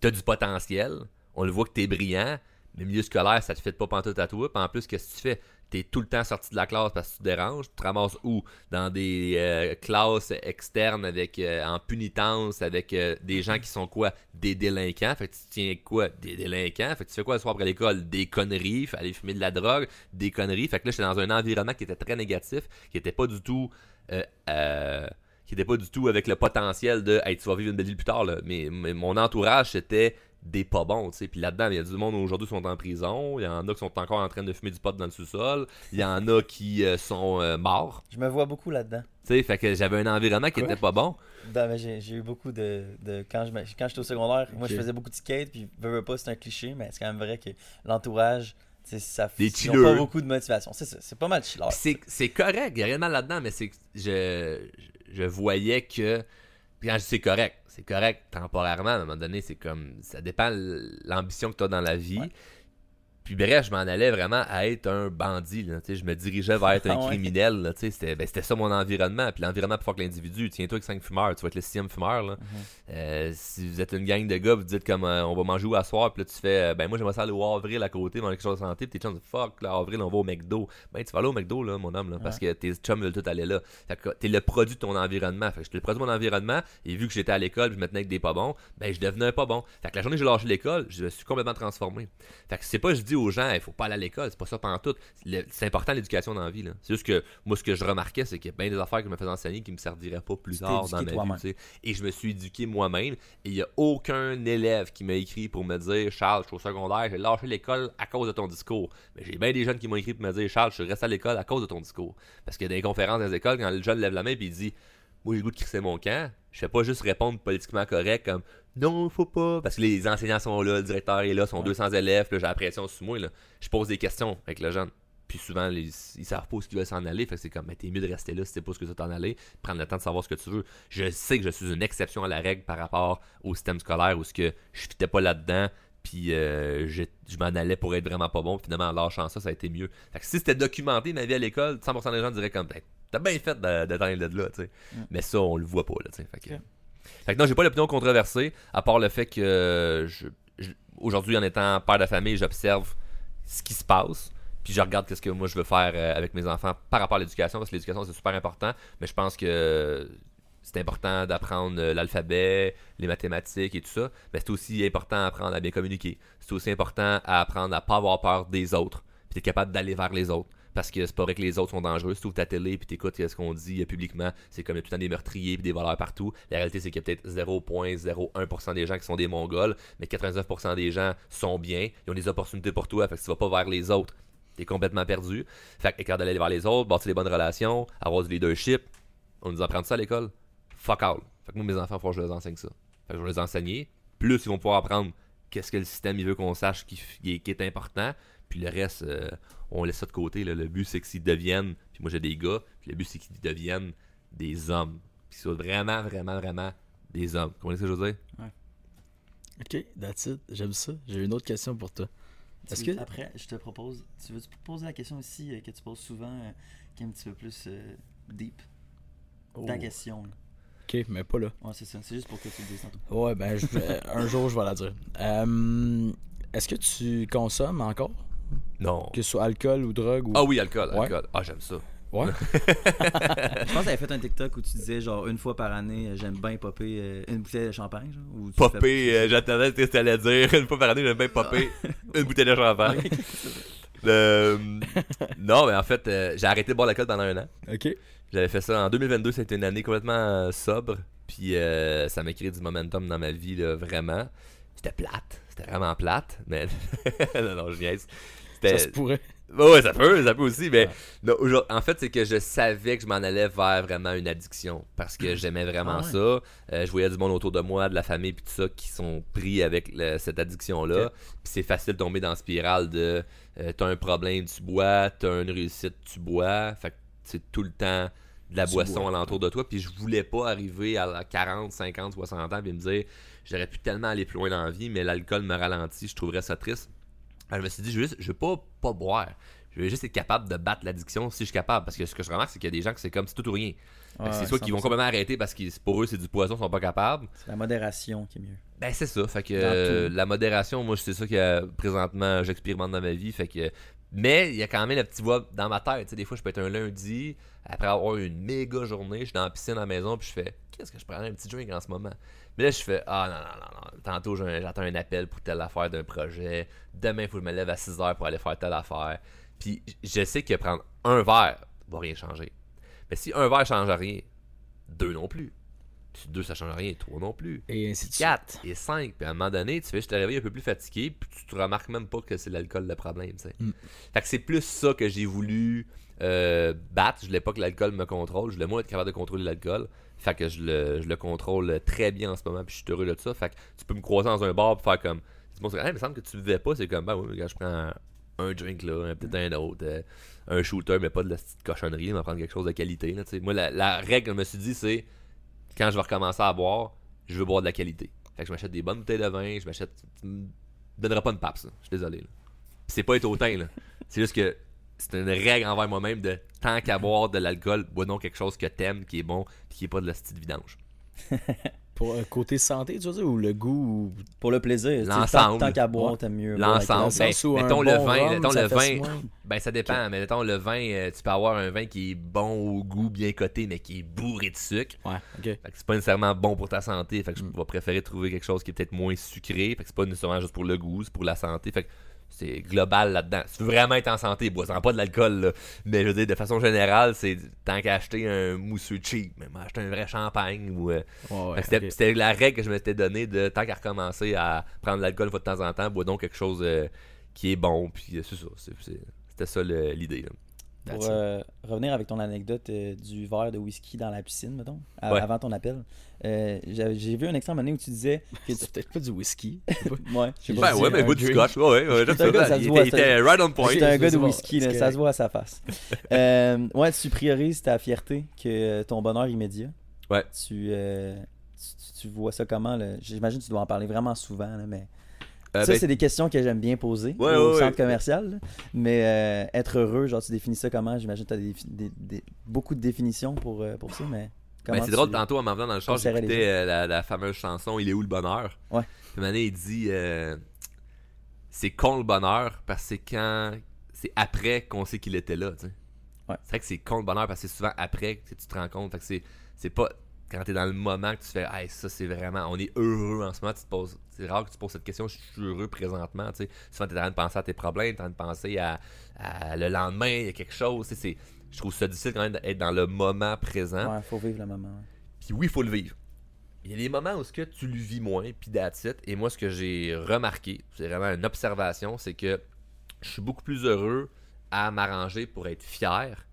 T'as du potentiel. On le voit que t'es brillant. Mais milieu scolaire, ça te fait pas pantoute à toi. Puis en plus, qu'est-ce que tu fais? T'es tout le temps sorti de la classe parce que tu te déranges. Tu te ramasses où? Dans des euh, classes externes avec euh, en punitence avec euh, des gens qui sont quoi? Des délinquants. Fait que tu tiens quoi? Des délinquants. Fait que tu fais quoi le soir après l'école? Des conneries. Fait aller fumer de la drogue. Des conneries. Fait que là, j'étais dans un environnement qui était très négatif, qui était pas du tout. qui était pas du tout avec le potentiel de hey, tu vas vivre une belle vie plus tard là. Mais, mais mon entourage c'était des pas bons, tu sais. Puis là-dedans, il y a du monde aujourd'hui qui sont en prison, il y en a qui sont encore en train de fumer du pot dans le sous-sol, il y en a qui euh, sont euh, morts, Je me vois beaucoup là-dedans. tu sais. Fait que j'avais un environnement qui Quoi? était pas bon. Dans- mais J'ai eu beaucoup de. de quand j'étais au secondaire, moi je faisais beaucoup de skate, puis veux, veux pas, c'est un cliché, mais c'est quand même vrai que l'entourage, ça Des ils ont chillers. pas beaucoup de motivation. C'est ça, c'est pas mal chiller. C'est, c'est correct, il y a rien de mal là-dedans, mais c'est que je, je voyais que. Puis quand je dis c'est correct, c'est correct temporairement, à un moment donné, c'est comme. Ça dépend l'ambition que tu dans la vie. Puis bref, je m'en allais vraiment à être un bandit. Là, je me dirigeais vers être (laughs) un Ah ouais. criminel. C'était, ben, c'était ça mon environnement. Puis l'environnement plus fort que l'individu. Tiens-toi avec 5 fumeurs, tu vas être le sixième fumeur. Là. Euh, si vous êtes une gang de gars, vous dites comme euh, on va manger où à soir, puis là tu fais euh, ben moi j'aimerais ça aller au Avril à côté, manger quelque chose de santé, puis tes chums fuck, là, Avril, on va au McDo. Ben tu vas aller au McDo, là, mon homme, là, parce que tes chums veulent tout aller là. Fait que t'es le produit de ton environnement. Fait que j'étais le produit de mon environnement, et vu que j'étais à l'école, je me tenais avec des pas bons, ben je devenais un pas bon. Fait que la journée que j'ai lâché l'école, je me suis complètement transformé. Fait que c'est pas, je dis aux gens, il faut pas aller à l'école, c'est pas ça pendant tout. C'est important l'éducation dans la vie. C'est juste que moi, ce que je remarquais, c'est qu'il y a bien des affaires que je me faisais enseigner qui me serviraient pas plus tard dans ma vie. Et je me suis éduqué moi-même. Et il n'y a aucun élève qui m'a écrit pour me dire Charles, je suis au secondaire, j'ai lâché l'école à cause de ton discours. Mais j'ai bien des jeunes qui m'ont écrit pour me dire Charles, je suis resté à l'école à cause de ton discours. Parce que dans les conférences dans les écoles, quand le jeune lève la main et il dit Moi, j'ai le goût de crisser mon camp, je fais pas juste répondre politiquement correct comme Non, faut pas. Parce que les enseignants sont là, le directeur est là, sont 200 élèves, j'ai la pression sur moi. Là. Je pose des questions avec le jeune. Puis souvent, les- ils savent pas où ils veulent s'en aller. Fait que c'est comme, mais t'es mieux de rester là si t'es pas ce que tu veux t'en aller. Prendre le temps de savoir ce que tu veux. Je sais que je suis une exception à la règle par rapport au système scolaire où ce que je fitais pas là-dedans. Puis euh, je, je m'en allais pour être vraiment pas bon. Puis finalement, en lâchant ça, ça a été mieux. Fait que si c'était documenté ma vie à l'école, 100% des gens diraient comme, Ben, t'as bien fait de, de aller de là, tu sais. Mais ça, on le voit pas, là, tu sais. Fait que. Fait que non, j'ai pas d'opinion controversée, à part le fait que euh, aujourd'hui, en étant père de famille, j'observe ce qui se passe. Puis je regarde qu'est-ce que moi je veux faire euh, avec mes enfants par rapport à l'éducation, parce que l'éducation c'est super important. Mais je pense que c'est important d'apprendre euh, l'alphabet, les mathématiques et tout ça. Mais c'est aussi important d'apprendre à bien communiquer. C'est aussi important à apprendre à pas avoir peur des autres. Puis être capable d'aller vers les autres. Parce que c'est pas vrai que les autres sont dangereux. Si tu ouvres ta télé puis t'écoutes ce qu'on dit euh, publiquement, c'est comme il y a tout le temps des meurtriers et des voleurs partout. La réalité, c'est qu'il y a peut-être 0.01% des gens qui sont des Mongols, mais 99% des gens sont bien. Ils ont des opportunités pour toi. Fait que si tu vas pas vers les autres, t'es complètement perdu. Fait que, écart d'aller vers les autres, bâtir des bonnes relations, avoir du leadership. On nous apprend ça à l'école. fuck all. Fait que moi, mes enfants, faut que je les enseigne ça. Fait que je les enseigner. Plus ils vont pouvoir apprendre qu'est-ce que le système veut qu'on sache qui, qui est important. Puis le reste, euh, on laisse ça de côté. là. Le but, c'est qu'ils deviennent. Puis moi, j'ai des gars. Puis le but, c'est qu'ils deviennent des hommes. Puis qu'ils soient vraiment, vraiment, vraiment des hommes. Comment est-ce que je veux dire? Ok, that's it. J'aime ça. J'ai une autre question pour toi. Tu Est-ce que- Après, je te propose. Tu veux poser la question aussi euh, que tu poses souvent, euh, qui est un petit peu plus euh, deep? Ta Oh. question. là. Ok, mais pas là. Ouais, c'est ça. C'est juste pour que tu le dises tantôt. Ouais, ben, je- un jour, je vais la dire. Euh, Est-ce que tu consommes encore? Non. Que ce soit alcool ou drogue ou... Ah oui, alcool, Ouais. alcool. Ah, j'aime ça. Ouais. (laughs) Je pense que t'avais fait un TikTok où tu disais genre une fois par année, euh, j'aime bien popper euh, une bouteille de champagne. Genre, ou tu fais- Popper, euh, j'attendais ce que tu allais dire. Une fois par année, j'aime bien popper une bouteille de champagne. (laughs) Euh, non, mais en fait, euh, j'ai arrêté de boire l'alcool pendant un an. Ok. J'avais fait ça en 2022, c'était une année complètement sobre. Puis euh, ça m'a créé du momentum dans ma vie, là, vraiment. C'était plate. C'était vraiment plate. Mais (laughs) non, non, je niaise. Ça se pourrait. Ouais, ça peut, ça peut aussi, mais Ouais. non, aujourd'hui- en fait, c'est que je savais que je m'en allais vers vraiment une addiction parce que j'aimais vraiment Ah ouais. ça. Euh, je voyais du monde autour de moi, de la famille, puis tout ça, qui sont pris avec le- cette addiction-là. Puis c'est facile de tomber dans la spirale de euh, t'as un problème, tu bois, t'as une réussite, tu bois. Fait que c'est tout le temps de la Tu boisson bois. alentour de toi. Puis je voulais pas arriver à la 40, 50, 60 ans et me dire j'aurais pu tellement aller plus loin dans la vie, mais l'alcool me ralentit, je trouverais ça triste. Alors, je me suis dit, je veux, juste- je veux pas, pas boire. Je veux juste être capable de battre l'addiction si je suis capable. Parce que ce que je remarque, c'est qu'il y a des gens que c'est comme c'est tout ou rien. Ouais, c'est soit qu'ils vont 100%. complètement arrêter parce que pour eux, c'est du poison, ils sont pas capables. C'est la modération qui est mieux. Ben, c'est ça. Fait que euh, la modération, moi, c'est ça que présentement j'expérimente dans ma vie. Fait que. Mais il y a quand même la petite voix dans ma tête. Tu sais, des fois, je peux être un lundi, après avoir une méga journée, je suis dans la piscine à la maison, puis je fais Qu'est-ce que je prendrais un petit drink en ce moment? Mais là, je fais Ah non, non, non, non. Tantôt, j'attends un appel pour telle affaire d'un projet. Demain, il faut que je me lève à 6 heures pour aller faire telle affaire. Puis je sais que prendre un verre va rien changer. Mais si un verre change rien, deux non plus. Si deux, ça change rien, trois non plus. Et ainsi de suite. 4 et 5. Puis à un moment donné, tu fais, je te réveille un peu plus fatigué, puis tu te remarques même pas que c'est l'alcool le problème. Mm. Fait que c'est plus ça que j'ai voulu euh, battre. Je voulais pas que l'alcool me contrôle. Je voulais moi être capable de contrôler l'alcool. Fait que je le, je le contrôle très bien en ce moment, puis je suis heureux de ça. Fait que tu peux me croiser dans un bar, puis faire comme. Tu me dis, hey, il me semble que tu buvais pas. C'est comme, ben oui, regarde, je prends un, drink là, un- peut-être un autre, euh, un shooter, mais pas de la petite cochonnerie. On va prendre quelque chose de qualité. Là, moi, la, règle, je me suis dit, c'est quand je vais recommencer à boire, je veux boire de la qualité. Fait que je m'achète des bonnes bouteilles de vin, je m'achète. Tu me donneras pas une pape, ça. Je suis désolé. c'est pas être hautain, là. C'est juste que c'est une règle envers moi-même de tant qu'à boire de l'alcool, bois donc quelque chose que t'aimes, qui est bon, puis qui est pas de la style vidange. (laughs) Pour euh, côté santé, tu veux dire, ou le goût ou... Pour le plaisir. L'ensemble. Tant, tant qu'à boire, Ouais. t'aimes mieux. L'ensemble. ben, un mettons le bon vin, rhum, mettons ça le vin. Ben ça dépend, mais mettons le vin, euh, tu peux avoir un vin qui est bon au goût, bien coté, mais qui est bourré de sucre. Ouais, ok. Fait que c'est pas nécessairement bon pour ta santé. Fait que je Mm. vais préférer trouver quelque chose qui est peut-être moins sucré. Fait que c'est pas nécessairement juste pour le goût, c'est pour la santé. Fait que c'est global là-dedans. Si tu veux vraiment être en santé, bois-en pas de l'alcool, là. Mais je veux dire, de façon générale, c'est tant qu'à acheter un mousseux cheap, mais acheter un vrai champagne ou. euh, Ouais, ouais, c'était, la règle que je m'étais donnée de tant qu'à recommencer à prendre de l'alcool de temps en temps, bois donc quelque chose euh, qui est bon. Puis euh, c'est ça. c'est- c'est- c'était ça le- l'idée. là. Pour That's euh, revenir avec ton anecdote euh, du verre de whisky dans la piscine, mettons, à- Ouais. avant ton appel, euh, j'ai vu un extrait à un moment donné où tu disais (laughs) que tu... Peut-être pas du whisky. (laughs) Ouais, je sais pas. Ben ouais, mais bout du scotch. Ouais, ouais, j'aime ça. gars, ça il, voit, était, right on point. C'est un gars de whisky, là, ça se voit à sa face. (laughs) Ouais, tu priorises ta fierté que ton bonheur immédiat. Ouais. Tu, tu, tu vois ça comment? J'imagine que tu dois en parler vraiment souvent, là, mais Euh, ça, ben, c'est des questions que j'aime bien poser Ouais, au ouais, centre commercial. là. Mais euh, être heureux, genre, tu définis ça comment? J'imagine que tu as des, des- des- beaucoup de définitions pour, euh, pour ça, mais Ben, c'est drôle, tantôt en m'en venant dans le char, j'écoutais la, la fameuse chanson Il est où le bonheur? Ouais. Puis Mané, il dit C'est con le bonheur parce que c'est quand. C'est après qu'on sait qu'il était là, tu sais. Ouais. C'est vrai que c'est con le bonheur parce que c'est souvent après que tu te rends compte. Fait que c'est pas quand t'es dans le moment que tu fais Hey, ça c'est vraiment. On est heureux en ce moment. Tu te poses, c'est rare que tu poses cette question Je suis heureux présentement, tu sais. Souvent, t'es en train de penser à tes problèmes, t'es en train de penser à, à le lendemain, il y a quelque chose. tu sais, c'est, je trouve ça difficile quand même d'être dans le moment présent. Ouais, faut vivre le moment. ouais. Puis oui, il faut le vivre. Il y a des moments où ce que tu le vis moins, puis that's it. Et moi, ce que j'ai remarqué, c'est vraiment une observation, c'est que je suis beaucoup plus heureux à m'arranger pour être fier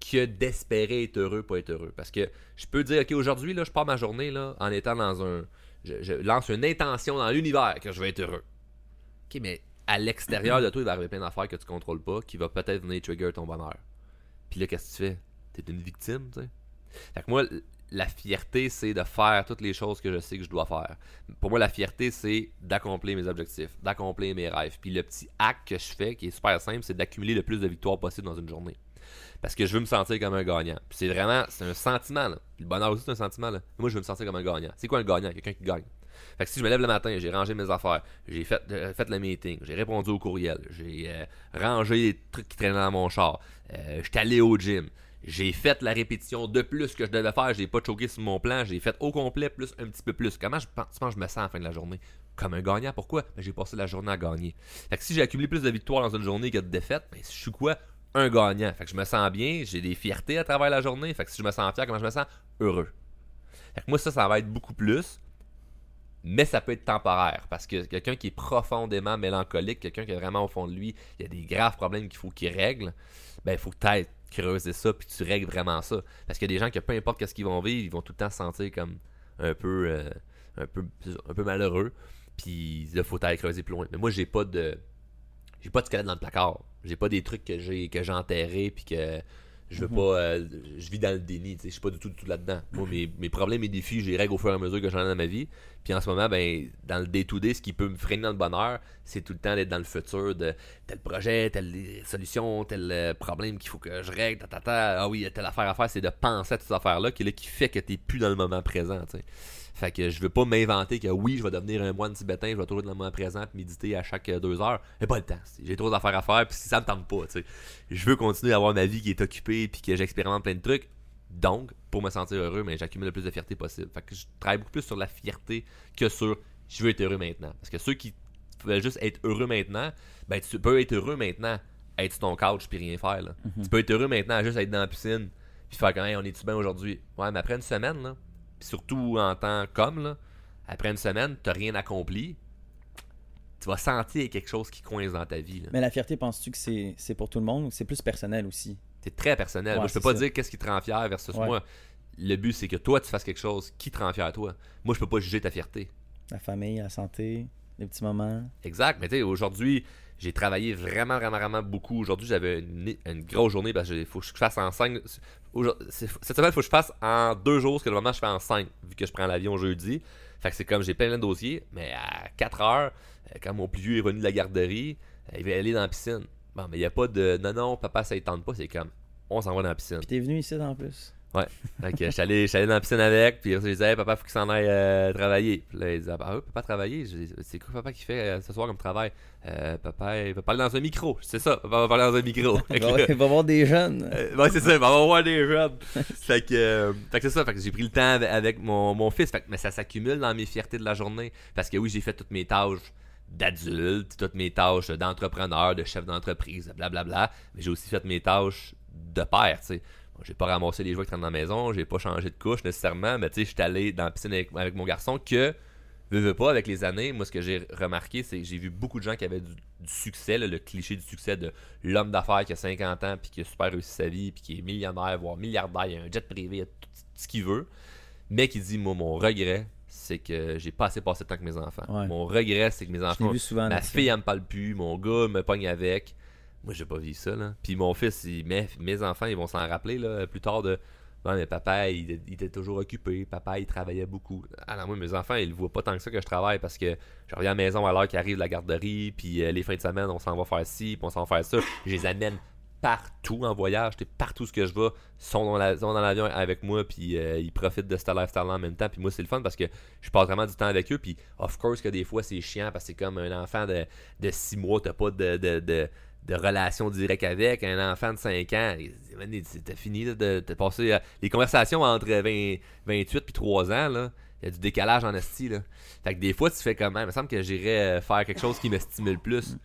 que d'espérer être heureux, pas être heureux. Parce que je peux dire, ok, aujourd'hui, là, je pars ma journée en étant dans un. Je, lance une intention dans l'univers que je vais être heureux. Ok, mais à l'extérieur de toi, il va arriver plein d'affaires que tu contrôles pas, qui va peut-être venir trigger ton bonheur. Puis là, qu'est-ce que tu fais? T'es une victime, tu sais. Fait que moi, la fierté, c'est de faire toutes les choses que je sais que je dois faire. Pour moi, la fierté, c'est d'accomplir mes objectifs, d'accomplir mes rêves. Puis le petit acte que je fais, qui est super simple, c'est d'accumuler le plus de victoires possible dans une journée. Parce que je veux me sentir comme un gagnant. C'est vraiment, c'est un sentiment. Le bonheur aussi, c'est un sentiment. Là. Moi, je veux me sentir comme un gagnant. C'est quoi un gagnant? Quelqu'un qui gagne. Fait que si je me lève le matin, j'ai rangé mes affaires, j'ai fait, euh, fait le meeting, j'ai répondu au courriel, j'ai euh, rangé les trucs qui traînaient dans mon char, euh, j'étais allé au gym, j'ai fait la répétition de plus que je devais faire, j'ai pas choqué sur mon plan, j'ai fait au complet plus un petit peu plus. Comment je pense, me sens à la fin de la journée? Comme un gagnant. Pourquoi? Ben, J'ai passé la journée à gagner. Fait que si j'ai accumulé plus de victoires dans une journée que de défaites, ben, je suis quoi? Un gagnant. Fait que je me sens bien, j'ai des fiertés à travers la journée. Fait que si je me sens fier, comment je me sens? Heureux. Fait que moi, ça, ça va être beaucoup plus. Mais ça peut être temporaire parce que quelqu'un qui est profondément mélancolique, quelqu'un qui est vraiment au fond de lui, il y a des graves problèmes qu'il faut qu'il règle, ben il faut que tu creuser ça puis tu règles vraiment ça. Parce a des gens que peu importe qu'est-ce qu'ils vont vivre, ils vont tout le temps se sentir comme un peu, euh, un peu, un peu malheureux. Puis il faut aller creuser plus loin. Mais moi, j'ai pas de, j'ai pas de squelette dans le placard. J'ai pas des trucs que j'ai que j'ai enterrés puis que je veux Mhm. pas. euh, je vis dans le déni, tu sais, je suis pas du tout, du tout là-dedans. Moi, mes, mes problèmes et défis, je les règle au fur et à mesure que j'en ai dans ma vie. Puis en ce moment, ben, dans le day-to-day, ce qui peut me freiner dans le bonheur, c'est tout le temps d'être dans le futur de tel projet, telle solution, tel euh, problème qu'il faut que je règle, ta, ta, ta. Ah oui, il y a telle affaire à faire, c'est de penser à toutes ces affaires-là qui, est là, qui fait que t'es plus dans le moment présent. Fait que je veux pas m'inventer que oui, je vais devenir un moine tibétain, je vais toujours être dans le moment présent puis méditer à chaque euh, deux heures. J'ai pas le temps. J'ai trop d'affaires à faire puis si ça me tente pas, tu sais. Je veux continuer à avoir ma vie qui est occupée puis que j'expérimente plein de trucs. Donc, pour me sentir heureux, mais j'accumule le plus de fierté possible. Fait que je travaille beaucoup plus sur la fierté que sur je veux être heureux maintenant. Parce que ceux qui veulent juste être heureux maintenant, ben tu peux être heureux maintenant, être sur ton couch puis rien faire. Là. Tu peux être heureux maintenant, juste être dans la piscine puis faire comme Hey, on est-tu bien aujourd'hui? Ouais, mais après une semaine, là, puis surtout en temps comme, là, après une semaine, t'as rien accompli, tu vas sentir quelque chose qui coince dans ta vie. là. Mais la fierté, penses-tu que c'est pour tout le monde ou c'est plus personnel aussi? C'est très personnel. Ouais, moi, je peux pas ça. dire qu'est-ce qui te rend fier versus Ouais. moi. Le but, c'est que toi, tu fasses quelque chose qui te rend fier, toi. Moi, je peux pas juger ta fierté. La famille, la santé, les petits moments. Exact. Mais tu sais, aujourd'hui, j'ai travaillé vraiment, vraiment, vraiment beaucoup. Aujourd'hui, j'avais une, une grosse journée parce qu'il faut que je fasse en 5. Cette semaine, il faut que je fasse en deux jours ce que normalement je fais en 5, vu que je prends l'avion jeudi. Fait que c'est comme j'ai plein de dossiers, mais à 4 heures, euh, quand mon plus vieux est revenu de la garderie, euh, il va aller dans la piscine. Bon, mais il n'y a pas de non, non, papa, ça ne tente pas. C'est comme on s'en va dans la piscine. Puis t'es venu ici en plus. Fait que j'étais allé, j'étais allé dans la piscine avec, puis je disais, hey, papa, faut qu'il s'en aille euh, travailler. Puis là, il disait, ah oui, papa travailler? Je c'est quoi papa qui fait euh, ce soir comme travail? Euh, Papa, il va parler dans un micro. C'est ça, papa va parler dans un micro. (laughs) Il va, là, (laughs) il va voir des jeunes. euh, ouais, c'est ça, il va voir des jeunes. (laughs) fait que, que c'est ça, fait que j'ai pris le temps avec, mon, mon fils. Fait que, mais ça s'accumule dans mes fiertés de la journée. Parce que oui, j'ai fait toutes mes tâches d'adulte, toutes mes tâches d'entrepreneur, de chef d'entreprise, blablabla. Mais j'ai aussi fait mes tâches de père, tu sais. J'ai pas ramassé les jouets qui traînent dans la maison, j'ai pas changé de couche nécessairement, mais tu sais, j'étais allé dans la piscine avec, avec mon garçon que, veux, veux pas, avec les années, moi, ce que j'ai remarqué, c'est que j'ai vu beaucoup de gens qui avaient du, du succès, là, le cliché du succès de l'homme d'affaires qui a 50 ans, puis qui a super réussi sa vie, puis qui est millionnaire, voire milliardaire, il a un jet privé, il a tout ce qu'il veut, mais qui dit, moi, mon regret, c'est que j'ai pas assez passé de temps avec mes enfants. Ouais. Mon regret, c'est que mes enfants vu souvent. Ma fille, elle me parle plus. Mon gars me pogne avec. Moi, j'ai pas vu ça, là. Puis mon fils, il, mes, mes enfants, ils vont s'en rappeler, là, plus tard de. Non, mais papa, il, était toujours occupé. Papa, il travaillait beaucoup. Alors, moi, mes enfants, ils voient pas tant que ça que je travaille parce que je reviens à la maison à l'heure qu'il arrive de la garderie. Puis euh, les fins de semaine, on s'en va faire ci, puis on s'en va faire ça. Je les amène partout en voyage. Partout ce que je vais, sont dans sont dans l'avion avec moi. Puis euh, ils profitent de ce lifestyle en même temps. Puis moi, c'est le fun parce que je passe vraiment du temps avec eux. Puis, of course, que des fois, c'est chiant parce que c'est comme un enfant de, de 6 mois, t'as pas de, de, de relation directe avec. Un enfant de 5 ans, il- il- c'était fini là, de, de passer. à- les conversations entre 20 28 puis 3 ans, là. Il y a du décalage en esti, là. Fait que des fois, tu fais comment? Il me semble que j'irais euh, faire quelque chose qui me stimule plus.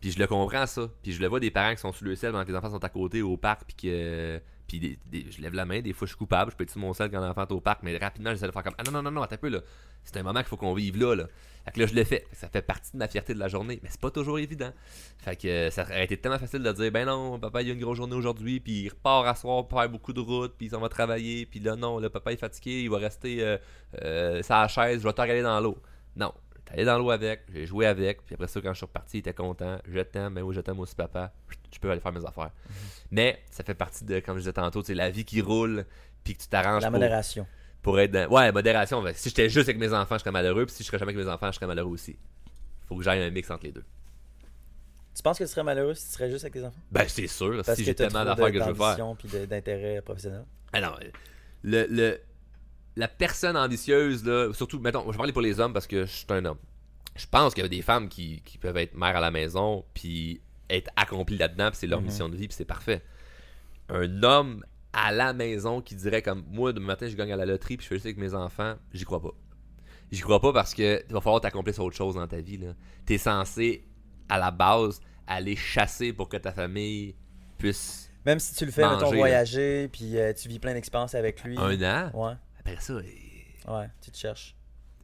Puis je le comprends, ça. Puis je le vois des parents qui sont sous le ciel pendant que les enfants sont à côté au parc, puis que, Puis des- je lève la main, des fois je suis coupable, je peux être mon sel quand l'enfant est au parc, mais rapidement j'essaie de faire comme Ah non, non, non, non, attends un peu là. C'est un moment qu'il faut qu'on vive là, là. Fait que là je le fais. Ça fait partie de ma fierté de la journée, mais c'est pas toujours évident. Fait que euh, ça aurait été tellement facile de dire Ben non, papa il a une grosse journée aujourd'hui, puis il repart à soir pour faire beaucoup de route, puis il s'en va travailler, puis là non, le papa est fatigué, il va rester euh, euh, la chaise, je vais te regarder dans l'eau. Non, T'es allé dans l'eau avec, j'ai joué avec, puis après ça, quand je suis reparti, il était content. Je t'aime, ben oui, je t'aime aussi, papa. Je peux aller faire mes affaires. Mais ça fait partie de, comme je disais tantôt, c'est la vie qui roule, puis que tu t'arranges La pour, modération. pour être dans... Ouais, modération. ben, si j'étais juste avec mes enfants, je serais malheureux, puis si je serais jamais avec mes enfants, je serais malheureux aussi. Faut que j'aille un mix entre les deux. Tu penses que tu serais malheureux si tu serais juste avec tes enfants? Ben, c'est sûr, Parce si j'ai tellement d'affaires que je veux faire. puis d'intérêt professionnel. Ah non, le, le- la personne ambitieuse, là, surtout, mettons, je vais parler pour les hommes parce que je suis un homme. Je pense qu'il y a des femmes qui, qui peuvent être mères à la maison, puis être accomplies là-dedans, puis c'est leur Mhm. mission de vie, puis c'est parfait. Un homme à la maison qui dirait comme moi, demain matin, je gagne à la loterie, puis je fais juste avec mes enfants, j'y crois pas. J'y crois pas parce que il va falloir t'accomplir autre chose dans ta vie. Là. T'es censé, à la base, aller chasser pour que ta famille puisse. Même si tu le fais, Manger, mettons, voyager, puis euh, tu vis plein d'expériences avec lui. Un an, Ouais, après ça, ouais, tu te cherches.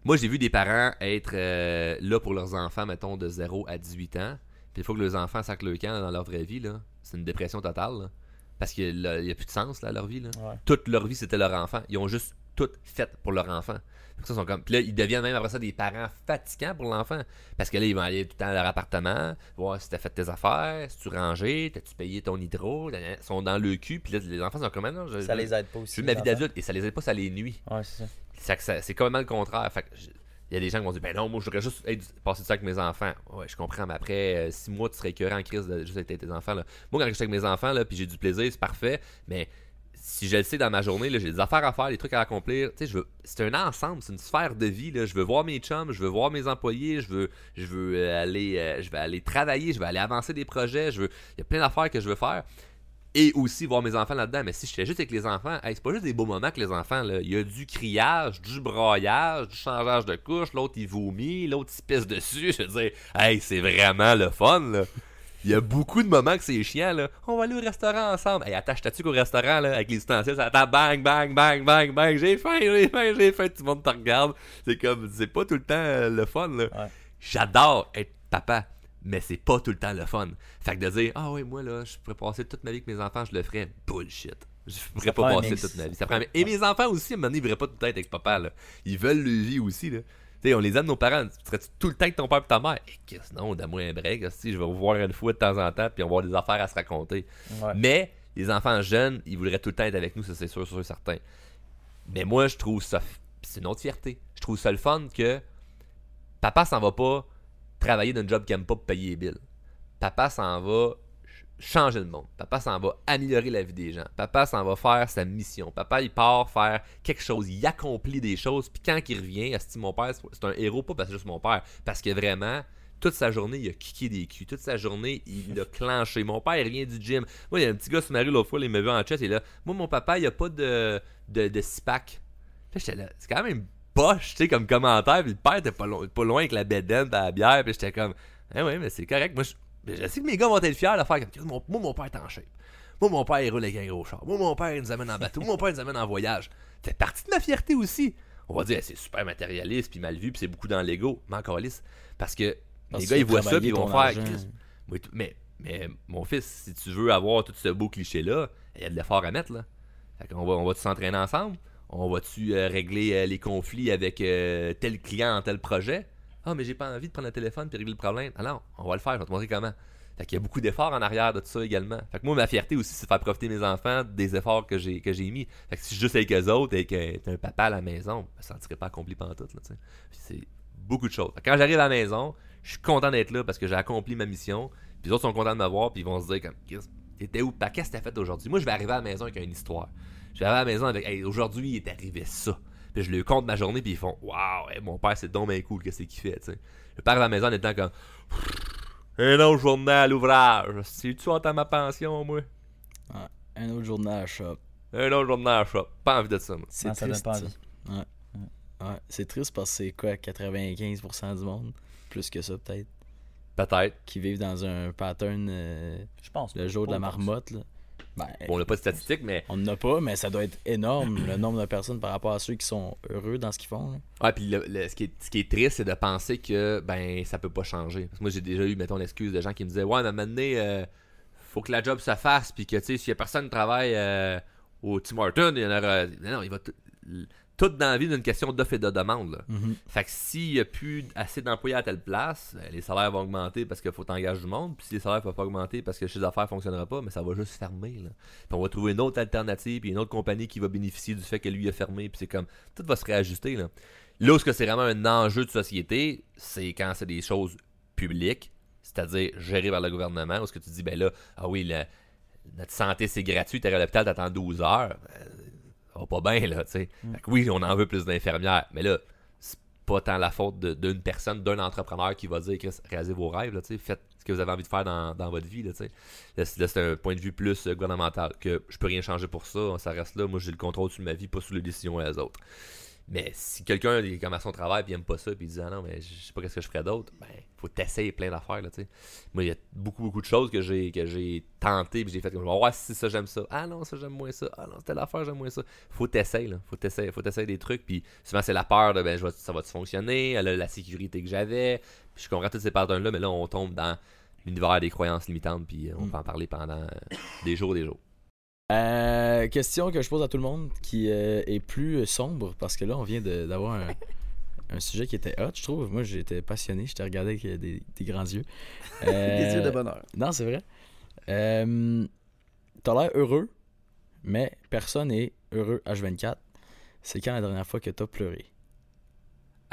Moi, j'ai vu des parents être euh, là pour leurs enfants, mettons, de 0 à 18 ans. Puis il faut que les enfants sacrent le camp dans leur vraie vie, là. C'est une dépression totale, là. Parce qu'il n'y a, plus de sens, là, à leur vie, là. Ouais. Toute leur vie, c'était leur enfant. Ils ont juste tout fait pour leur enfant. Fait que ça, ils sont comme... Puis là, ils deviennent même après ça des parents fatigants pour l'enfant. Parce que là, ils vont aller tout le temps à leur appartement, voir si t'as fait tes affaires, si tu rangé, t'as-tu payé ton hydro. Ils sont dans le cul, puis là, les enfants sont comme... Ah Non, je, Ça les aide pas je aussi. ma vie d'adulte, et ça les aide pas, ça les nuit. Ouais, c'est ça. Ça- c'est complètement le contraire. Fait que je- il y a des gens qui vont dire Ben non, moi je voudrais juste passer du temps avec mes enfants. Ouais, je comprends, mais après euh, six mois, tu serais écœuré en crise de juste être avec tes enfants. Là. Moi, quand je suis avec mes enfants, là, puis j'ai du plaisir, c'est parfait. Mais si je le sais dans ma journée, j'ai des affaires à faire, des trucs à accomplir. Tu sais, je veux. C'est un ensemble, c'est une sphère de vie. Là. Je veux voir mes chums, je veux voir mes employés, je veux, je veux euh, aller, euh, je vais aller travailler, je vais aller avancer des projets. Je veux. Il y a plein d'affaires que je veux faire et aussi voir mes enfants là-dedans. Mais si j'étais juste avec les enfants, hey, c'est pas juste des beaux moments que les enfants. Là. Il y a du criage, du braillage, du changeage de couche, l'autre il vomit, l'autre il se pisse dessus. Je veux dire, hey, c'est vraiment le fun. Là. Il y a beaucoup de moments que c'est chiant. Là. On va aller au restaurant ensemble. Hey, attache ta au restaurant là, avec les ustensiles, ça tape bang, bang, bang, bang, bang. J'ai faim, j'ai faim, j'ai faim. Tout le monde te regarde. C'est comme, c'est pas tout le temps euh, le fun. Là. Ouais. J'adore être papa, mais c'est pas tout le temps le fun. Fait que de dire, ah oui, moi là, je pourrais passer toute ma vie avec mes enfants, je le ferais, bullshit. Je pourrais pas passer toute ma vie. Ça prend Et mes enfants aussi, à un moment donné, ils voudraient pas tout le temps être avec papa. Là. Ils veulent le vie aussi. Là. Tu sais, on les aime, nos parents. Tu serais tout le temps avec ton père et ta mère? Et qu'est-ce non, donne-moi un break. Si je vais vous voir une fois de temps en temps, puis on va avoir des affaires à se raconter. Ouais. Mais les enfants jeunes, ils voudraient tout le temps être avec nous, ça c'est sûr, sûr, certain. Mais moi, je trouve ça. C'est une autre fierté. Je trouve ça le fun que papa s'en va pas travailler d'un job qu'il aime pas pour payer les billes. Papa s'en va ch- changer le monde. Papa s'en va améliorer la vie des gens. Papa s'en va faire sa mission. Papa, il part faire quelque chose. Il accomplit des choses. Puis quand il revient, mon père, c'est- un héros, pas parce que c'est juste mon père. Parce que vraiment, toute sa journée, il a kické des culs. Toute sa journée, il a (laughs) clenché. Mon père, il vient du gym. Moi, il y a un petit gars sur ma rue l'autre fois, il m'a vu en chest. Et là, moi, mon papa, il a pas de, de, de six-pack. Là, j'étais là, c'est quand même poche, tu sais, comme commentaire. Puis le père était pas, loin- pas loin avec la bédaine, pis la bière. Puis j'étais comme, ah ouais, mais c'est correct. Moi, je, sais que mes gars vont être fiers de faire comme, moi, mon père est en shape. Moi, mon père, il roule avec un gros char. Moi, mon père, il nous amène en bateau. Moi, mon père, il nous amène en voyage. Fait partie de ma fierté aussi. On va dire, c'est super matérialiste, puis mal vu, puis c'est beaucoup dans l'ego. Mais encore lisse. Parce que Parce les gars, ils voient ça, puis ils vont faire, oui, mais, mais mon fils, si tu veux avoir tout ce beau cliché-là, il y a de l'effort à mettre, là. Fait qu'on va, on va-tu s'entraîner ensemble? On va-tu euh, régler euh, les conflits avec euh, tel client en tel projet? Ah, mais j'ai pas envie de prendre le téléphone puis régler le problème. Ah non, on va le faire, je vais te montrer comment. Fait qu'il y a beaucoup d'efforts en arrière de tout ça également. Fait que moi, ma fierté aussi, c'est de faire profiter mes enfants des efforts que j'ai, que j'ai mis. Fait que si je suis juste avec eux autres et que t'es un papa à la maison, je me sentirais pas accompli pendant tout, là. Puis c'est beaucoup de choses. Fait que quand j'arrive à la maison, je suis content d'être là parce que j'ai accompli ma mission. Puis les autres sont contents de me voir, puis ils vont se dire comme, t'étais où? Qu'est-ce que t'as fait aujourd'hui? Moi, je vais arriver à la maison avec une histoire. Je vais arriver à la maison avec, hey, aujourd'hui, il est arrivé ça. Puis je leur compte ma journée, puis ils font, waouh, hey, mon père, c'est donc bien cool, qu'est-ce qu'il fait, tu sais. Je pars à la maison en étant comme, un autre journal à l'ouvrage. C'est-tu à ma pension, moi? Un autre journal à shop. Un autre journal à shop. Pas envie de ça, moi. C'est donne triste. pas envie. Ouais. Ouais. C'est triste parce que c'est quoi, 95% du monde, plus que ça peut-être, Peut-être. qui vivent dans un pattern euh, Je pense. le jour de la marmotte. Là. Ben, Bon, on n'a pas de statistiques, mais. on n'en a pas, mais ça doit être énorme le nombre de personnes par rapport à ceux qui sont heureux dans ce qu'ils font. Ouais, puis le- le- ce, qui est, ce qui est triste, c'est de penser que ben ça peut pas changer. Parce que moi, j'ai déjà eu, mettons, l'excuse de gens qui me disaient Ouais, mais à un moment donné, euh, faut que la job se fasse, puis que, tu sais, s'il y a personne qui travaille euh, au Tim Hortons, il y en aura. Non, non, il va. Tout dans la vie d'une question d'offre et de demande. là. Fait que s'il n'y a plus assez d'employés à telle place, ben, les salaires vont augmenter parce qu'il faut t'engager du monde. Puis si les salaires ne peuvent pas augmenter parce que chez les affaires ne fonctionnera pas, mais ça va juste fermer. Là. Puis on va trouver une autre alternative, puis une autre compagnie qui va bénéficier du fait que lui a fermé. Puis c'est comme, tout va se réajuster. Là, là où est-ce que c'est vraiment un enjeu de société, c'est quand c'est des choses publiques, c'est-à-dire gérées par le gouvernement, où est-ce que tu dis, ben là, ah oui, le- notre santé c'est gratuit, t'es à l'hôpital, t'attends 12 heures. Va pas bien, là, tu sais. Que oui, on en veut plus d'infirmières, mais là, c'est pas tant la faute d'une personne, d'un entrepreneur qui va dire Chris, réalisez vos rêves, là, tu sais, faites ce que vous avez envie de faire dans, dans votre vie, là, tu sais. Là, c'est- là, c'est un point de vue plus euh, gouvernemental, que je peux rien changer pour ça, ça reste là, moi j'ai le contrôle sur ma vie, pas sur les décisions des autres. Mais si quelqu'un est comme à son travail puis il aime pas ça puis il dit ah non mais je sais pas qu'est-ce que je ferais d'autre, ben faut t'essayer plein d'affaires là tu sais. Moi il y a beaucoup beaucoup de choses que j'ai que j'ai tenté puis j'ai fait comme ouais si ça j'aime ça. Ah non ça j'aime moins ça. Ah non c'était l'affaire j'aime moins ça. Faut t'essayer là, faut t'essayer faut t'essayer des trucs puis souvent c'est la peur de ben je vais- ça va fonctionner, la, la sécurité que j'avais. Puis je comprends toutes ces patterns là mais là on tombe dans l'univers des croyances limitantes puis on Mm. peut en parler pendant euh, des jours des jours. Euh, question que je pose à tout le monde qui euh, est plus sombre parce que là on vient d'avoir un, un sujet qui était hot, je trouve. Moi j'étais passionné, je t'ai regardé avec des, des grands yeux. (laughs) Des Euh, yeux de bonheur. Non, c'est vrai. Euh, T'as l'air heureux, mais personne n'est heureux H24. C'est quand la dernière fois que t'as pleuré?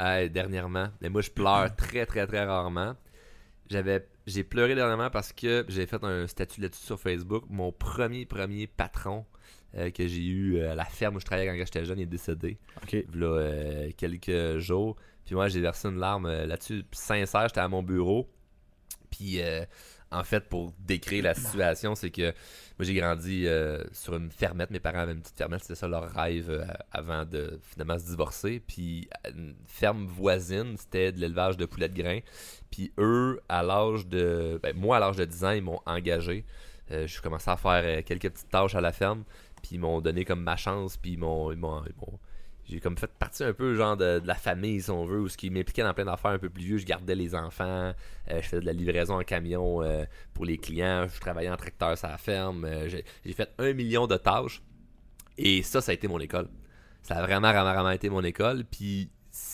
Hey, dernièrement. Mais moi, je pleure (laughs) très, très, très rarement. J'avais, j'ai pleuré dernièrement parce que j'ai fait un statut là-dessus sur Facebook. Mon premier, premier patron euh, que j'ai eu euh, à la ferme où je travaillais quand j'étais jeune, il est décédé. Ok. A euh, quelques jours. Puis moi, j'ai versé une larme là-dessus. Sincère, j'étais à mon bureau. Puis en fait, pour décrire la situation, c'est que moi, j'ai grandi sur une fermette. Mes parents avaient une petite fermette. C'était ça leur rêve avant de finalement se divorcer. Puis une ferme voisine, c'était de l'élevage de poulets de grain. Puis eux, à l'âge de. Ben, moi, à l'âge de 10 ans, ils m'ont engagé. Euh, je commençais à faire euh, quelques petites tâches à la ferme. Puis ils m'ont donné comme ma chance. Puis ils m'ont. j'ai comme fait partie un peu genre de, la famille si on veut ou ce qui m'impliquait dans plein d'affaires un peu plus vieux je gardais les enfants euh, je faisais de la livraison en camion euh, pour les clients je travaillais en tracteur sur la ferme euh, j'ai j'ai fait un million de tâches et ça ça a été mon école ça a vraiment vraiment, vraiment été mon école puis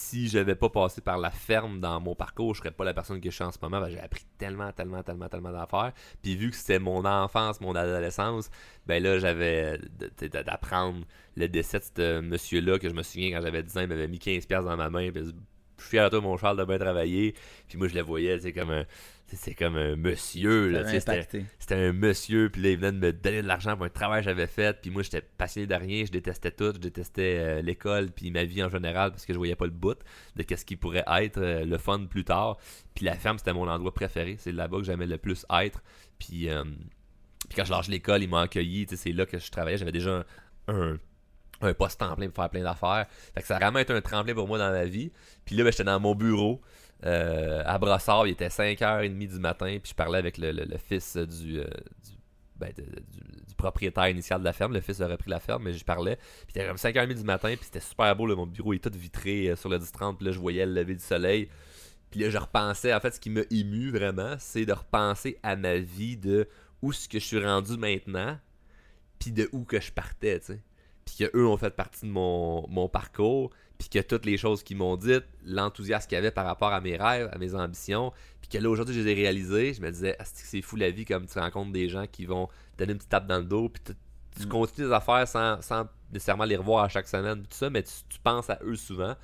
si j'avais pas passé par la ferme dans mon parcours je serais pas la personne que je suis en ce moment j'ai appris tellement tellement tellement tellement d'affaires puis vu que c'était mon enfance mon adolescence ben là j'avais d'apprendre le décès de ce monsieur-là que je me souviens quand j'avais 10 ans, il m'avait mis 15$ piastres dans ma main. Je suis fier de toi, mon Charles, de bien travailler. Puis moi, je le voyais, c'est comme un. C'est comme un monsieur, là. C'était un monsieur, puis là, il venait de me donner de l'argent pour un travail que j'avais fait. Puis moi, j'étais passionné de rien, je détestais tout. Je détestais euh, l'école, puis ma vie en général, parce que je voyais pas le bout de qu'est-ce qui pourrait être euh, le fun plus tard. Puis la ferme, c'était mon endroit préféré. C'est là-bas que j'aimais le plus être. Puis, euh, puis quand je lâche l'école, ils m'ont accueilli. Tu sais, C'est là que je travaillais. J'avais déjà un, un, un poste en plein pour faire plein d'affaires. Fait que ça a vraiment été un tremplin pour moi dans ma vie. Puis là, ben, j'étais dans mon bureau. Euh, à Brossard, il était 5h30 du matin, puis je parlais avec le, fils du, propriétaire initial de la ferme. Le fils a repris la ferme, mais je parlais. Puis c'était comme 5h30 du matin, puis c'était super beau. mon bureau est tout vitré euh, sur le 10-30, puis là, je voyais le lever du soleil. Puis là, je repensais, en fait, ce qui m'a ému vraiment, c'est de repenser à ma vie de où est-ce que je suis rendu maintenant, puis de où que je partais, tu sais. Puis que eux ont fait partie de mon parcours, puis que toutes les choses qu'ils m'ont dites, l'enthousiasme qu'il y avait par rapport à mes rêves, à mes ambitions, puis que là, aujourd'hui, je les ai réalisées, je me disais, ah, c'est fou la vie, comme tu rencontres des gens qui vont te donner une petite tape dans le dos, puis tu- tu Mm. continues les affaires sans, sans nécessairement les revoir à chaque semaine, tout ça, mais tu, tu penses à eux souvent.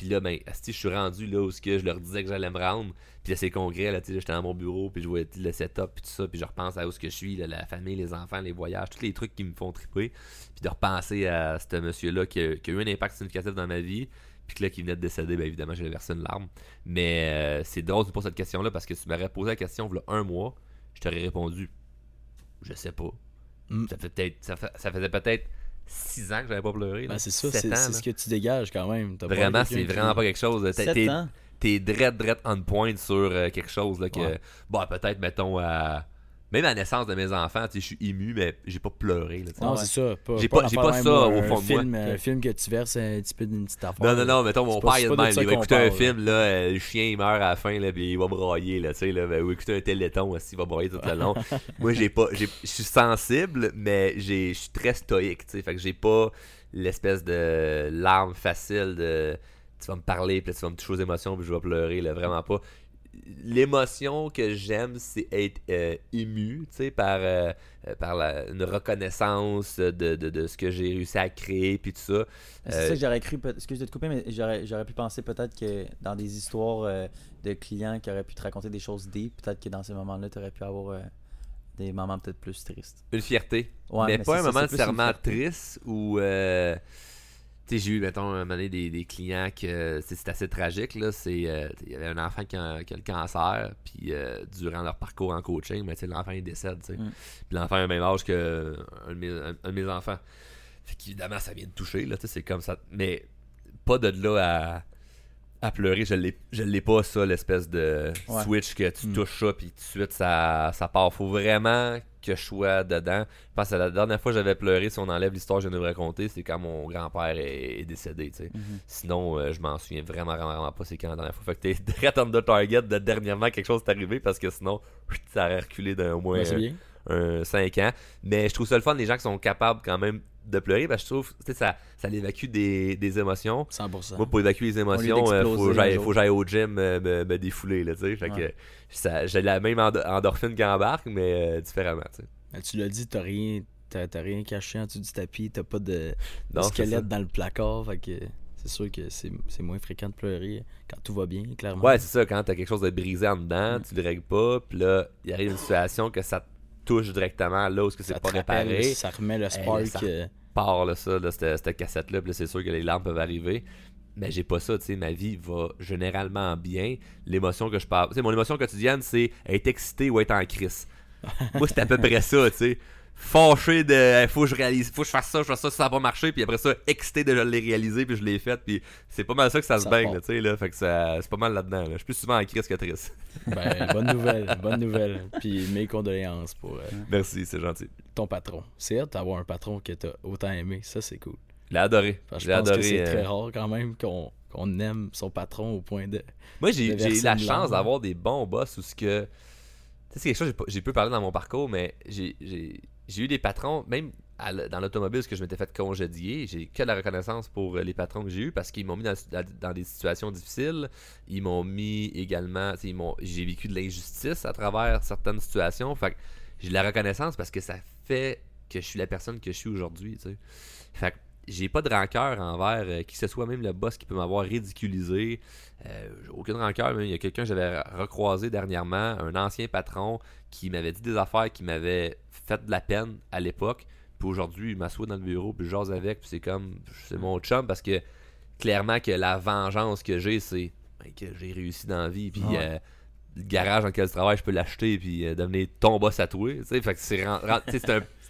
Puis là, ben, je suis rendu là où que je leur disais que j'allais me rendre. Puis là, ces congrès, là, tu sais, j'étais dans mon bureau, puis je voyais le setup, puis tout ça, puis je repense à où ce que je suis, là, la famille, les enfants, les voyages, tous les trucs qui me font triper. Puis de repenser à ce monsieur-là qui, a- qui a eu un impact significatif dans ma vie, puis que là, qui venait de décéder, ben évidemment, j'ai versé une larme. Mais euh, c'est drôle de poser cette question-là, parce que tu m'aurais posé la question, il y a un mois, je t'aurais répondu, je sais pas. Mm. Ça, fait peut-être, ça, fait- ça faisait peut-être 6 ans que j'avais pas pleuré. Ben, c'est ça, c'est ce que tu dégages quand même. Vraiment, c'est vraiment pas quelque chose. T'es- 7 T'es ans? t'es dread, dread on point sur euh, quelque chose là, que, Ouais. bon, peut-être, mettons, à Même à la naissance de mes enfants, tu sais, je suis ému, mais j'ai pas pleuré. Là. Non, ouais. c'est ça. Pas, J'ai pas, pas- pas ça au fond de moi. film, Un film que tu verses un petit peu d'une petite affaire. Non, non, non, mettons, mon père, il de même. Il va écouter un film, là, euh, le chien, il meurt à la fin, là, puis il va broyer, là, tu sais, là, ben, ou écouter un téléthon aussi, il va broyer tout le long? (laughs) Moi, j'ai pas, j'ai- je suis sensible, mais j'ai, je suis très stoïque, tu sais, fait que j'ai pas l'espèce de larme facile de, tu vas me parler, puis là, tu vas me toucher aux émotions, puis je vais pleurer, là, vraiment pas. L'émotion que j'aime, c'est être euh, ému, tu sais, par, euh, euh, par la- une reconnaissance de, de, de ce que j'ai réussi à créer, puis tout ça. C'est ça que j'aurais cru, excuse de te couper, mais j'aurais, pu penser peut-être que dans des histoires de clients qui auraient pu te raconter des choses deep, peut-être que dans ces moments-là, tu aurais pu avoir des moments peut-être plus tristes. Une fierté. Ouais, mais, mais pas un ça, moment nécessairement triste où. Tu sais, j'ai eu, mettons, un moment donné, des, des clients que c'est assez tragique. là. C'est, euh, il y avait un enfant qui a, qui a le cancer, puis euh, durant leur parcours en coaching, mais tu sais, l'enfant il décède. Mm. Puis l'enfant a le même âge que un de mes, un- un de mes enfants. Fait qu'évidemment, ça vient de toucher. Là, tu sais, c'est comme ça. Mais pas de là à, à pleurer. Je l'ai, je l'ai pas, ça, l'espèce de Ouais. switch que tu Mm. touches ça, puis tout de suite, ça, ça part. Faut vraiment que je sois dedans. Je pense que la dernière fois que j'avais pleuré, si on enlève l'histoire que je viens de vous raconter, c'est quand mon grand-père est, est décédé. Mhm. Sinon, euh, je m'en souviens vraiment, vraiment, vraiment pas c'est quand la dernière fois. Fait que t'es (laughs) direct on the target de dernièrement quelque chose est arrivé parce que sinon, ça aurait reculé d'un moins Ouais, c'est un- bien. un 5 ans. Mais je trouve ça le fun, les gens qui sont capables quand même de pleurer, parce que je trouve ça, ça évacue des, des émotions. 100%. Moi, pour évacuer les émotions, euh, d'exploser faut que j'aille- au gym euh, me, me défouler, là, que Ouais. ça- j'ai la même endo- endorphine qui embarque, mais euh, différemment, tu l'as dit, t'as rien, t'as, t'as rien caché en dessous du tapis, t'as pas de, Non, squelette dans le placard, fait que c'est sûr que c'est, c'est moins fréquent de pleurer quand tout va bien, clairement. Ouais, c'est ça, quand t'as quelque chose de brisé en dedans, Mm. tu le règles pas, puis là, il arrive une situation que ça te touche directement là où ce que c'est ça pas réparé. ça remet le spark. ça- euh, part là, ça, là, cette, cette cassette-là, puis là, c'est sûr que les larmes peuvent arriver. Mais j'ai pas ça, tu sais, ma vie va généralement bien. L'émotion que je parle, tu sais, mon émotion quotidienne, c'est être excité ou être en crise. (laughs) Moi, c'est à peu près ça, tu sais. Fâché de, faut que je réalise, faut que je fasse ça, je fasse ça, ça va pas marcher, puis après ça, excité de je l'ai réalisé, puis je l'ai fait, puis c'est pas mal ça que ça, se baigne, tu sais, là, fait que ça, c'est pas mal là-dedans, là. Je suis plus souvent en crise que triste. (laughs) ben, bonne nouvelle, bonne nouvelle. Puis mes condoléances pour euh, Merci, c'est gentil. ton patron. C'est hâte d'avoir un patron que t'as autant aimé, ça c'est cool. Je l'ai adoré. Je pense adoré. que c'est euh, très rare quand même qu'on, aime son patron au point de... Moi, j'ai eu la chance d'avoir des bons boss où ce que. Tu sais, c'est quelque chose que j'ai peu parlé dans mon parcours, mais j'ai- j'ai eu des patrons, même dans l'automobile, ce que je m'étais fait congédier, j'ai que de la reconnaissance pour euh, les patrons que j'ai eu parce qu'ils m'ont mis dans, des situations difficiles. Ils m'ont mis également. J'ai vécu de l'injustice à travers certaines situations. Fait j'ai de la reconnaissance parce que ça fait que je suis la personne que je suis aujourd'hui. Fait j'ai pas de rancœur envers euh, qui que ce soit, même le boss qui peut m'avoir ridiculisé. Euh, j'ai aucune rancœur, il y a quelqu'un que j'avais recroisé dernièrement, un ancien patron qui m'avait dit des affaires qui m'avaient fait de la peine à l'époque. Puis aujourd'hui, il m'assoit dans le bureau, puis je jase avec, puis c'est comme, c'est mon chum, parce que clairement que la vengeance que j'ai, c'est ben, que j'ai réussi dans la vie, puis Ouais. euh, le garage dans lequel je travaille, je peux l'acheter, puis euh, devenir ton boss à toi. Fait que c'est, un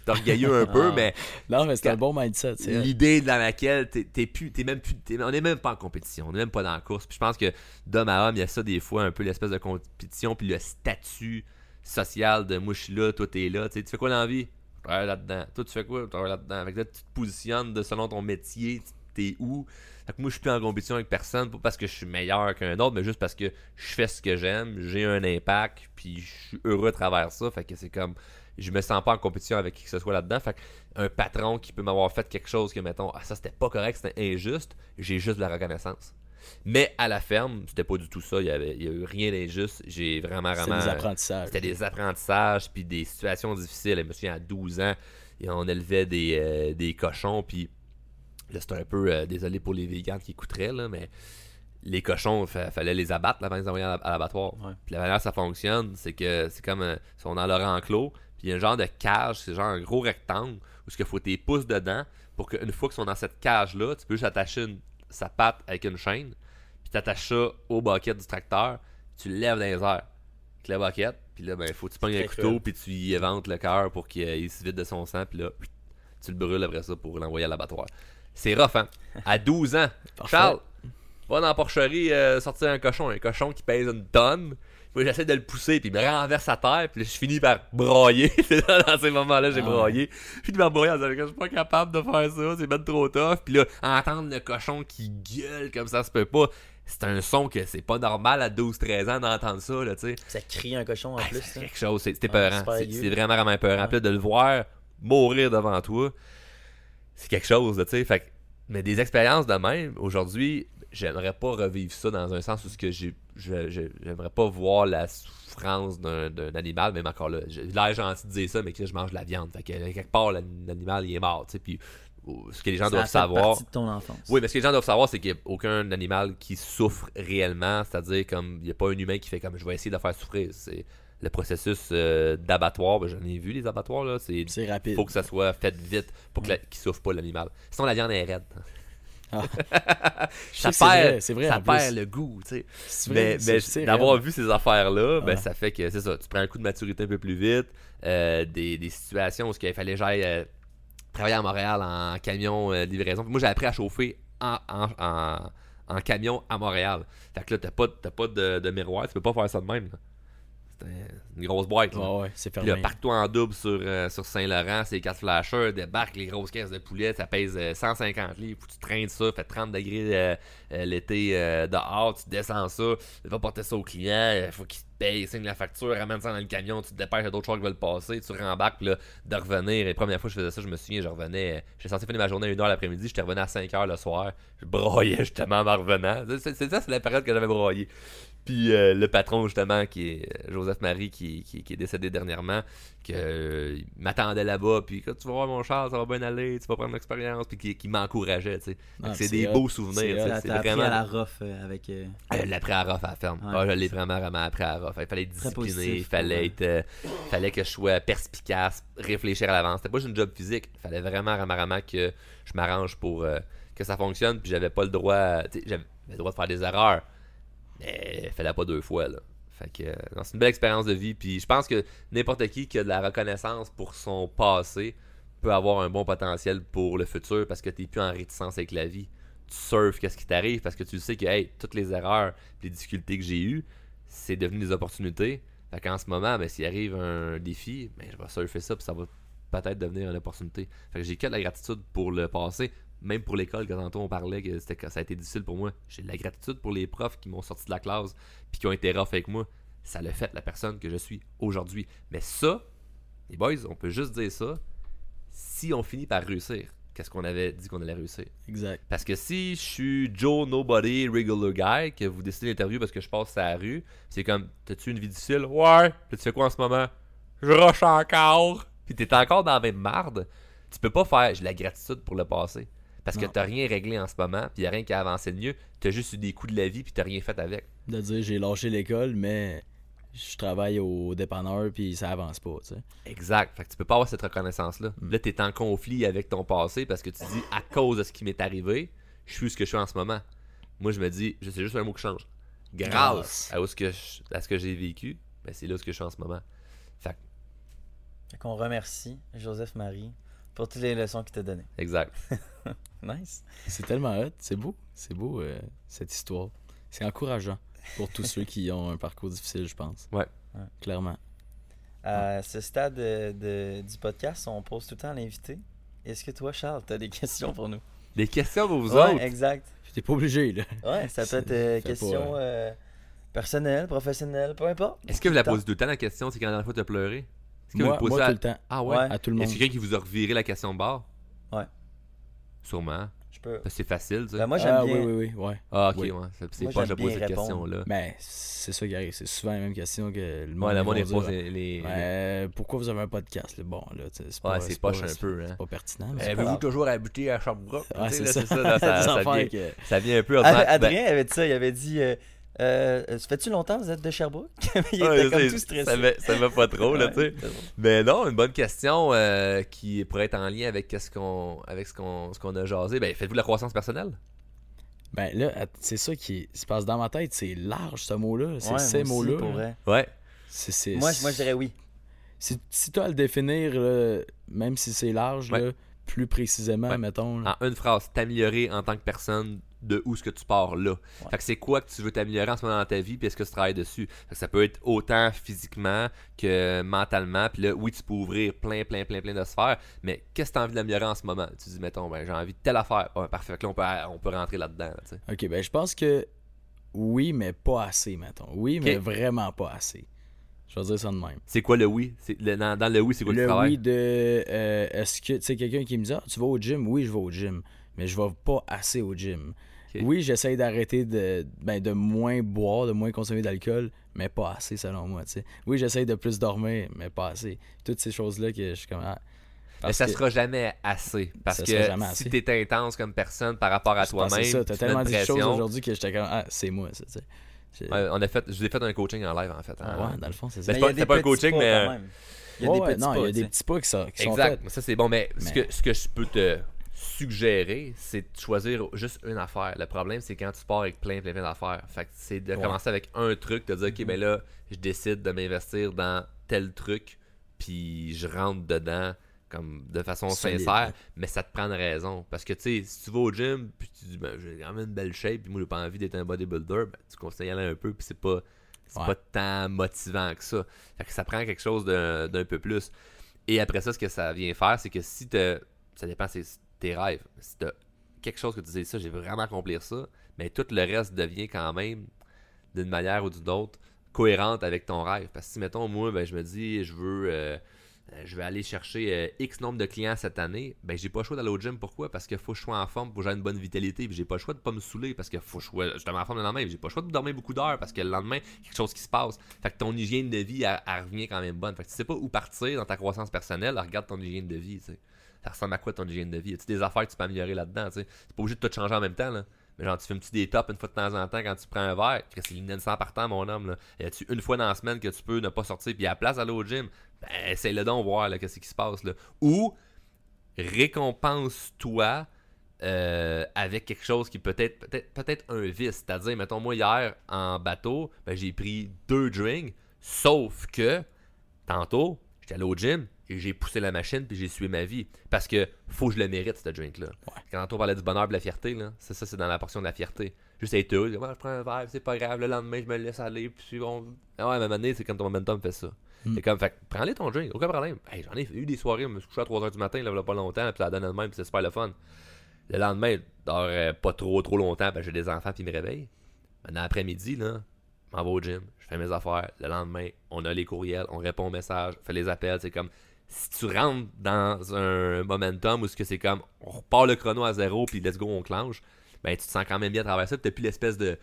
orgueilleux un (laughs) peu, Ah. mais Non, mais c'est un bon mindset, l'idée dans laquelle t'es, plus, t'es même plus, on n'est même pas en compétition, on n'est même pas dans la course. Puis je pense que d'homme à homme, il y a ça des fois, un peu l'espèce de compétition, puis le statut social de moi je suis là, toi t'es là. Tu fais quoi dans la vie? Je travaille là-dedans. Toi tu fais quoi? Je travaille là-dedans. Fait que là, tu te positionnes de selon ton métier, t'es où? Fait que moi je suis plus en compétition avec personne, pas parce que je suis meilleur qu'un autre, mais juste parce que je fais ce que j'aime, j'ai un impact, puis je suis heureux à travers ça. Fait que c'est comme je me sens pas en compétition avec qui que ce soit là-dedans. Fait un patron qui peut m'avoir fait quelque chose que, mettons, ah, ça c'était pas correct, c'était injuste, j'ai juste de la reconnaissance. Mais à la ferme, c'était pas du tout ça. Il y avait, il y a eu rien d'injuste. J'ai vraiment, vraiment. des apprentissages. C'était des apprentissages, puis des situations difficiles. Je me souviens, à 12 ans, et on élevait des, euh, des cochons, puis là, c'était un peu. euh, désolé pour les végans qui écouteraient, là, mais les cochons, fa- fallait les abattre là, avant de les envoyer à, l'abattoir. Ouais. Puis la manière ça fonctionne, c'est que c'est comme. euh, ils sont dans leur enclos, puis il y a un genre de cage, c'est genre un gros rectangle, où il faut tes pouces dedans, pour qu'une fois qu'ils sont dans cette cage-là, tu peux juste attacher une- sa patte avec une chaîne, puis t'attaches ça au bucket du tracteur, tu le lèves dans les airs avec le bucket, puis là, ben, faut que tu pognes un couteau, puis tu y éventes le cœur pour qu'il il se vide de son sang, puis là, tu le brûles après ça pour l'envoyer à l'abattoir. C'est rough, hein? À 12 ans. Parfait. Charles, va dans la porcherie euh, sortir un cochon. Un cochon qui pèse une tonne, J'essaie de le pousser, puis il me renverse à terre, puis là, je finis par broyer. (laughs) C'est dans ces moments-là, j'ai Ah broyé. Je finis par broyer en disant que je suis pas capable de faire ça, c'est même trop tough. Puis là, entendre le cochon qui gueule comme ça se peut pas, c'est un son que c'est pas normal à 12-13 ans d'entendre ça, là, tu sais. Ça crie un cochon en Ah, plus. c'est quelque chose, c'est épeurant. super C'est vraiment, vraiment épeurant. Puis là, de le voir mourir devant toi, c'est quelque chose, là, tu sais. Fait mais des expériences de même, aujourd'hui, j'aimerais pas revivre ça dans un sens où ce que j'ai j'aimerais pas voir la souffrance d'un animal, même encore là. J'ai l'air gentil de dire ça, mais que je mange de la viande. Fait que quelque part, l'an- l'animal, il est mort, tu sais. Puis oh, ce que les gens Ça doivent savoir. de ton enfance. Oui, mais ce que les gens doivent savoir, c'est qu'il n'y a aucun animal qui souffre réellement. C'est-à-dire, comme il n'y a pas un humain qui fait comme je vais essayer de le faire souffrir. C'est le processus euh, d'abattoir. Ben, J'en ai vu les abattoirs, là. C'est rapide. faut que ça soit fait vite pour qu'il souffre pas l'animal. Sinon, la viande est raide. Ah. (laughs) Ça perd, vrai, ça perd le goût, tu sais. Mais, d'avoir vu ces affaires-là, ben, Ouais. ça fait que c'est ça. Tu prends un coup de maturité un peu plus vite. euh, des, des situations où il fallait que j'aille euh, travailler à Montréal en camion euh, livraison. Moi, j'ai appris à chauffer en, en, en- en camion à Montréal. Fait que là, t'as pas, pas de, de miroir. Tu peux pas faire ça de même. là. Une grosse boîte. là. Ouais, ouais, c'est Puis fermé. parque-toi en double sur, euh, sur Saint-Laurent, c'est les 4 flashers, débarque les grosses caisses de poulet, ça pèse euh, 150 livres, faut que tu traînes ça, fait 30 degrés euh, euh, l'été euh, dehors, tu descends ça, tu vas porter ça au client, il faut qu'il te paye, signe la facture, ramène ça dans le camion, tu te dépêches, il y a d'autres choses qui veulent passer, tu rembarques, puis là, de revenir. Et la première fois que je faisais ça, je me souviens, je revenais, euh, j'étais censé finir ma journée à 1h l'après-midi, j'étais revenu à 5h le soir, je broyais justement en revenant. C'est c'est ça, c'est la période que j'avais broyé. Puis euh, le patron, justement, qui est euh, Joseph Marie, qui, qui- qui est décédé dernièrement, que euh, m'attendait là-bas, puis quand tu vas voir mon char, ça va bien aller, tu vas prendre l'expérience, puis qui, qui m'encourageait, tu sais. Ah, c'est des beaux souvenirs, c'est vraiment... à la rough euh, avec. euh, l'après à rough à la ferme. Ouais. Ah, je l'ai vraiment, vraiment appris à rough. Il fallait être discipliné, il fallait, être, fallait que je sois perspicace, réfléchir à l'avance. C'était pas juste une job physique. Il fallait vraiment, vraiment, vraiment que je m'arrange pour que ça fonctionne. Puis j'avais pas le droit, j'avais le droit de faire des erreurs. Il fallait pas deux fois, là. Fait que, euh, c'est une belle expérience de vie. Puis je pense que n'importe qui qui a de la reconnaissance pour son passé peut avoir un bon potentiel pour le futur parce que t'es plus en réticence avec la vie. Tu surfes qu'est-ce qui t'arrive parce que tu sais que hey, toutes les erreurs, les difficultés que j'ai eues, c'est devenu des opportunités. Fait qu'en ce moment, ben, s'il arrive un défi, ben, je vais surfer ça puis ça va peut-être devenir une opportunité. Fait que j'ai que de la gratitude pour le passé, même pour l'école, que tantôt on parlait que, c'était, ça a été difficile pour moi. J'ai de la gratitude pour les profs qui m'ont sorti de la classe puis qui ont été rough avec moi. Ça l'a fait la personne que je suis aujourd'hui. Mais ça, les boys, on peut juste dire ça si on finit par réussir. Qu'est-ce qu'on avait dit qu'on allait réussir? Exact. Parce que si je suis Joe Nobody Regular Guy, que vous décidez l'interview parce que je passe à la rue, c'est comme, t'as-tu une vie difficile? Ouais. Puis tu fais quoi en ce moment? Je rush encore. Puis t'es encore dans la même marde. Tu peux pas faire, j'ai de la gratitude pour le passé. Parce que Non. t'as rien réglé en ce moment, puis y a rien qui a avancé de mieux. T'as juste eu des coups de la vie, puis t'as rien fait avec. De dire j'ai lâché l'école, mais je travaille au dépanneur puis ça avance pas, tu sais. Exact. Fait que tu peux pas avoir cette reconnaissance-là. Là, t'es en conflit avec ton passé parce que tu dis, à cause de ce qui m'est arrivé, je suis ce que je suis en ce moment. Moi, je me dis, je- c'est juste un mot qui change. Grâce Grâce. à, ce que je- à ce que j'ai vécu, ben, c'est là ce que je suis en ce moment. Fait qu'on remercie Joseph Marie pour toutes les leçons qu'il t'a données. exact. (laughs) Nice. C'est tellement hot, c'est beau, c'est beau euh, cette histoire. C'est encourageant pour tous ceux qui ont un parcours difficile, je pense. Ouais. Ouais. Clairement. À ce stade de- de- du podcast, on pose tout le temps à l'invité. Est-ce que toi, Charles, t'as des questions pour nous? Des questions pour vous ouais, autres? exact. Puis T'es pas obligé, là. Ouais, ça peut être euh, questions euh, personnelles, professionnelles, peu importe. Est-ce que vous la posez tout le temps la question, c'est quand la dernière fois t'as pleuré? Est-ce que vous Moi, le posez moi à... tout le temps. Ah ouais? Ouais? À tout le monde. Est-ce quelqu'un qui vous a reviré la question de bord? Sûrement. Je peux. Parce que c'est facile, tu sais. Ben, moi, j'aime ah, bien. oui, oui, oui, ouais. ah, ok, oui. ouais. C'est pas je pose cette question-là. Ben, c'est ça qui arrive. C'est souvent la même question que le monde. Ouais, monde posé les. Pourquoi vous avez un podcast? là? Bon, là, tu sais, c'est Ouais, pas, c'est poche un c'est- peu, hein. C'est pas pertinent. mais Eh, c'est vous- pas grave. toujours habiter à Sherbrooke? Sais, c'est ça. ça, vient, (laughs) que- ça vient un peu. Ben, Adrien avait dit ça, il avait dit euh, Ça fait-tu longtemps que vous êtes de Sherbrooke? (laughs) Il Ouais, était comme c'est- tout stressé. Ça va, ça va pas trop, là, Ouais, tu sais. Mais non, une bonne question euh, qui pourrait être en lien avec qu'est-ce qu'on, avec ce qu'on, ce qu'on a jasé. Ben, faites-vous de la croissance personnelle? Ben là, c'est ça qui se passe dans ma tête. C'est large, ce mot-là. C'est Ouais, ces mots-là. Ouais. Moi, moi, je dirais oui. Si, si tu as à le définir, là, même si c'est large, Ouais. là, plus précisément, Ouais. mettons. là. En une phrase, t'améliorer en tant que personne de où ce que tu pars là. Fait que c'est quoi que tu veux t'améliorer en ce moment dans ta vie, puis est-ce que tu travailles dessus. Fait que ça peut être autant physiquement que mentalement, puis là, oui, tu peux ouvrir plein, plein, plein, plein de sphères, mais qu'est-ce que tu as envie d'améliorer en ce moment? Tu dis, mettons, ben, j'ai envie de telle affaire. Parfait, Fait que là, on peut, on peut rentrer là-dedans, là. Ok, ben je pense que oui, mais pas assez, mettons. Oui, mais vraiment pas assez. Je vais dire ça de même. C'est quoi le oui? C'est- le- dans, dans le oui, c'est quoi le Le travail? oui de euh, est-ce que tu sais quelqu'un qui me dit ah, tu vas au gym? Oui je vais au gym mais je vais pas assez au gym Oui j'essaye d'arrêter de ben, de moins boire de moins consommer d'alcool mais pas assez selon moi tu sais oui j'essaye de plus dormir mais pas assez toutes ces choses là que je suis comme ah, Mais parce ça que- sera jamais assez. Parce Ça que si assez. t'es intense comme personne par rapport à toi-même, c'est ça t'as tu tellement dit de choses aujourd'hui que j'étais comme ah c'est moi ça tu sais J'ai- Ouais, on a fait, je vous ai fait un coaching en live en fait. Ah hein. ouais dans le fond c'est ça a pas- pas un coaching, pas mais-. Il y a des petits non il y pas, a des tu petits pas qui sont, Exact, ça c'est bon, mais, Ce, Mais- que, ce que je peux te suggérer, c'est de choisir juste une affaire. Le problème, c'est quand tu pars avec plein, plein, plein d'affaires. Fait que c'est de Ouais. commencer avec un truc, de dire, ok, ben là, je décide de m'investir dans tel truc, puis je rentre dedans comme de façon sincère, mais ça te prend une raison. Parce que, tu sais, si tu vas au gym, puis tu dis, ben, j'ai quand même une belle shape, puis moi, j'ai pas envie d'être un bodybuilder, ben, tu conseilles d'y aller un peu, puis c'est pas, c'est Ouais. pas tant motivant que ça. Fait que ça prend quelque chose d'un peu plus. Et après ça, ce que ça vient faire, c'est que si t'as- ça dépend c'est tes rêves. Si t'as quelque chose que tu dis ça, j'ai vraiment accomplir ça, mais tout le reste devient quand même, d'une manière ou d'une autre, cohérente avec ton rêve. Parce que si, mettons, moi, ben, je me dis, je veux, euh, euh, je vais aller chercher euh, X nombre de clients cette année, ben, j'ai pas le choix d'aller au gym. Pourquoi? Parce qu'il faut que je sois en forme pour que j'ai une bonne vitalité. Puis j'ai pas le choix de pas me saouler parce qu'il faut que je sois justement en forme le lendemain. J'ai pas le choix de dormir beaucoup d'heures parce que le lendemain, quelque chose qui se passe. Fait que ton hygiène de vie, elle revient quand même bonne. Fait que tu sais pas où partir dans ta croissance personnelle, regarde ton hygiène de vie, tu sais. Ça ressemble à quoi ton hygiène de vie? As-tu des affaires que tu peux améliorer là-dedans? C'est pas obligé de tout changer en même temps. Mais genre, tu fumes-tu des tops une fois de temps en temps quand tu prends un verre? C'est l'innocent sans partant, mon homme, là. Y a-tu une fois dans la semaine que tu peux ne pas sortir puis à la place d'aller au gym? Ben, essaye-le donc, voir, qu'est-ce qui se passe, là. Ou, récompense-toi euh, avec quelque chose qui peut être peut-être peut-être un vice. C'est-à-dire, mettons, moi, hier, en bateau, ben, j'ai pris deux drinks, sauf que, tantôt, j'étais allé au gym et j'ai poussé la machine puis j'ai sué ma vie. Parce que faut que je le mérite, ce drink-là. Quand on parlait du bonheur et de la fierté, là, c'est ça, c'est dans la portion de la fierté. Juste être heureux, Ouais, je prends un verre, c'est pas grave, le lendemain, je me laisse aller, puis on... Ah ouais, mais maintenant, c'est comme ton momentum fait ça. C'est comme, fait, prends-les ton drink, aucun problème. Hey, j'en ai eu des soirées, je me suis couché à 3h du matin, là, il pas longtemps, puis ça donne le même, puis c'est super le fun. Le lendemain, je dors euh, pas trop, trop longtemps, parce que j'ai des enfants, puis ils me réveillent. Maintenant, après-midi, là, je m'en vais au gym, je fais mes affaires. Le lendemain, on a les courriels, on répond aux messages, on fait les appels. C'est comme si tu rentres dans un momentum où ce que c'est comme on repart le chrono à zéro puis let's go, on clenche, ben tu te sens quand même bien à travers ça. Puis t'as plus l'espèce de,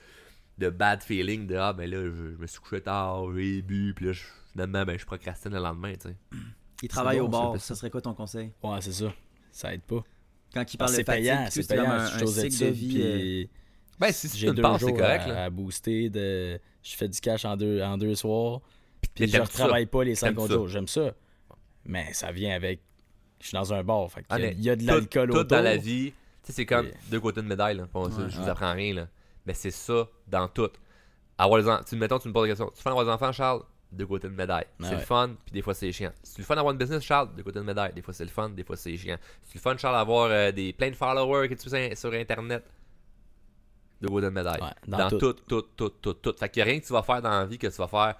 de bad feeling de ah ben là, je, je me suis couché tard, j'ai bu, puis là, je- finalement, ben je procrastine le lendemain, tu sais. Il travaille bon, au ça bar, fait ça serait quoi ton conseil? Ouais c'est ça ça aide pas Quand il Parce parle de fatigue, c'est payant un, je un chose cycle de vie. euh, Ben si c'est j'ai une deux c'est jours correct. à, Là. à booster de je fais du cash en deux en deux soirs puis je t'aimes retravaille pas les cinq T'aimes autres ça. jours j'aime ça mais ça vient avec je suis dans un bar fait Ah, y a- mais il y a de tout- l'alcool tout, autour dans la vie, tu sais, c'est comme deux côtés de médaille. Là. Bon, ça, Ouais, je vous apprends rien. Là. Mais c'est ça dans tout. Avoir les enfants, tu, mettons, tu me poses la question. Tu fais avoir des enfants, Charles? Deux côtés de médaille. Ah c'est ouais. le fun, puis des fois c'est chiant. C'est le fun d'avoir une business, Charles Deux côtés de médaille. Des fois c'est le fun, des fois c'est chiant. C'est le fun, Charles, d'avoir euh, des, plein de followers que tu fais sur Internet. Deux côtés de médaille. Ouais, dans dans tout. tout, tout, tout, tout, tout. Fait qu'il n'y a rien que tu vas faire dans la vie que tu vas faire.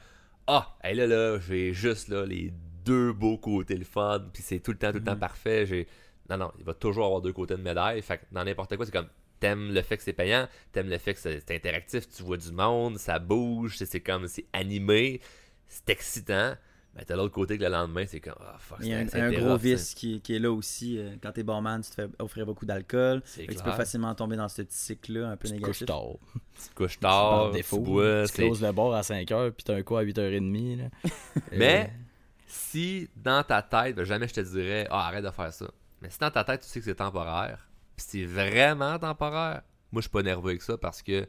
Ah, hey, là, là, j'ai juste là, les deux beaux côtés le fun, puis c'est tout le temps, tout le temps parfait. J'ai... Non, non, il va toujours avoir deux côtés de médaille. Fait que dans n'importe quoi, c'est comme t'aimes le fait que c'est payant, t'aimes le fait que c'est interactif, tu vois du monde, ça bouge, c'est, comme c'est animé, c'est excitant. Mais t'as l'autre côté que le lendemain, c'est comme ah fuck, Il y a un, gros tu vice qui, qui est là aussi. euh, Quand t'es barman, tu te fais offrir beaucoup d'alcool. Tu peux facilement tomber dans ce petit cycle-là un peu tu te couches négatif. tard Tu te couches tard, tu bois, tu closes le bar à 5h puis t'as un coup à 8h30 là. Mais si dans ta tête, jamais je te dirais ah arrête de faire ça. Mais si dans ta tête tu sais que c'est temporaire, puis c'est vraiment temporaire, moi je suis pas nerveux avec ça parce que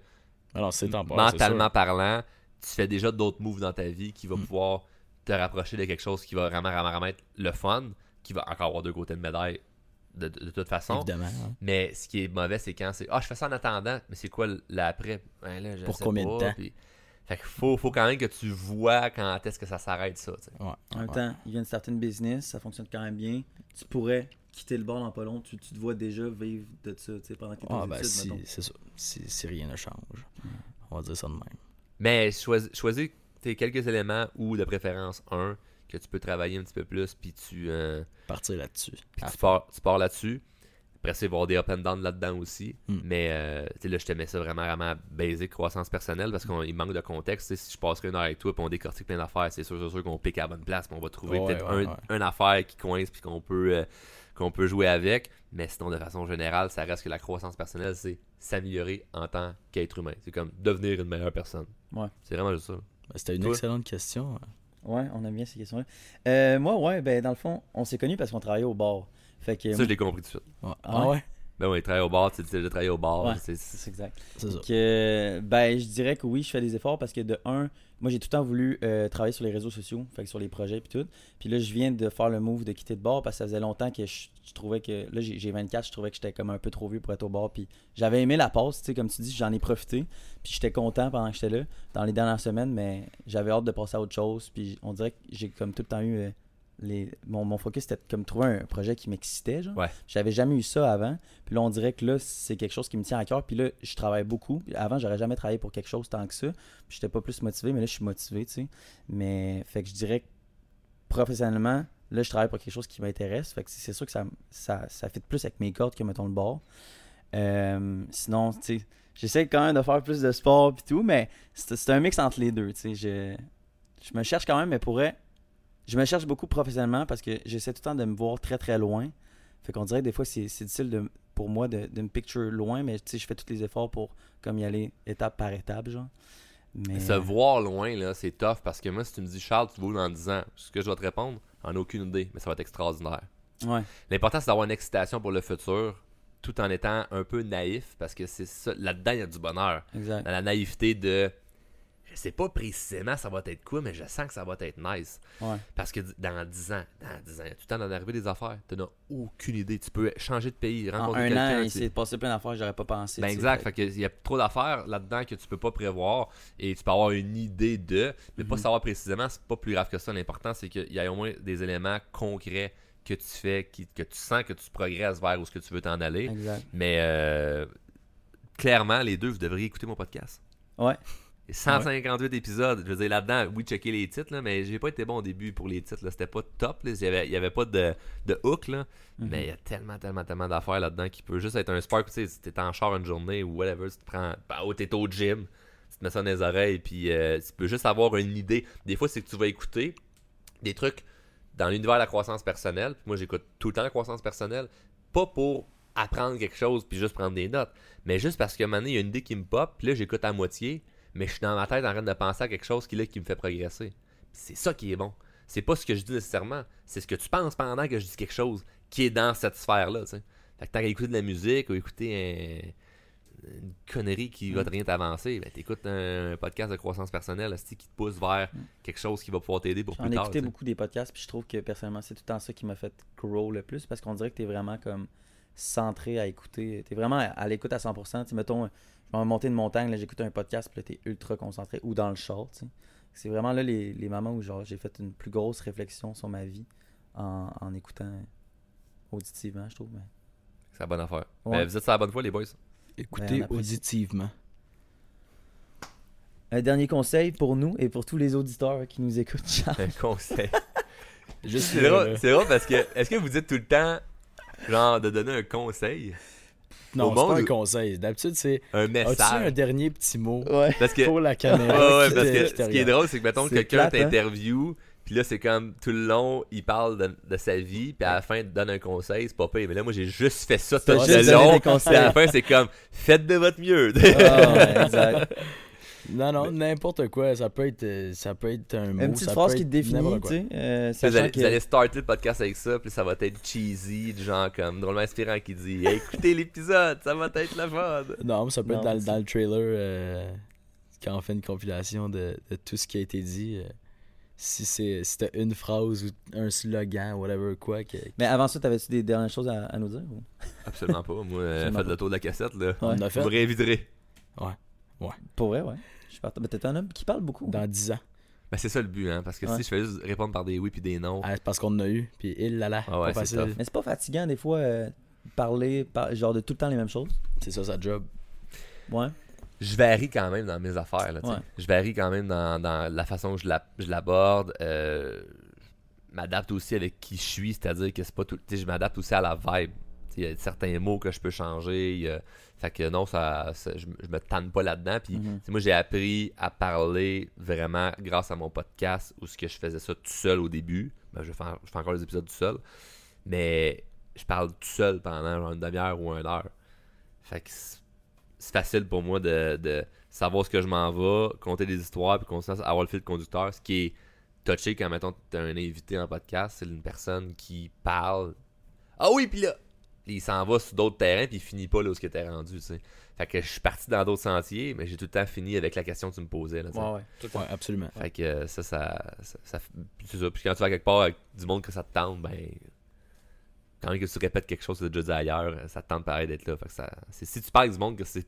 alors c'est temporaire c'est mentalement parlant, tu fais déjà d'autres moves dans ta vie qui va Mm. pouvoir te rapprocher de quelque chose qui va vraiment, vraiment, vraiment être le fun, qui va encore avoir deux côtés de médaille de, de- de toute façon. évidemment hein. Mais ce qui est mauvais, c'est quand c'est Ah, je fais ça en attendant, mais c'est quoi l'après? Ben Pour sais combien de temps? puis- Fait qu'il faut, faut quand même que tu vois quand est-ce que ça s'arrête ça. tu sais. Ouais, En même ouais. temps, il vient de starter une business, ça fonctionne quand même bien. Tu pourrais quitter le bar dans pas long, tu, tu te vois déjà vivre de ça, tu sais, pendant que tu Ah, ben, études, si, c'est ça. Si, si rien ne change. On va dire ça de même. Mais choisis, choisis tes quelques éléments ou de préférence un que tu peux travailler un petit peu plus, puis tu, euh, Partir là-dessus. tu, pars, tu pars là-dessus. Après, y avoir des up and down là-dedans aussi. Mm. Mais euh, là, je te mets ça vraiment, vraiment basic, croissance personnelle, parce qu'il manque de contexte. Si je passerai une heure avec toi, puis on décortique plein d'affaires, c'est sûr, c'est sûr qu'on pique à la bonne place, puis on va trouver Ouais, peut-être ouais, un, ouais. une affaire qui coince, puis qu'on peut, euh, qu'on peut jouer avec. Mais sinon, de façon générale, ça reste que la croissance personnelle, c'est s'améliorer en tant qu'être humain. C'est comme devenir une meilleure personne. Ouais. C'est vraiment juste ça. Ben, C'était une Toi? excellente question. Ouais, on aime bien ces questions-là. Euh, moi, ouais, ben dans le fond, on s'est connus parce qu'on travaillait au bar. Fait que. Ça, je l'ai compris tout de suite. Ouais. Ah ouais? Ben oui, travailler au bar, tu sais, déjà travailler au bar. Ouais. c'est- exact. C'est ça. Que, ben, je dirais que oui, je fais des efforts parce que de un, moi j'ai tout le temps voulu euh, travailler sur les réseaux sociaux, fait que sur les projets puis tout. Puis là, je viens de faire le move de quitter le bar parce que ça faisait longtemps que je, je trouvais que là j'ai j'ai 24, je trouvais que j'étais comme un peu trop vieux pour être au bar. Puis j'avais aimé la pause, tu sais, comme tu dis, j'en ai profité. Puis j'étais content pendant que j'étais là dans les dernières semaines, mais j'avais hâte de passer à autre chose. Puis on dirait que j'ai comme tout le temps eu euh, les, mon, mon focus c'était de comme trouver un projet qui m'excitait, genre. Ouais. J'avais jamais eu ça avant. Puis là, on dirait que là, c'est quelque chose qui me tient à cœur. Puis là, je travaille beaucoup. Avant, j'aurais jamais travaillé pour quelque chose tant que ça. Puis j'étais pas plus motivé, mais là, je suis motivé, tu sais. Mais, fait que je dirais que professionnellement, là, je travaille pour quelque chose qui m'intéresse. Fait que c'est sûr que ça, ça, ça fit plus avec mes cordes que, mettons, le bar. Euh, sinon, tu sais, j'essaie quand même de faire plus de sport puis tout, mais c'est c'est un mix entre les deux, tu sais. Je, je me cherche quand même, mais pour vrai, je me cherche beaucoup professionnellement parce que j'essaie tout le temps de me voir très très loin. Fait qu'on dirait que des fois c'est difficile de, pour moi de, de me picture loin, mais je fais tous les efforts pour comme y aller étape par étape, genre. Mais Se voir loin, là, c'est tough parce que moi, si tu me dis Charles, tu vas où dans 10 ans, ce que je dois te répondre, en aucune idée, mais ça va être extraordinaire. ouais, L'important, c'est d'avoir une excitation pour le futur, tout en étant un peu naïf, parce que c'est ça. Là-dedans, il y a du bonheur. exact. Dans la naïveté de. Je sais pas précisément ça va être quoi, mais je sens que ça va être nice. Ouais. Parce que dans 10 ans, dans 10 ans, tout le temps d'en arriver des affaires. Tu n'as aucune idée. Tu peux changer de pays, En rencontrer un quelqu'un. an, tu- il s'est passé plein d'affaires que j'aurais pas pensé. Ben exact, fait il y a trop d'affaires là-dedans que tu peux pas prévoir et tu peux avoir une idée de, mais pas Mhm. savoir précisément, c'est pas plus grave que ça. L'important c'est qu'il y ait au moins des éléments concrets que tu fais, qui- que tu sens que tu progresses vers où ce que tu veux t'en aller. Exact. Mais euh, clairement, les deux, vous devriez écouter mon podcast. Ouais. Et 158 épisodes, je veux dire là-dedans, oui, checker les titres, là, mais j'ai pas été bon au début pour les titres. là. C'était pas top. là. Il y avait, il y avait pas de, de hook, là. Mhm. mais il y a tellement, tellement, tellement d'affaires là-dedans qui peut juste être un spark. Tu sais, si t'es en char une journée ou whatever, tu te prends, bah, ou t'es au gym, tu te mets ça dans les oreilles, puis euh, tu peux juste avoir une idée. Des fois, c'est que tu vas écouter des trucs dans l'univers de la croissance personnelle. Puis moi, j'écoute tout le temps la croissance personnelle, pas pour apprendre quelque chose puis juste prendre des notes, mais juste parce que maintenant, il y a une idée qui me pop, puis là, j'écoute à moitié, mais je suis dans ma tête en train de penser à quelque chose qui, là, qui me fait progresser. C'est ça qui est bon. C'est pas ce que je dis nécessairement, c'est ce que tu penses pendant que je dis quelque chose qui est dans cette sphère-là. Fait que tant qu'à écouter de la musique ou écouter un- une connerie qui va te rien t'avancer, ben t'écoutes un, un podcast de croissance personnelle qui te pousse vers quelque chose qui va pouvoir t'aider pour J'en plus tard. écouté tu sais. beaucoup des podcasts, puis je trouve que personnellement, c'est tout le temps ça qui m'a fait grow le plus parce qu'on dirait que t'es vraiment comme centré à écouter. T'es vraiment à, à l'écoute à 100%. Tu sais, mettons, je vais monter une montagne, là, j'écoute un podcast, puis là, t'es ultra concentré ou dans le char, tu. C'est vraiment là les, les moments où genre j'ai fait une plus grosse réflexion sur ma vie en, en écoutant auditivement, je trouve. mais- C'est la bonne affaire. Ouais. Vous êtes sur la bonne fois, les boys. Écoutez Ben, auditivement. Un dernier conseil pour nous et pour tous les auditeurs qui nous écoutent, Charles. Un conseil. (laughs) C'est drôle parce que, est-ce que vous dites tout le temps, genre, de donner un conseil, Non, au c'est pas monde- un conseil. D'habitude, c'est. un As-tu un message? dernier petit mot Ouais. Parce que, pour la caméra ouais, parce que ce qui est drôle, c'est que mettons quelqu'un hein? t'interview, puis là, c'est comme tout le long, il parle de, de sa vie, puis à la fin, il te donne un conseil, c'est pas pire. Mais là, moi, j'ai juste fait ça tout le juste donné long. des Puis à la fin, c'est comme, faites de votre mieux. Ah, ouais, exact. (laughs) Non, non, n'importe quoi. Ça peut être, euh, ça peut être un mot. Une petite ça phrase peut qui te être définit, tu sais. euh, vous, allez, que- vous allez starter le podcast avec ça, puis ça va être cheesy, du genre comme drôlement inspirant qui dit Hey, écoutez l'épisode, ça va être la fun. Non, mais ça peut Non, être dans, dans le trailer euh, quand on fait une compilation de, de tout ce qui a été dit. euh, si c'est si t'as une phrase ou un slogan, whatever quoi. Que, Mais avant ça, t'avais-tu des dernières choses à, à nous dire? ou? Absolument pas. Moi, faites le tour de la cassette, là. on a Vous fait me réinviterez. Pour vrai, ouais. Je suis partant. Mais t'es un homme qui parle beaucoup. dans 10 ans. Ben, c'est ça le but, hein, parce que Ouais. si je fais juste répondre par des oui puis des non, Ah, c'est parce qu'on en a eu, puis il là là, Ah ouais, pas c'est facile. Mais c'est pas fatigant des fois euh, parler par- genre de tout le temps les mêmes choses. C'est ça sa job. Ouais. je varie quand même dans mes affaires. Là. Ouais. Je varie quand même dans, dans la façon que je la- je l'aborde. euh, je m'adapte aussi avec qui je suis, c'est-à-dire que c'est pas tout. tu sais, Je m'adapte aussi à la vibe. Il y a certains mots que je peux changer. il y a- fait que non, ça, ça- je, je me tanne pas là-dedans. Puis Mhm. moi, j'ai appris à parler vraiment grâce à mon podcast où ce que je faisais ça tout seul au début. Ben, je, fais, je fais encore les épisodes tout seul. Mais je parle tout seul pendant genre une demi-heure ou une heure. Fait que c'est facile pour moi de, de savoir ce que je m'en vais, compter des histoires, puis continuer à avoir le fil conducteur. Ce qui est touché quand, mettons, t'as un invité en podcast, c'est une personne qui parle. Ah oui, puis là, il s'en va sur d'autres terrains, puis il finit pas là où il était rendu, tu sais. Fait que je suis parti dans d'autres sentiers, mais j'ai tout le temps fini avec la question que tu me posais, là. Ouais, ouais. Ouais, absolument. Fait que euh, ça, ça, ça, ça- puis c'est ça. Puis quand tu vas quelque part avec du monde que ça te tente, ben. Quand même que tu répètes quelque chose que tu as déjà dit ailleurs, ça te tente pareil d'être là. Fait que ça. si tu parles avec du monde que c'est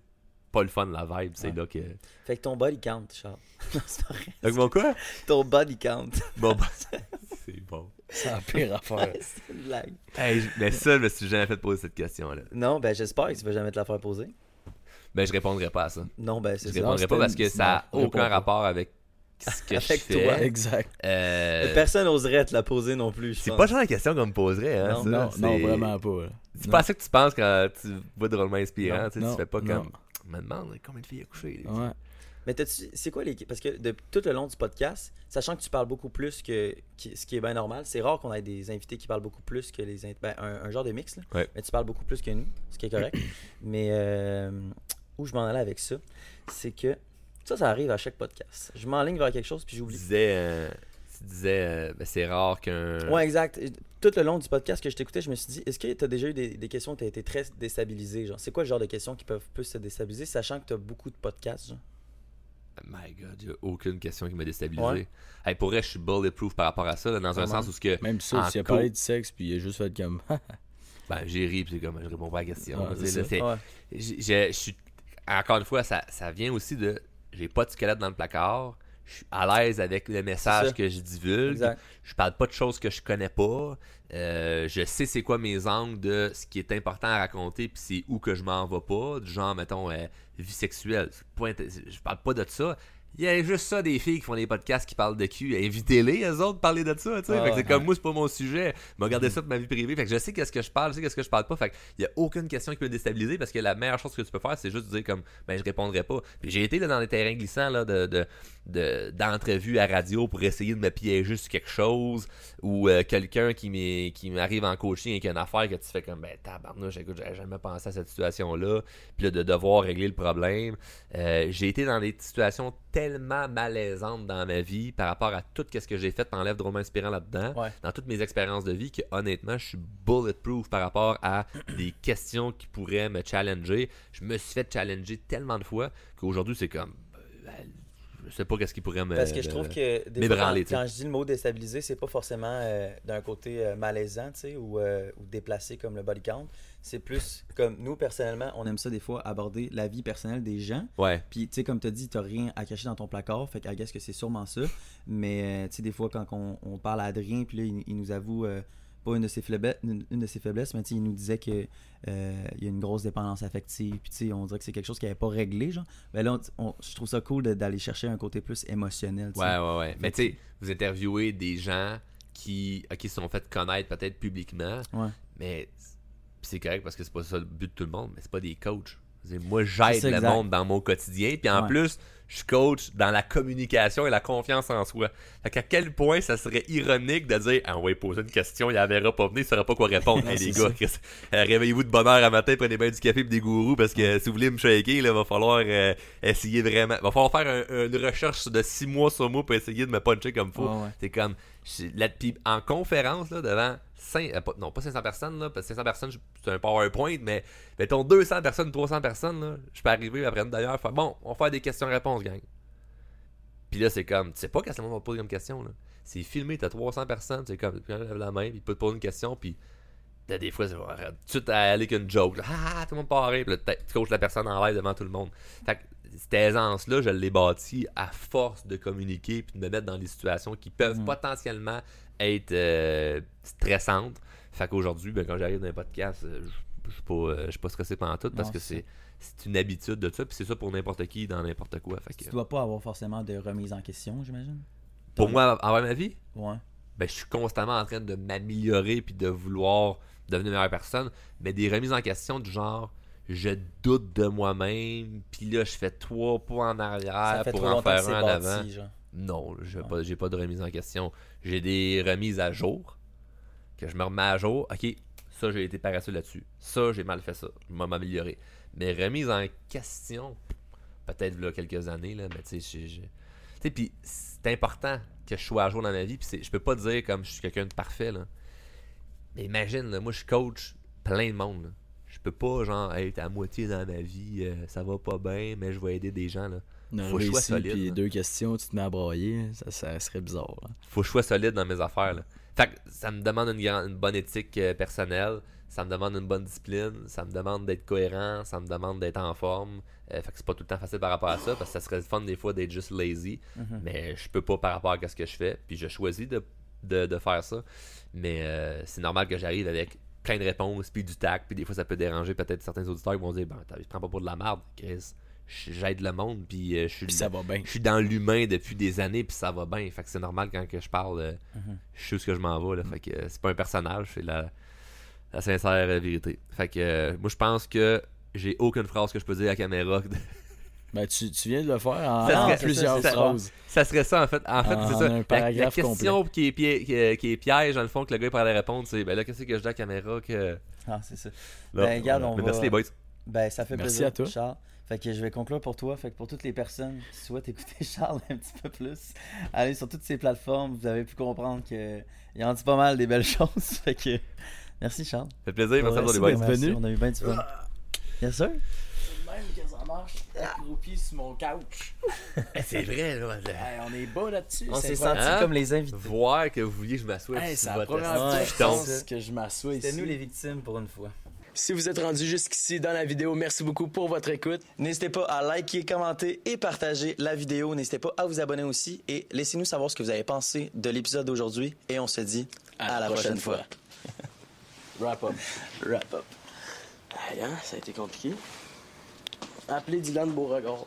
pas le fun la vibe, c'est Ouais. là que. Fait que ton body count, Charles. (laughs) Non, c'est pas vrai. Donc mon quoi? Ton body count. Bon (laughs) bah, c'est bon. C'est la pire affaire. (laughs) c'est une blague. Hey, je- mais ça, je me suis jamais fait poser cette question-là. Non, ben j'espère que tu vas jamais te la faire poser. Ben je répondrai pas à ça. Non, ben Je c'est ça. répondrai c'était pas parce que ça a non, réponds aucun pas. rapport avec ce (laughs) que Avec je fais. toi. Exact. Euh, Personne n'oserait te la poser non plus. je c'est pense. pas le genre de question qu'on me poserait, hein. Non, ça. Non, vraiment pas. C'est Non. pas ça que tu penses quand tu vois drôlement inspirant. Non, tu sais, non, tu fais pas non. comme. Je me demande combien de filles il a couché. là. Ouais. Mais c'est quoi les. Parce que de, tout le long du podcast, sachant que tu parles beaucoup plus que. ce qui est bien normal, c'est rare qu'on ait des invités qui parlent beaucoup plus que les. Ben, un, un genre de mix, là. Ouais. Mais tu parles beaucoup plus que nous, ce qui est correct. (clears throat) Mais euh, où je m'en allais avec ça, c'est que. Ça, ça arrive à chaque podcast. Je m'enligne vers quelque chose puis Tu j'oublie. disais, euh, tu disais euh, ben, c'est rare qu'un. Ouais, exact. Tout le long du podcast que je t'écoutais, je me suis dit, est-ce que tu as déjà eu des, des questions où tu as été très déstabilisé? Genre, c'est quoi le genre de questions qui peuvent plus se déstabiliser, sachant que tu as beaucoup de podcasts? Genre? My god, il a aucune question qui m'a déstabilisé. Ouais. Hey, pour vrai, je suis bulletproof par rapport à ça, là, dans un sens où ce que. Même ça, s'il a parlé de sexe, puis il a juste fait comme. (laughs) Ben, j'ai ri, puis comme, je réponds pas à la question. Ouais, là, Ouais. je suis. Encore une fois, ça, ça vient aussi de. J'ai pas de squelette dans le placard. Je suis à l'aise avec le message que je divulgue. Exact. Je parle pas de choses que je connais pas. Euh, je sais c'est quoi mes angles de ce qui est important à raconter, puis c'est où que je m'en vais pas. Du genre, mettons, euh, vie sexuelle. Je parle pas de ça. Il y a juste ça des filles qui font des podcasts qui parlent de cul. Invitez-les, eux autres, parler de ça. tu sais. Ah c'est comme moi, c'est pas mon sujet. Mais regardez ça de ma vie privée. Fait que je sais qu'est-ce que je parle, je sais qu'est-ce que je parle pas. Fait qu'il y a aucune question qui peut me déstabiliser parce que la meilleure chose que tu peux faire, c'est juste dire comme, ben, je répondrai pas. Puis j'ai été là, dans les terrains glissants là, de, de, de- d'entrevues à radio pour essayer de me piéger sur quelque chose ou euh, quelqu'un qui, qui m'arrive en coaching avec une affaire que tu fais comme ben tabarnouche écoute j'avais jamais pensé à cette situation là puis là de devoir régler le problème Euh, j'ai été dans des situations tellement malaisantes dans ma vie par rapport à tout ce que j'ai fait t'enlèves drôlement inspirant là-dedans Ouais. dans toutes mes expériences de vie que honnêtement je suis bulletproof par rapport à (clears throat) des questions qui pourraient me challenger je me suis fait challenger tellement de fois qu'aujourd'hui c'est comme je sais pas qu'est-ce qui pourrait me Parce que je trouve que des fois, quand, quand je dis le mot déstabiliser, c'est pas forcément euh, d'un côté euh, malaisant, tu sais, ou, euh, ou déplacé comme le body count. C'est plus comme nous, personnellement, on aime ça des fois aborder la vie personnelle des gens. ouais Puis, tu sais, comme tu as dit, tu rien à cacher dans ton placard. Fait qu'à guess que c'est sûrement ça. Mais, euh, tu sais, des fois, quand on, on parle à Adrien, puis là, il, il nous avoue pas une de ses faiblesses, une, une de ses faiblesses mais il nous disait que euh, il y a une grosse dépendance affective. Puis, tu sais, on dirait que c'est quelque chose qui n'avait pas réglé, genre. Mais là, on- on- je trouve ça cool d'aller chercher un côté plus émotionnel. Ouais, ouais, ouais. Mais tu sais, vous interviewez des gens qui, à qui se sont fait connaître peut-être publiquement, Ouais. mais c'est correct parce que c'est pas ça le but de tout le monde, mais c'est pas des coachs. Moi, j'aide le exact. monde dans mon quotidien, puis en Ouais. plus, je coach dans la communication et la confiance en soi. Fait qu'à quel point ça serait ironique de dire Ah, on va poser une question, il la verra pas venir, il saura pas quoi répondre. hey, les gars, euh, réveillez-vous de bonne heure à matin, prenez bien du café et des gourous parce que si vous voulez me shaker, il va falloir euh, essayer vraiment. va falloir faire un- une recherche de six mois sur moi pour essayer de me puncher comme faut. Ouais. C'est comme là, puis en conférence là, devant euh, non pas 500 personnes là, parce que 500 personnes c'est un PowerPoint, mais mettons 200 personnes, 300 personnes là, je peux arriver après d'ailleurs bon, on va faire des questions-réponses gang. Puis là c'est comme tu sais pas qu'est-ce que le monde va poser comme question là. C'est filmé, t'as 300 personnes, c'est comme quelqu'un lève la main, il peut te poser une question puis Là, des fois, c'est tout de suite aller avec une joke. là. Ah, tout le monde part puis tu coaches la personne en live devant tout le monde. Fait cette aisance-là, je l'ai bâtie à force de communiquer puis de me mettre dans des situations qui peuvent Mhm. potentiellement être euh, stressantes. Fait qu'aujourd'hui, ben, quand j'arrive dans un podcast, euh, je suis pas, euh, suis pas stressé pendant tout parce Non, que c'est une habitude de ça, puis c'est ça pour n'importe qui dans n'importe quoi. Fait que, Tu dois pas avoir forcément de remise en question, j'imagine? pour moi, avoir ma vie, Ouais. ben, je suis constamment en train de m'améliorer puis de vouloir devenir une meilleure personne. Mais des remises en question du genre, je doute de moi-même, puis là, je fais trois pas en arrière pour en faire un en bâti, avant. genre. Non, j'ai Ouais. pas, de remise en question. J'ai des remises à jour, que je me remets à jour. Ok, ça, j'ai été paresseux là-dessus. Ça, j'ai mal fait ça. Je vais m'améliorer. Mais remise en question, peut-être là quelques années, là, mais tu sais, puis c'est important que je sois à jour dans ma vie. Puis je peux pas dire comme je suis quelqu'un de parfait, là. Mais imagine, là, moi, je coach plein de monde, là. Je peux pas, genre, être à moitié dans ma vie, euh, ça va pas bien, mais je vais aider des gens, là. Faut que je sois solide, puis là. deux questions, tu te mets à broyer, ça, ça serait bizarre. hein. faut que je sois solide dans mes affaires. Là. Fait que ça me demande une, bonne éthique euh, personnelle, ça me demande une bonne discipline, ça me demande d'être cohérent, ça me demande d'être en forme. Euh, fait que c'est pas tout le temps facile par rapport à ça, parce que ça serait fun des fois d'être juste lazy, Mhm. mais je peux pas par rapport à ce que je fais, puis je choisis de, de, de faire ça. Mais euh, c'est normal que j'arrive avec plein de réponses, puis du tact, puis des fois ça peut déranger peut-être certains auditeurs qui vont dire, ben, t'as- je prends pas pour de la merde, Chris. J'aide le monde, puis euh, je suis Puis ça va bien. je suis dans l'humain depuis des années puis ça va bien fait que c'est normal quand que je parle euh, Mhm. je sais où ce que je m'en vais là fait que euh, c'est pas un personnage c'est la, la sincère vérité fait que euh, moi je pense que j'ai aucune phrase que je peux dire à la caméra (laughs) Ben, tu, tu viens de le faire en, Ça en serait- plusieurs ça- ça- phrases. ça serait ça en fait en fait c'est ça un La- question qui est, qui, est, qui est piège dans le fond que le gars pourrait répondre c'est ben là qu'est-ce que je dis à la caméra que Ah, c'est ça. Là, Ben, regarde, on Mais merci va- les boys Ben, ça fait Merci plaisir, à toi. Charles. Fait que je vais conclure pour toi. Fait que pour toutes les personnes qui souhaitent écouter (laughs) Charles un petit peu plus, allez sur toutes ces plateformes. Vous avez pu comprendre que il en dit pas mal des belles (laughs) choses. Fait que merci Charles. ça fait plaisir merci à vous les boys merci, venu. On a eu bien du fun. Yes sir. Marche, accroupi sur mon couch. (laughs) c'est vrai là on est bas là-dessus. On s'est sentis Hein? comme les invités. voir que vous vouliez que je m'assoie Hey, sur c'est la votre première fois que je je tombe. pense que je m'assois ici. C'était nous les victimes pour une fois. Si vous êtes rendu jusqu'ici dans la vidéo, merci beaucoup pour votre écoute. N'hésitez pas à liker, commenter et partager la vidéo. N'hésitez pas à vous abonner aussi et laissez-nous savoir ce que vous avez pensé de l'épisode d'aujourd'hui. Et on se dit à, la prochaine, fois. Wrap up. Wrap up. Hein, ça a été compliqué. Appelez Dylan Beauregard.